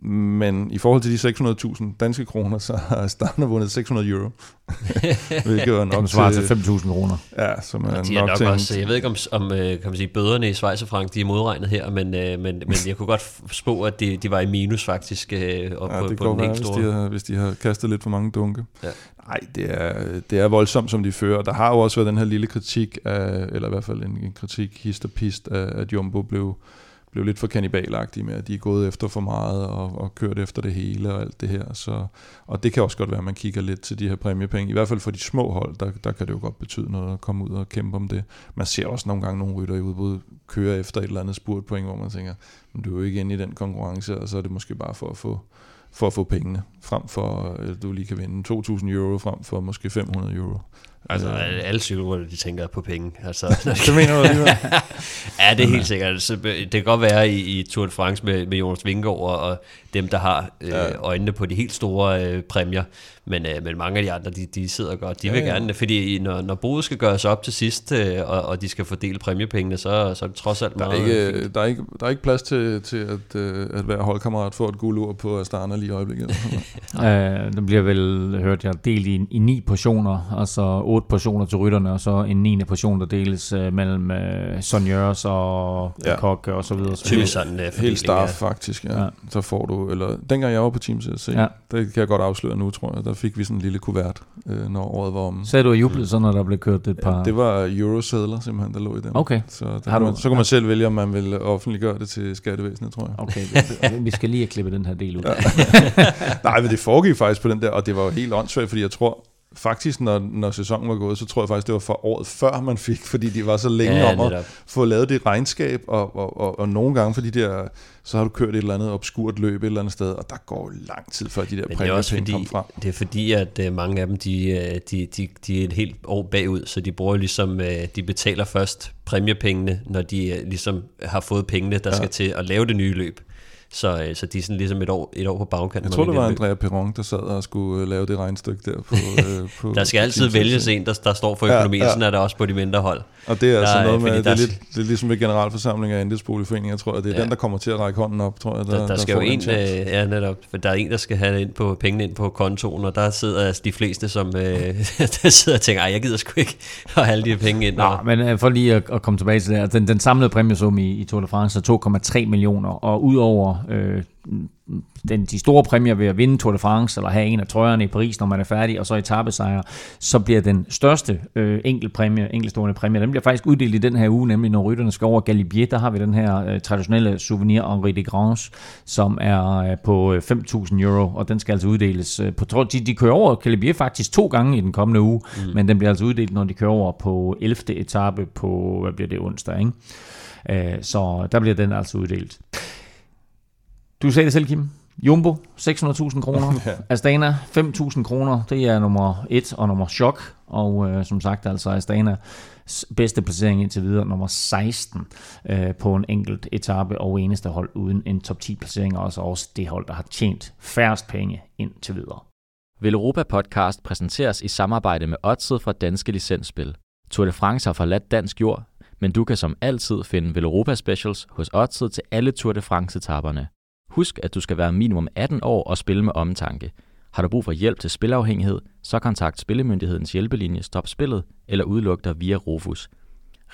Men i forhold til de 600.000 danske kroner, så har Starner vundet 600 euro. Hvilket var nok svarer til 5.000 kroner. Ja, som er, de er nok, nok til også, Jeg ved ikke, om, om øh, kan man sige, bøderne i Schweiz og Frank, de er modregnet her, men, øh, men, men jeg kunne godt spå, at de, de var i minus faktisk. Øh, op ja, på, det på går den være, hvis de, har, hvis de har kastet lidt for mange dunke. Ja. Nej, det er, det er voldsomt, som de fører. Der har jo også været den her lille kritik, af, eller i hvert fald en, en kritik, hist og pist, af, at Jumbo blev blev lidt for kanibalagtige med, at de er gået efter for meget og, og kørt efter det hele og alt det her. Så, og det kan også godt være, at man kigger lidt til de her præmiepenge. I hvert fald for de små hold, der, der kan det jo godt betyde noget at komme ud og kæmpe om det. Man ser også nogle gange nogle rytter i udbud køre efter et eller andet spurtpoint, hvor man tænker, men du er jo ikke inde i den konkurrence, og så er det måske bare for at få, for at få pengene, frem for at du lige kan vinde 2.000 euro frem for måske 500 euro. Altså alle psykologer, de tænker på penge. Altså, det mener du alligevel? ja, det er helt sikkert. Altså, det kan godt være i, i Tour de France med, med Jonas Vingegaard og dem, der har øh, ja. øjnene på de helt store øh, præmier. Men, øh, men mange af de andre, de, de sidder godt. De ja, vil ja. gerne, fordi når, når boet skal gøres op til sidst, øh, og, og de skal fordele præmiepengene, så, så er det trods alt der er meget ikke, fint. der, er ikke, der er ikke plads til, til at, øh, at være holdkammerat for et guldur på Astana lige i øjeblikket. øh, det bliver vel, hørt jeg, delt i, i ni portioner, altså otte portioner til rytterne, og så en niende portion, der deles øh, mellem øh, sonjørs og ja. kok og så videre. Typisk sådan øh, Helt staff faktisk, ja. ja. Så får du, eller dengang jeg var på Team CSC, ja. det kan jeg godt afsløre nu, tror jeg, der fik vi sådan en lille kuvert, øh, når året var om. Sagde du at jublede så, når der blev kørt et par... Ja, det var eurosedler simpelthen, der lå i den. Okay. Så, der Har du... man, så kan man selv vælge, om man vil offentliggøre det til skattevæsenet, tror jeg. Okay, vi skal lige have klippet den her del ud. Ja. Nej, men det foregik faktisk på den der, og det var jo helt åndssvagt, fordi jeg tror, faktisk, når, når sæsonen var gået, så tror jeg faktisk, det var for året før, man fik, fordi de var så længe ja, om at få lavet det regnskab, og, og, og, og nogle gange, fordi der, så har du kørt et eller andet obskurt løb et eller andet sted, og der går lang tid, før de der præmiepenge kommer frem. Det er fordi, at uh, mange af dem, de, uh, de, de, de er et helt år bagud, så de bruger ligesom, uh, de betaler først præmiepengene, når de ligesom har fået pengene, der ja. skal til at lave det nye løb. Så, øh, så de er sådan ligesom et år, et år på bagkanten. Jeg tror, det var Andrea Perron, der sad og skulle øh, lave det regnstykke der. På, øh, på der skal altid vælges en, der, der står for økonomien, ja, ja. sådan er det også på de mindre hold. Og det er altså noget med, det er, lidt, det er ligesom ved generalforsamling af andelsboligforeninger, tror jeg. Det er ja. den, der kommer til at række hånden op, tror jeg. Der, der, der skal der jo en, øh, ja, netop, for der er en, der skal have ind på, pengene ind på kontoen, og der sidder altså de fleste, som øh, der sidder og tænker, ej, jeg gider sgu ikke at have alle de penge ind. Nå, men øh, for lige at, at, komme tilbage til det, den, den samlede præmiesum i, i Tour de France er 2,3 millioner, og udover øh, den, de store præmier ved at vinde Tour de France, eller have en af trøjerne i Paris, når man er færdig, og så etappesejr, så bliver den største øh, enkeltpræmie, enkeltstående præmie, den bliver faktisk uddelt i den her uge, nemlig når rytterne skal over Galibier, der har vi den her øh, traditionelle souvenir Henri de Grange, som er øh, på 5.000 euro, og den skal altså uddeles øh, på, de, de kører over Galibier faktisk to gange i den kommende uge, mm. men den bliver altså uddelt, når de kører over på 11. etape på, hvad bliver det, onsdag, ikke? Øh, så der bliver den altså uddelt. Du sagde det selv, Kim. Jumbo, 600.000 kroner. ja. Astana, 5.000 kroner. Det er nummer 1 og nummer chok. Og øh, som sagt, altså Astana bedste placering indtil videre, nummer 16 øh, på en enkelt etape og eneste hold uden en top 10 placering, og altså også det hold, der har tjent færrest penge indtil videre. Vil Europa Podcast præsenteres i samarbejde med Odset fra Danske Licensspil. Tour de France har forladt dansk jord, men du kan som altid finde Veloropa Specials hos Odset til alle Tour de France-etaperne. Husk, at du skal være minimum 18 år og spille med omtanke. Har du brug for hjælp til spilafhængighed, så kontakt Spillemyndighedens hjælpelinje Stop Spillet eller udluk dig via Rufus.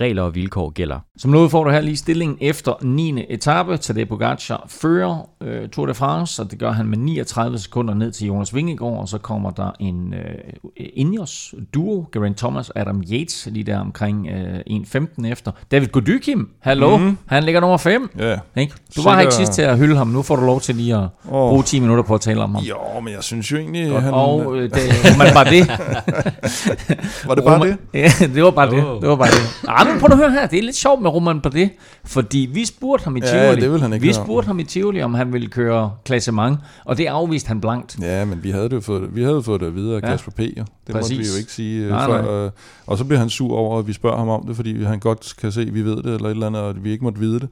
Regler og vilkår gælder. Som noget får du her lige stillingen efter 9. etape. Tadej Pogacar fører øh, Tour de France, og det gør han med 39 sekunder ned til Jonas Vingegaard, og så kommer der en øh, Ineos duo, Geraint Thomas og Adam Yates, lige der omkring øh, 1.15 efter. David Godykim, hallo, mm-hmm. han ligger nummer 5. Ja. Ikke? Du var her ikke sidst til at hylde ham, nu får du lov til lige at Åh. bruge 10 minutter på at tale om ham. Jo, men jeg synes jo egentlig, Godt. han... Og øh, det, man bare det. Var det bare Roman, det? Ja, det var bare det. Åh. Det var bare det. Ah, men prøv at høre her, det er lidt sjovt med Roman på det, fordi vi spurgte ham i Ja, Tivoli. det vil han ikke vi høre spurgte ham i Tivoli, om han ville køre klassement, og det afviste han blankt. Ja, men vi havde det fået, vi havde fået det videre af Ja. Kasper P. Jo. Det måtte Præcis. vi jo ikke sige Nej, nej, før. nej. Øh, og så bliver han sur over, at vi spørger ham om det, fordi han godt kan se, at vi ved det, eller et eller andet, og at vi ikke måtte vide det.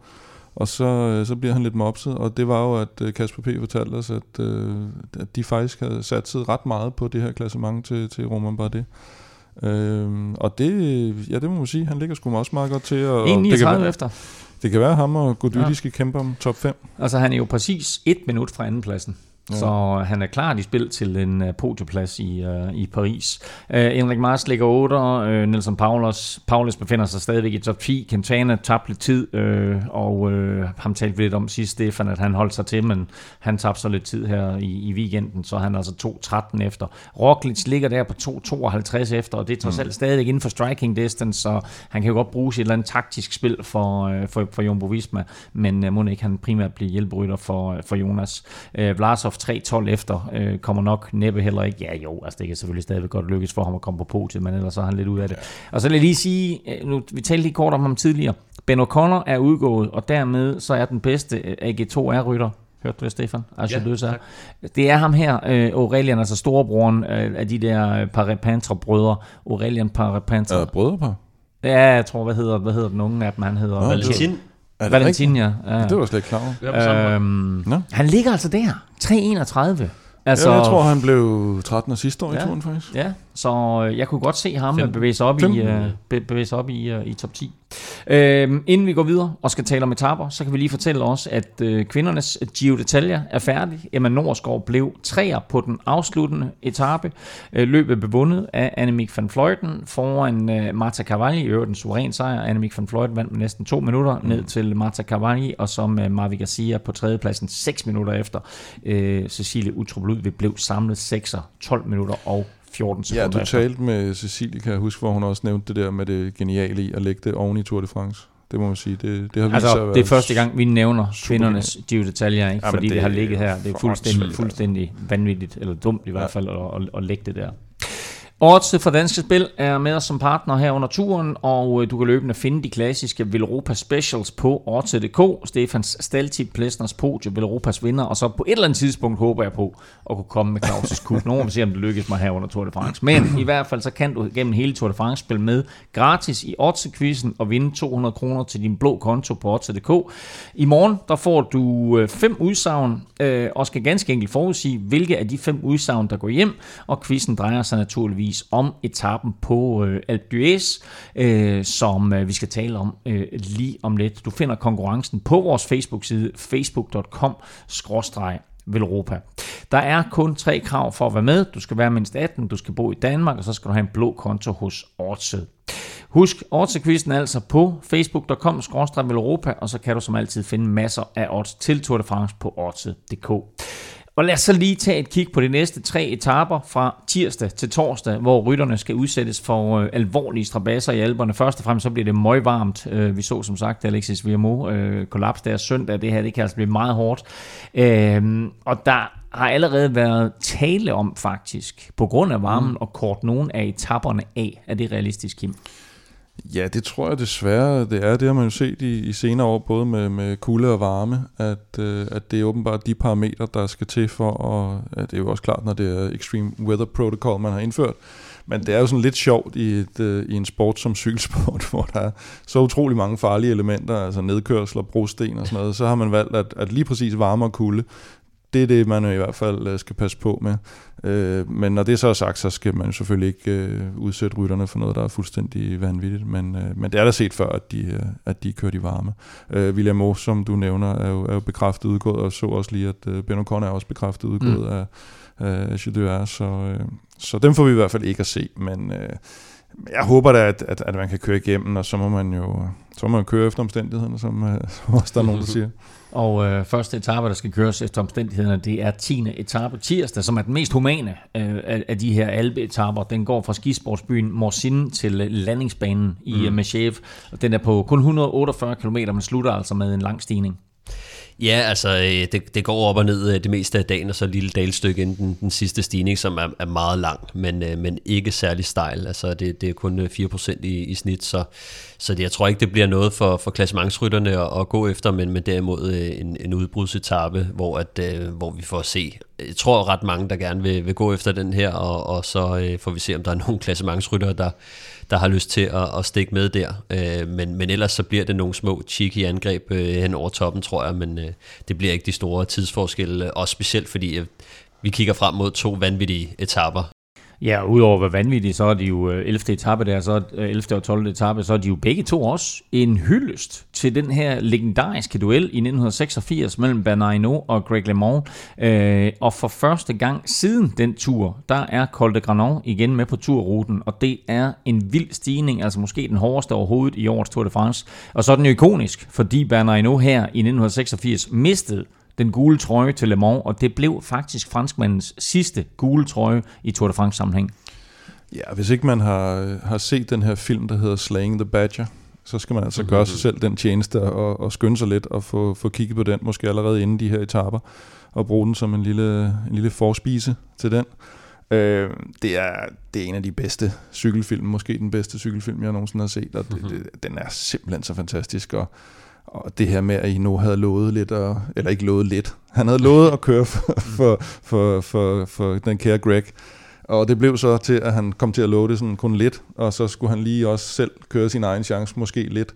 Og så, øh, så bliver han lidt mopset, og det var jo, at øh, Kasper P. fortalte os, at, øh, at de faktisk havde satset ret meget på det her klassement til, til Roman Bardet. Øhm, og det, ja, det må man sige, han ligger sgu også meget godt til. Og, og det, kan 1.39 være, efter. det kan være ham og Gody, Ja. skal kæmpe om top 5. Altså han er jo præcis et minut fra andenpladsen. Ja. Så han er klart i spil til en uh, podieplads i, uh, i Paris. Uh, Enrik Mars ligger 8, uh, Nelson Paulus, Paulus befinder sig stadigvæk i top 10. Quintana tabte lidt tid, uh, og uh, ham talte vi lidt om sidst, Stefan, at han holdt sig til, men han tabte så lidt tid her i, i weekenden, så han er altså 2.13 efter. Roglic ligger der på 2.52 efter, og det er trods alt stadigvæk inden for striking distance, så han kan jo godt bruge sit et eller andet taktisk spil for, uh, for, for Jumbo Visma, men uh, må ikke han primært blive hjælperytter for, for Jonas. Uh, Vlasov 3.12 efter uh, kommer nok næppe heller ikke. Ja jo, altså det kan selvfølgelig stadigvæk godt lykkes for ham at komme på podiet, men ellers så er han lidt ud af det. Og så vil jeg lige sige, øh, nu, vi talte lige kort om ham tidligere, Ben O'Connor er udgået, og dermed så er den bedste øh, AG2R-rytter, Hørte du det, Stefan? Altså, Ja, tak. det er ham her, øh, Aurelian, altså storebroren øh, af de der øh, Parapantra-brødre. Aurelian Parapantra. Øh, brødrepar. Ja, jeg tror, hvad hedder, hvad hedder den unge af dem? Han hedder Nå, Valentin. Er det Valentin, ja. rigtigt? ja. Det var slet ikke klar over. Er. Øhm, han ligger altså der. 331. Altså, Ja, jeg tror, han blev 13 sidste år Ja. i turen, faktisk. Ja, så øh, jeg kunne godt se ham 15. bevæge sig op, i, 15. øh, be, bevæge sig op i, øh, i top 10. Øhm, inden vi går videre og skal tale om etaper, så kan vi lige fortælle os, at øh, kvindernes Giro d'Italia er færdig. Emma Norsgaard blev træer på den afsluttende etape. Øh, løbet blev vundet af Annemiek van Vleuten foran øh, Marta Cavalli. I øvrigt en suveræn sejr. Annemiek van Vleuten vandt med næsten to minutter mm. ned til Marta Cavalli, og så med Marvi Garcia på tredjepladsen 6 minutter efter. Øh, Cecilie Utrup Ludvig blev samlet 6'er, 12 minutter og 14 sekunder Ja, du efter. talte med Cecilie, kan jeg huske, hvor hun også nævnte det der med det geniale i at lægge det oven i Tour de France. Det må man sige, det, det har vist sig Altså, at være det er første gang, vi nævner kvindernes Giro d'Italia, ikke? Jamen, fordi det, det har ligget her. Det er fuldstændig, fuldstændig vanvittigt, eller dumt i hvert fald, at, at, at lægge det der. Odds for Danske Spil er med os som partner her under turen, og øh, du kan løbende finde de klassiske Velropa Specials på Odds.dk. Stefans Staltip, Plesners Podie, Velropas vinder, og så på et eller andet tidspunkt håber jeg på at kunne komme med Claus' kut. Nogen vil se, om det lykkes mig her under Tour de France. Men i hvert fald så kan du gennem hele Tour de France spille med gratis i Odds-quizzen og vinde 200 kroner til din blå konto på Odds.dk. I morgen der får du øh, fem udsagn, øh, og skal ganske enkelt forudsige, hvilke af de fem udsagn, der går hjem, og quizzen drejer sig naturligvis om etappen på øh, Alpe d'Huez, øh, som øh, vi skal tale om øh, lige om lidt. Du finder konkurrencen på vores Facebook-side, facebook.com Velropa. Der er kun tre krav for at være med. Du skal være mindst 18, du skal bo i Danmark, og så skal du have en blå konto hos Ortsed. Husk Odds-quizzen altså på facebook.com Velropa, og så kan du som altid finde masser af odds til Tour de France på odds.dk. Og lad os så lige tage et kig på de næste tre etaper fra tirsdag til torsdag, hvor rytterne skal udsættes for øh, alvorlige strabasser i alberne. Først og fremmest så bliver det møg varmt. Øh, vi så som sagt Alexis Virmo øh, kollaps der søndag. Det her det kan altså blive meget hårdt. Øh, og der har allerede været tale om faktisk, på grund af varmen, mm. og kort nogle af etaperne af. Er det realistisk, Kim? Ja, det tror jeg desværre, det er. Det har man jo set i, i senere år, både med, med kulde og varme, at, øh, at det er åbenbart de parametre, der skal til for, at, ja, det er jo også klart, når det er Extreme Weather Protocol, man har indført, men det er jo sådan lidt sjovt i, et, øh, i en sport som cykelsport, hvor der er så utrolig mange farlige elementer, altså nedkørsler, brosten og sådan noget, så har man valgt, at, at lige præcis varme og kulde, det er det, man i hvert fald øh, skal passe på med. Øh, men når det så er sagt, så skal man selvfølgelig ikke øh, udsætte rytterne for noget, der er fuldstændig vanvittigt. Men, øh, men det er da set før, at de, øh, at de kører de varme. Øh, William Moe, som du nævner, er jo, er jo bekræftet udgået, og så også lige, at øh, Ben O'Connor er også bekræftet udgået mm. af, af Chideur, så, øh, så dem får vi i hvert fald ikke at se. Men øh, jeg håber da, at, at, at man kan køre igennem, og så må man jo så må man køre efter omstændighederne, som, som også der er nogen, der siger. Og øh, første etape, der skal køres efter omstændighederne, det er 10. etape tirsdag, som er den mest humane øh, af, af de her alpe-etapper. Den går fra skisportsbyen Morsin til landingsbanen i mm. Meshev. Den er på kun 148 km, men slutter altså med en lang stigning. Ja, altså øh, det, det går op og ned øh, det meste af dagen, og så et lille dalstykke inden den, den sidste stigning, som er, er meget lang, men, øh, men ikke særlig stejl. Altså det, det er kun 4% i, i snit, så, så det, jeg tror ikke, det bliver noget for, for klassementsrytterne at, at gå efter, men, men derimod en, en udbrudsetappe, hvor, at, hvor vi får at se. Jeg tror ret mange, der gerne vil, vil gå efter den her, og, og så får vi se, om der er nogle klassementsryttere, der, der har lyst til at, at stikke med der. Øh, men, men ellers så bliver det nogle små cheeky angreb øh, hen over toppen, tror jeg, men øh, det bliver ikke de store tidsforskelle, øh, også specielt fordi øh, vi kigger frem mod to vanvittige etapper Ja, udover at være vanvittige, så er de jo øh, 11. Etape der, så øh, 11. Og 12. etape, så er de jo begge to også en hyldest til den her legendariske duel i 1986 mellem Bernardino og Greg LeMond. Øh, og for første gang siden den tur, der er Col de Granon igen med på turruten, og det er en vild stigning, altså måske den hårdeste overhovedet i årets Tour de France. Og så er den jo ikonisk, fordi Bernardino her i 1986 mistede den gule trøje til Le Mans, og det blev faktisk franskmandens sidste gule trøje i Tour de France sammenhæng. Ja, hvis ikke man har, har set den her film, der hedder Slaying the Badger, så skal man altså mm-hmm. gøre sig selv den tjeneste og, og skynde sig lidt og få, få kigget på den, måske allerede inden de her etaper, og bruge den som en lille, en lille forspise til den. Øh, det, er, det er en af de bedste cykelfilm, måske den bedste cykelfilm, jeg nogensinde har set, og det, det, den er simpelthen så fantastisk, og og det her med, at I nu havde lovet lidt, og, eller ikke lovet lidt, han havde lovet at køre for, for, for, for, for den kære Greg. Og det blev så til, at han kom til at love det sådan kun lidt, og så skulle han lige også selv køre sin egen chance, måske lidt.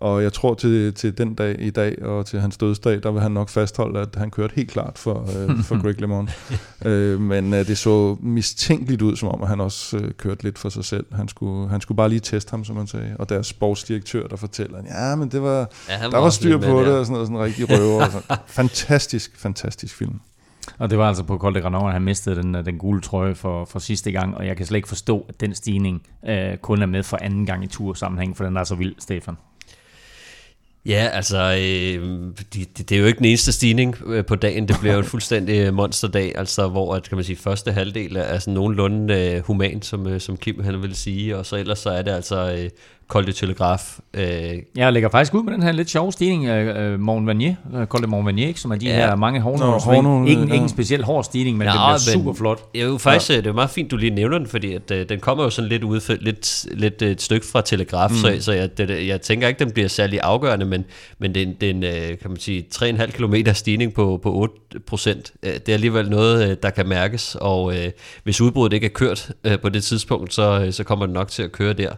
Og jeg tror til, til den dag i dag, og til hans dødsdag, der vil han nok fastholde, at han kørte helt klart for, øh, for Greg LeMond. øh, men øh, det så mistænkeligt ud, som om at han også øh, kørte lidt for sig selv. Han skulle, han skulle bare lige teste ham, som man sagde. Og deres sportsdirektør, der fortæller, ja, men det var, ja, var der var styr på det, og sådan noget, sådan en rigtig røver. Og sådan. Fantastisk, fantastisk film. Og det var altså på Col de Granon, at han mistede den, den gule trøje for, for sidste gang, og jeg kan slet ikke forstå, at den stigning øh, kun er med for anden gang i tursammenhæng, for den er så vild, Stefan. Ja, altså, øh, det, det er jo ikke den eneste stigning øh, på dagen. Det bliver jo en fuldstændig øh, monsterdag, altså, hvor at, kan man sige, første halvdel er sådan nogenlunde øh, human, som, øh, som Kim han vil sige, og så ellers så er det altså øh, Col de Telegraf. Øh. Jeg lægger faktisk ud med den her lidt sjove stigning af uh, Mont Vanier, uh, Col de Mont Vanier, som er de ja. her mange hårnål. Ikke, ikke en speciel hård stigning, men ja, den bliver super flot. Det er jo faktisk ja. det er meget fint, du lige nævner den, fordi at, uh, den kommer jo sådan lidt ud lidt, lidt et stykke fra Telegraf, mm. så, så jeg, det, jeg tænker ikke, den bliver særlig afgørende, men, men det, det er en, uh, kan man sige, 3,5 km stigning på, på 8 procent. Uh, det er alligevel noget, uh, der kan mærkes, og uh, hvis udbruddet ikke er kørt uh, på det tidspunkt, så, uh, så kommer det nok til at køre der.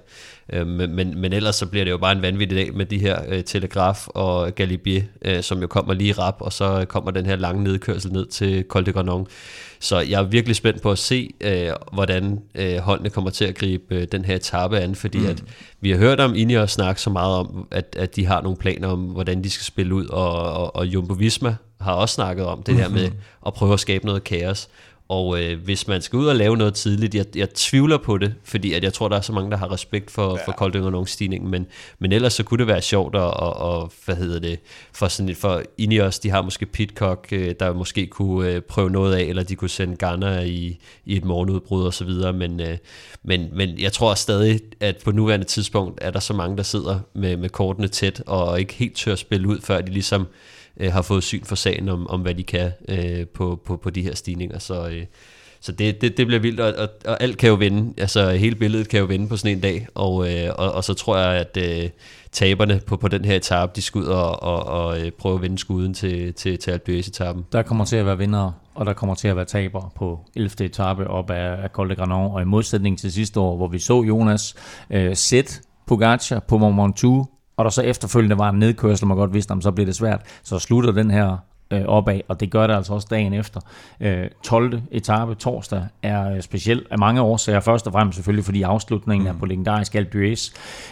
Øh, men, men, men ellers så bliver det jo bare en vanvittig dag med de her øh, Telegraf og Galibier, øh, som jo kommer lige rap, og så kommer den her lange nedkørsel ned til Col de Granon. Så jeg er virkelig spændt på at se, øh, hvordan øh, holdene kommer til at gribe øh, den her etape an, fordi mm. at vi har hørt om Ineos snakke så meget om, at, at de har nogle planer om, hvordan de skal spille ud, og, og, og Jumbo Visma har også snakket om det mm-hmm. der med at prøve at skabe noget kaos. Og øh, hvis man skal ud og lave noget tidligt, jeg, jeg tvivler på det, fordi at jeg tror, der er så mange, der har respekt for, ja. for Kolding stigning, men, men ellers så kunne det være sjovt at, og, og hvad hedder det, for sådan for Ineos, de har måske Pitcock, øh, der måske kunne øh, prøve noget af, eller de kunne sende Garner i, i et morgenudbrud og så videre, men, øh, men, men jeg tror stadig, at på nuværende tidspunkt er der så mange, der sidder med, med kortene tæt, og ikke helt tør at spille ud, før de ligesom øh, har fået syn for sagen om, om hvad de kan øh, på, på, på de her stigninger. Så, øh, så det, det, det bliver vildt, og, og, og alt kan jo vende. Altså hele billedet kan jo vende på sådan en dag, og, øh, og, og så tror jeg, at øh, taberne på, på den her etape, de skal ud og, og, og øh, prøve at vinde skuden til, til, til Alpe etappen Der kommer til at være vinder, og der kommer til at være tabere på 11. etape op af, af Col de Granon, og i modsætning til sidste år, hvor vi så Jonas øh, sætte Pogacar på Mont Ventoux og der så efterfølgende var en nedkørsel, man godt vidste, om så bliver det svært, så slutter den her øh, opad, og det gør det altså også dagen efter. Øh, 12. etape torsdag er øh, speciel af mange årsager. Først og fremmest selvfølgelig, fordi afslutningen mm. er på legendarisk Alpe.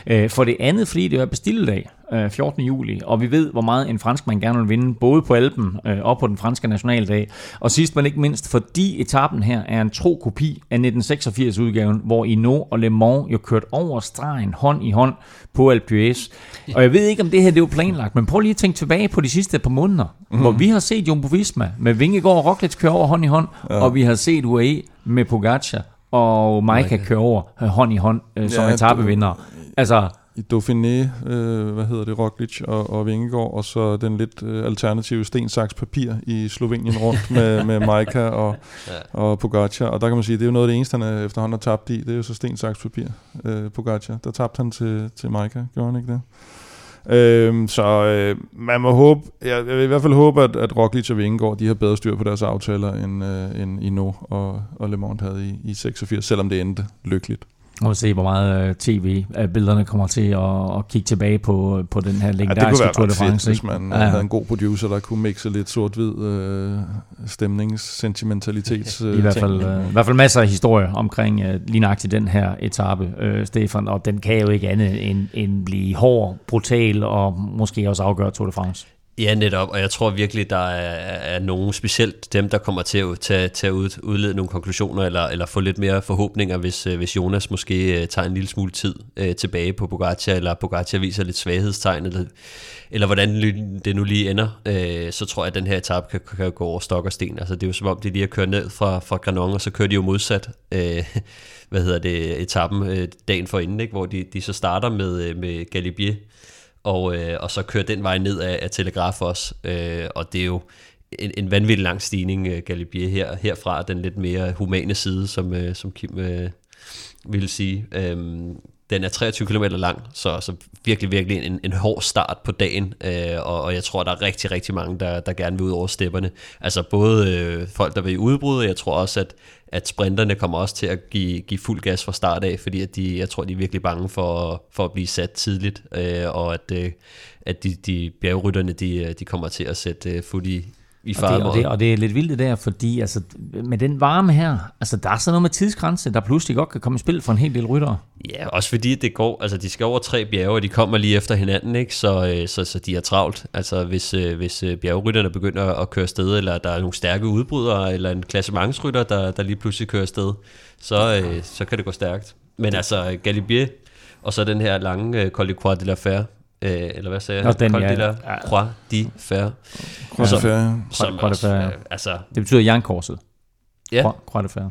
Øh, for det andet, fordi det er bestilledag øh, 14. juli, og vi ved, hvor meget en franskmand gerne vil vinde, både på Alpen øh, og på den franske nationaldag. Og sidst men ikke mindst, fordi etappen her er en tro kopi af 1986-udgaven, hvor Ino og Le Mans jo kørte over stregen hånd i hånd på Alpe. Og jeg ved ikke, om det her det var planlagt, men prøv lige at tænke tilbage på de sidste par måneder, mm. hvor vi har set Jumbo Visma med Vingegaard og Roglic køre over hånd i hånd, ja. og vi har set UAE med Pogacar og Maika køre over øh, hånd i hånd øh, som ja, etapevinder. Altså, I Dauphiné, øh, hvad hedder det, Roglic og, og Vingegaard, og så den lidt øh, alternative sten, saks, papir i Slovenien rundt med, med Maika og, Ja. og Pogacar. Og der kan man sige, det er jo noget af det eneste, han øh, efterhånden har tabt i. Det er jo så sten, saks, papir, øh, Pogacar. Der tabte han til, til Maika, gjorde han ikke det? Øhm, så øh, man må håbe, jeg, jeg vil i hvert fald håbe, at, at Roglic og Vingegaard, de har bedre styr på deres aftaler, end, øh, end Ino og, og Le Mans havde i, i 86, selvom det endte lykkeligt. Og se, hvor meget øh, tv-billederne kommer til at, at kigge tilbage på, på den her Ja, legendariske være Tour de ret fedt, France. hvis man Ja, ja. ja. havde en god producer, der kunne mixe lidt sort-hvid øh, stemningssentimentalitets øh, I hvert, fald, øh, I hvert fald masser af historier omkring øh, lige nøjagtigt den her etape, øh, Stefan, og den kan jo ikke andet end, end blive hård, brutal og måske også afgøre Tour de France. Ja, netop, og jeg tror virkelig, der er, er nogen, specielt dem, der kommer til at, til, til at ud, udlede nogle konklusioner, eller, eller få lidt mere forhåbninger, hvis, øh, hvis Jonas måske øh, tager en lille smule tid øh, tilbage på Bogatia, eller Bogatia viser lidt svaghedstegn, eller, eller hvordan det nu lige ender, øh, så tror jeg, at den her etape kan, kan gå over stok og sten. Altså, det er jo som om, de lige har kørt ned fra, fra Granon, og så kører de jo modsat, øh, hvad hedder det, etappen øh, dagen for inden, ikke? hvor de, de så starter med, øh, med Galibier, og, øh, og så kører den vej ned af, af Telegraf også, øh, og det er jo en, en vanvittig lang stigning, øh, Galibier her, herfra, den lidt mere humane side, som, øh, som Kim øh, ville sige. Øhm, den er 23 km lang, så, så virkelig, virkelig en, en hård start på dagen, øh, og, og jeg tror, der er rigtig, rigtig mange, der, der gerne vil ud over stepperne. Altså både øh, folk, der vil i udbrud, og jeg tror også, at, at sprinterne kommer også til at give, give fuld gas fra start af, fordi at de, jeg tror, de er virkelig bange for, for at blive sat tidligt, øh, og at, øh, at de, de bjergrytterne, de, øh, de kommer til at sætte øh, fod i, i Og det, og, det, og det er lidt vildt det der, fordi altså, med den varme her, altså, der er sådan noget med tidsgrænse, der pludselig godt kan komme i spil for en hel del ryttere. Ja, også fordi det går, altså de skal over tre bjerge, og de kommer lige efter hinanden, ikke? Så, øh, så, så de er travlt. Altså hvis, øh, hvis øh, bjergrytterne begynder at køre sted, eller der er nogle stærke udbrydere, eller en klassementsrytter, der, der lige pludselig kører sted, så, øh, så kan det gå stærkt. Men altså Galibier, og så den her lange øh, Col de Croix de la Fer, øh, eller hvad sagde Nå, jeg? den, Col ja. de la. Croix de Fer. Croix de Fer, ja. Som Croix de også, Fer. øh, altså, Det betyder jernkorset. ja, Croix- Croix de Fer.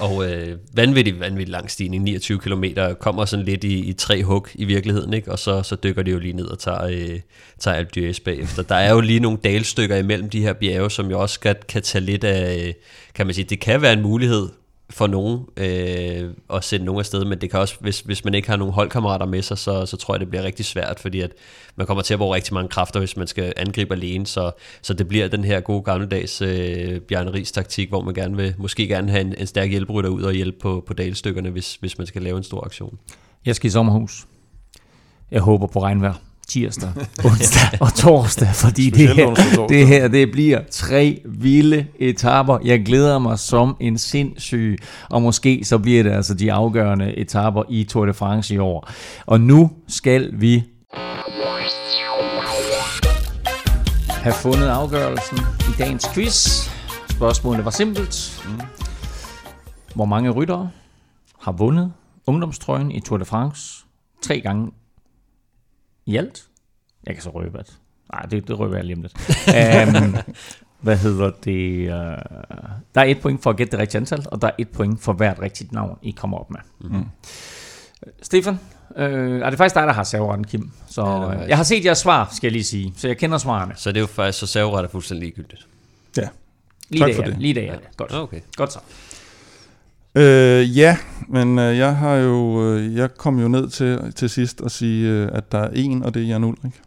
og øh, vanvittig, vanvittig lang stigning, 29 km, kommer sådan lidt i, i tre hug i virkeligheden, ikke? og så, så dykker det jo lige ned og tager, øh, tager Alpe d'Huez bagefter. Der er jo lige nogle dalstykker imellem de her bjerge, som jo også kan, kan tage lidt af, øh, kan man sige, det kan være en mulighed for nogen øh, at sende nogen afsted, men det kan også, hvis, hvis man ikke har nogen holdkammerater med sig, så, så tror jeg, det bliver rigtig svært, fordi at man kommer til at bruge rigtig mange kræfter, hvis man skal angribe alene, så, så det bliver den her gode gammeldags øh, Bjarne Ries taktik, hvor man gerne vil, måske gerne have en, en stærk hjælperytter ud og hjælpe på, på dalstykkerne, hvis, hvis man skal lave en stor aktion. Jeg skal i sommerhus. Jeg håber på regnvejr. Tirsdag, onsdag og torsdag, fordi det her, det her det bliver tre vilde etaper. Jeg glæder mig som en sindssyg, og måske så bliver det altså de afgørende etaper i Tour de France i år. Og nu skal vi have fundet afgørelsen i dagens quiz. Spørgsmålet var simpelt. Hvor mange ryttere har vundet ungdomstrøjen i Tour de France tre gange i alt? Jeg kan så røbe, at... Nej, det, det røber jeg lige om lidt. um, hvad hedder det? Uh, der er et point for at gætte det rigtige antal, og der er et point for hvert rigtigt navn, I kommer op med. Mm. Stefan, øh, er det faktisk dig, der har serveretten, Kim? Så det ja, faktisk. jeg har set jeres svar, skal jeg lige sige, så jeg kender svarene. Så det er jo faktisk, så serveret er fuldstændig ligegyldigt. Ja. Lige Tak der, for ja. det. Lige der, ja. Godt. Okay. Godt så. Øh, ja, men øh, jeg har jo, øh, jeg kom jo ned til, til sidst at sige, øh, at der er en, og det er Jan Ulrik.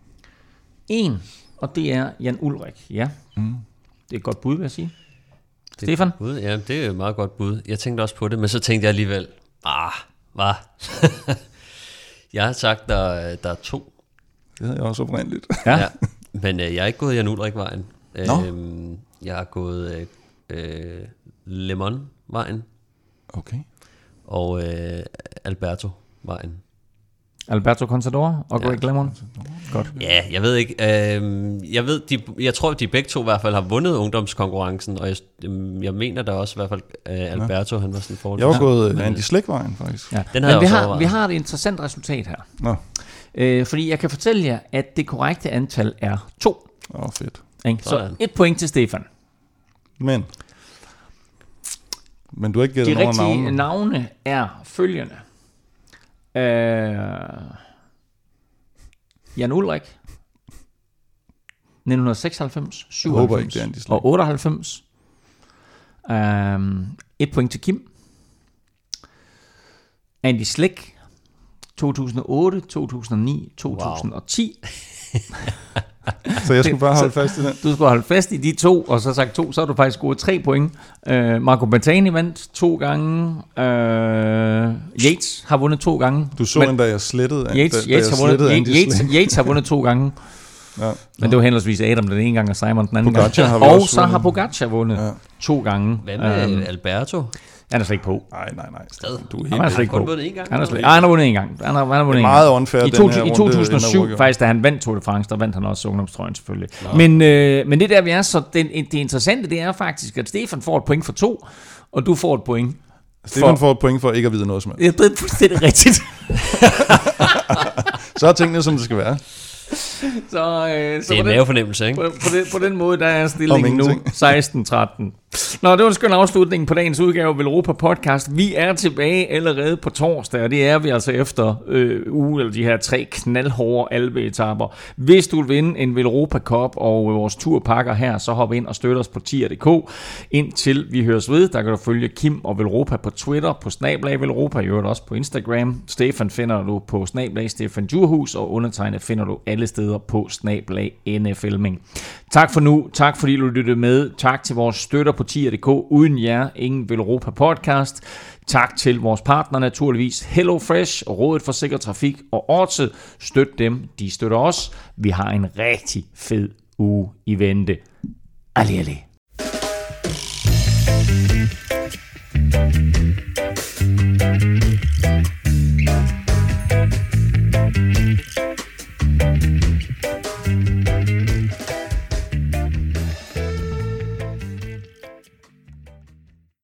En, og det er Jan Ulrik. Ja, Mm. det er et godt bud, vil jeg sige. Stefan? Bud, ja, det er et meget godt bud. Jeg tænkte også på det, men så tænkte jeg alligevel, ah, hvad? jeg har sagt, der, der er to. Det havde jeg også oprindeligt. Ja. Ja. Men øh, jeg er ikke gået Jan Ulrik vejen. Nå. Øhm, jeg har gået øh, øh, Lemon-vejen Okay. og øh, Alberto-vejen. Alberto Contador og Ja. Greg LeMond. Godt. Ja, jeg ved ikke. Øh, jeg ved, de, jeg tror, de begge to i hvert fald har vundet ungdomskonkurrencen, og jeg, øhm, jeg mener da også i hvert fald, øh, Alberto, han var sådan forhold. Jeg var gået øh, Andy Slægtvejen, faktisk. Ja. Den Men vi har, overvejet. vi har et interessant resultat her. Nå, Øh, fordi jeg kan fortælle jer, at det korrekte antal er to. åh, fedt. Ikke? Så Sådan. et point til Stefan. Men, men du har ikke gættet De nogen rigtige navnene. navne er følgende. Øh, Jan Ulrik. 1996, Jeg håber 97 ikke, det og 98. Um, et point til Kim. Andy Slick. 2008, 2009, 2010. Så jeg skulle bare holde fast i den. Du skulle holde fast i de to, og så sagt to, så har du faktisk scoret tre point. Uh, Marco Bertani vandt to gange. Uh, Yates har vundet to gange. Du så Men- den, da jeg slettede, Yates, da, da Yates, jeg har vundet, Yates, Slægt. Yates har vundet to gange. Ja. Men det var henholdsvis Adam den ene gang, og Simon den anden Pogacar gang. og så har. Pogacar vundet Ja. to gange. Hvad med um, Alberto? Han er slet ikke på. Nej, nej, nej. Stadig. Du er Han er helt slet ikke på. vundet en gang, Han er slet, ah, han har vundet en gang. Han har, han har vundet en meget gang. unfair, I, den to, her I runde, 2007, den er faktisk, da han vandt Tour de France, der vandt han også ungdomstrøjen selvfølgelig. Men, øh, men det der, vi er, så det, det interessante, det er faktisk, at Stefan får et point for to, og du får et point. Stefan får et point for ikke at vide noget som helst. Ja, det er fuldstændig rigtigt. Så er tingene, som det skal være. Så, øh, så Det er på en den- mavefornemmelse, ikke? På, på, den, på den måde, der er stillingen nu ingenting. 16-13. Nå, det var en skøn afslutning på dagens udgave af Europa Podcast. Vi er tilbage allerede på torsdag, og det er vi altså efter øh, uge, eller de her tre knaldhårde albeetapper. Hvis du vil vinde en Europa Cup og øh, vores turpakker her, så hop ind og støt os på tier.dk. Indtil vi høres ved, der kan du følge Kim og Velropa på Twitter, på Snablag Velropa, i øvrigt også på Instagram. Stefan finder du på Snablag Stefan Djurhus, og undertegnet finder du alle steder på Snablag NFLming. Tak for nu, tak fordi du lyttede med, tak til vores støtter på tier.dk. Uden jer, ingen Velropa podcast. Tak til vores partner naturligvis, HelloFresh, Rådet for Sikker Trafik og Orte. Støt dem, de støtter os. Vi har en rigtig fed uge i vente. Ali, ali.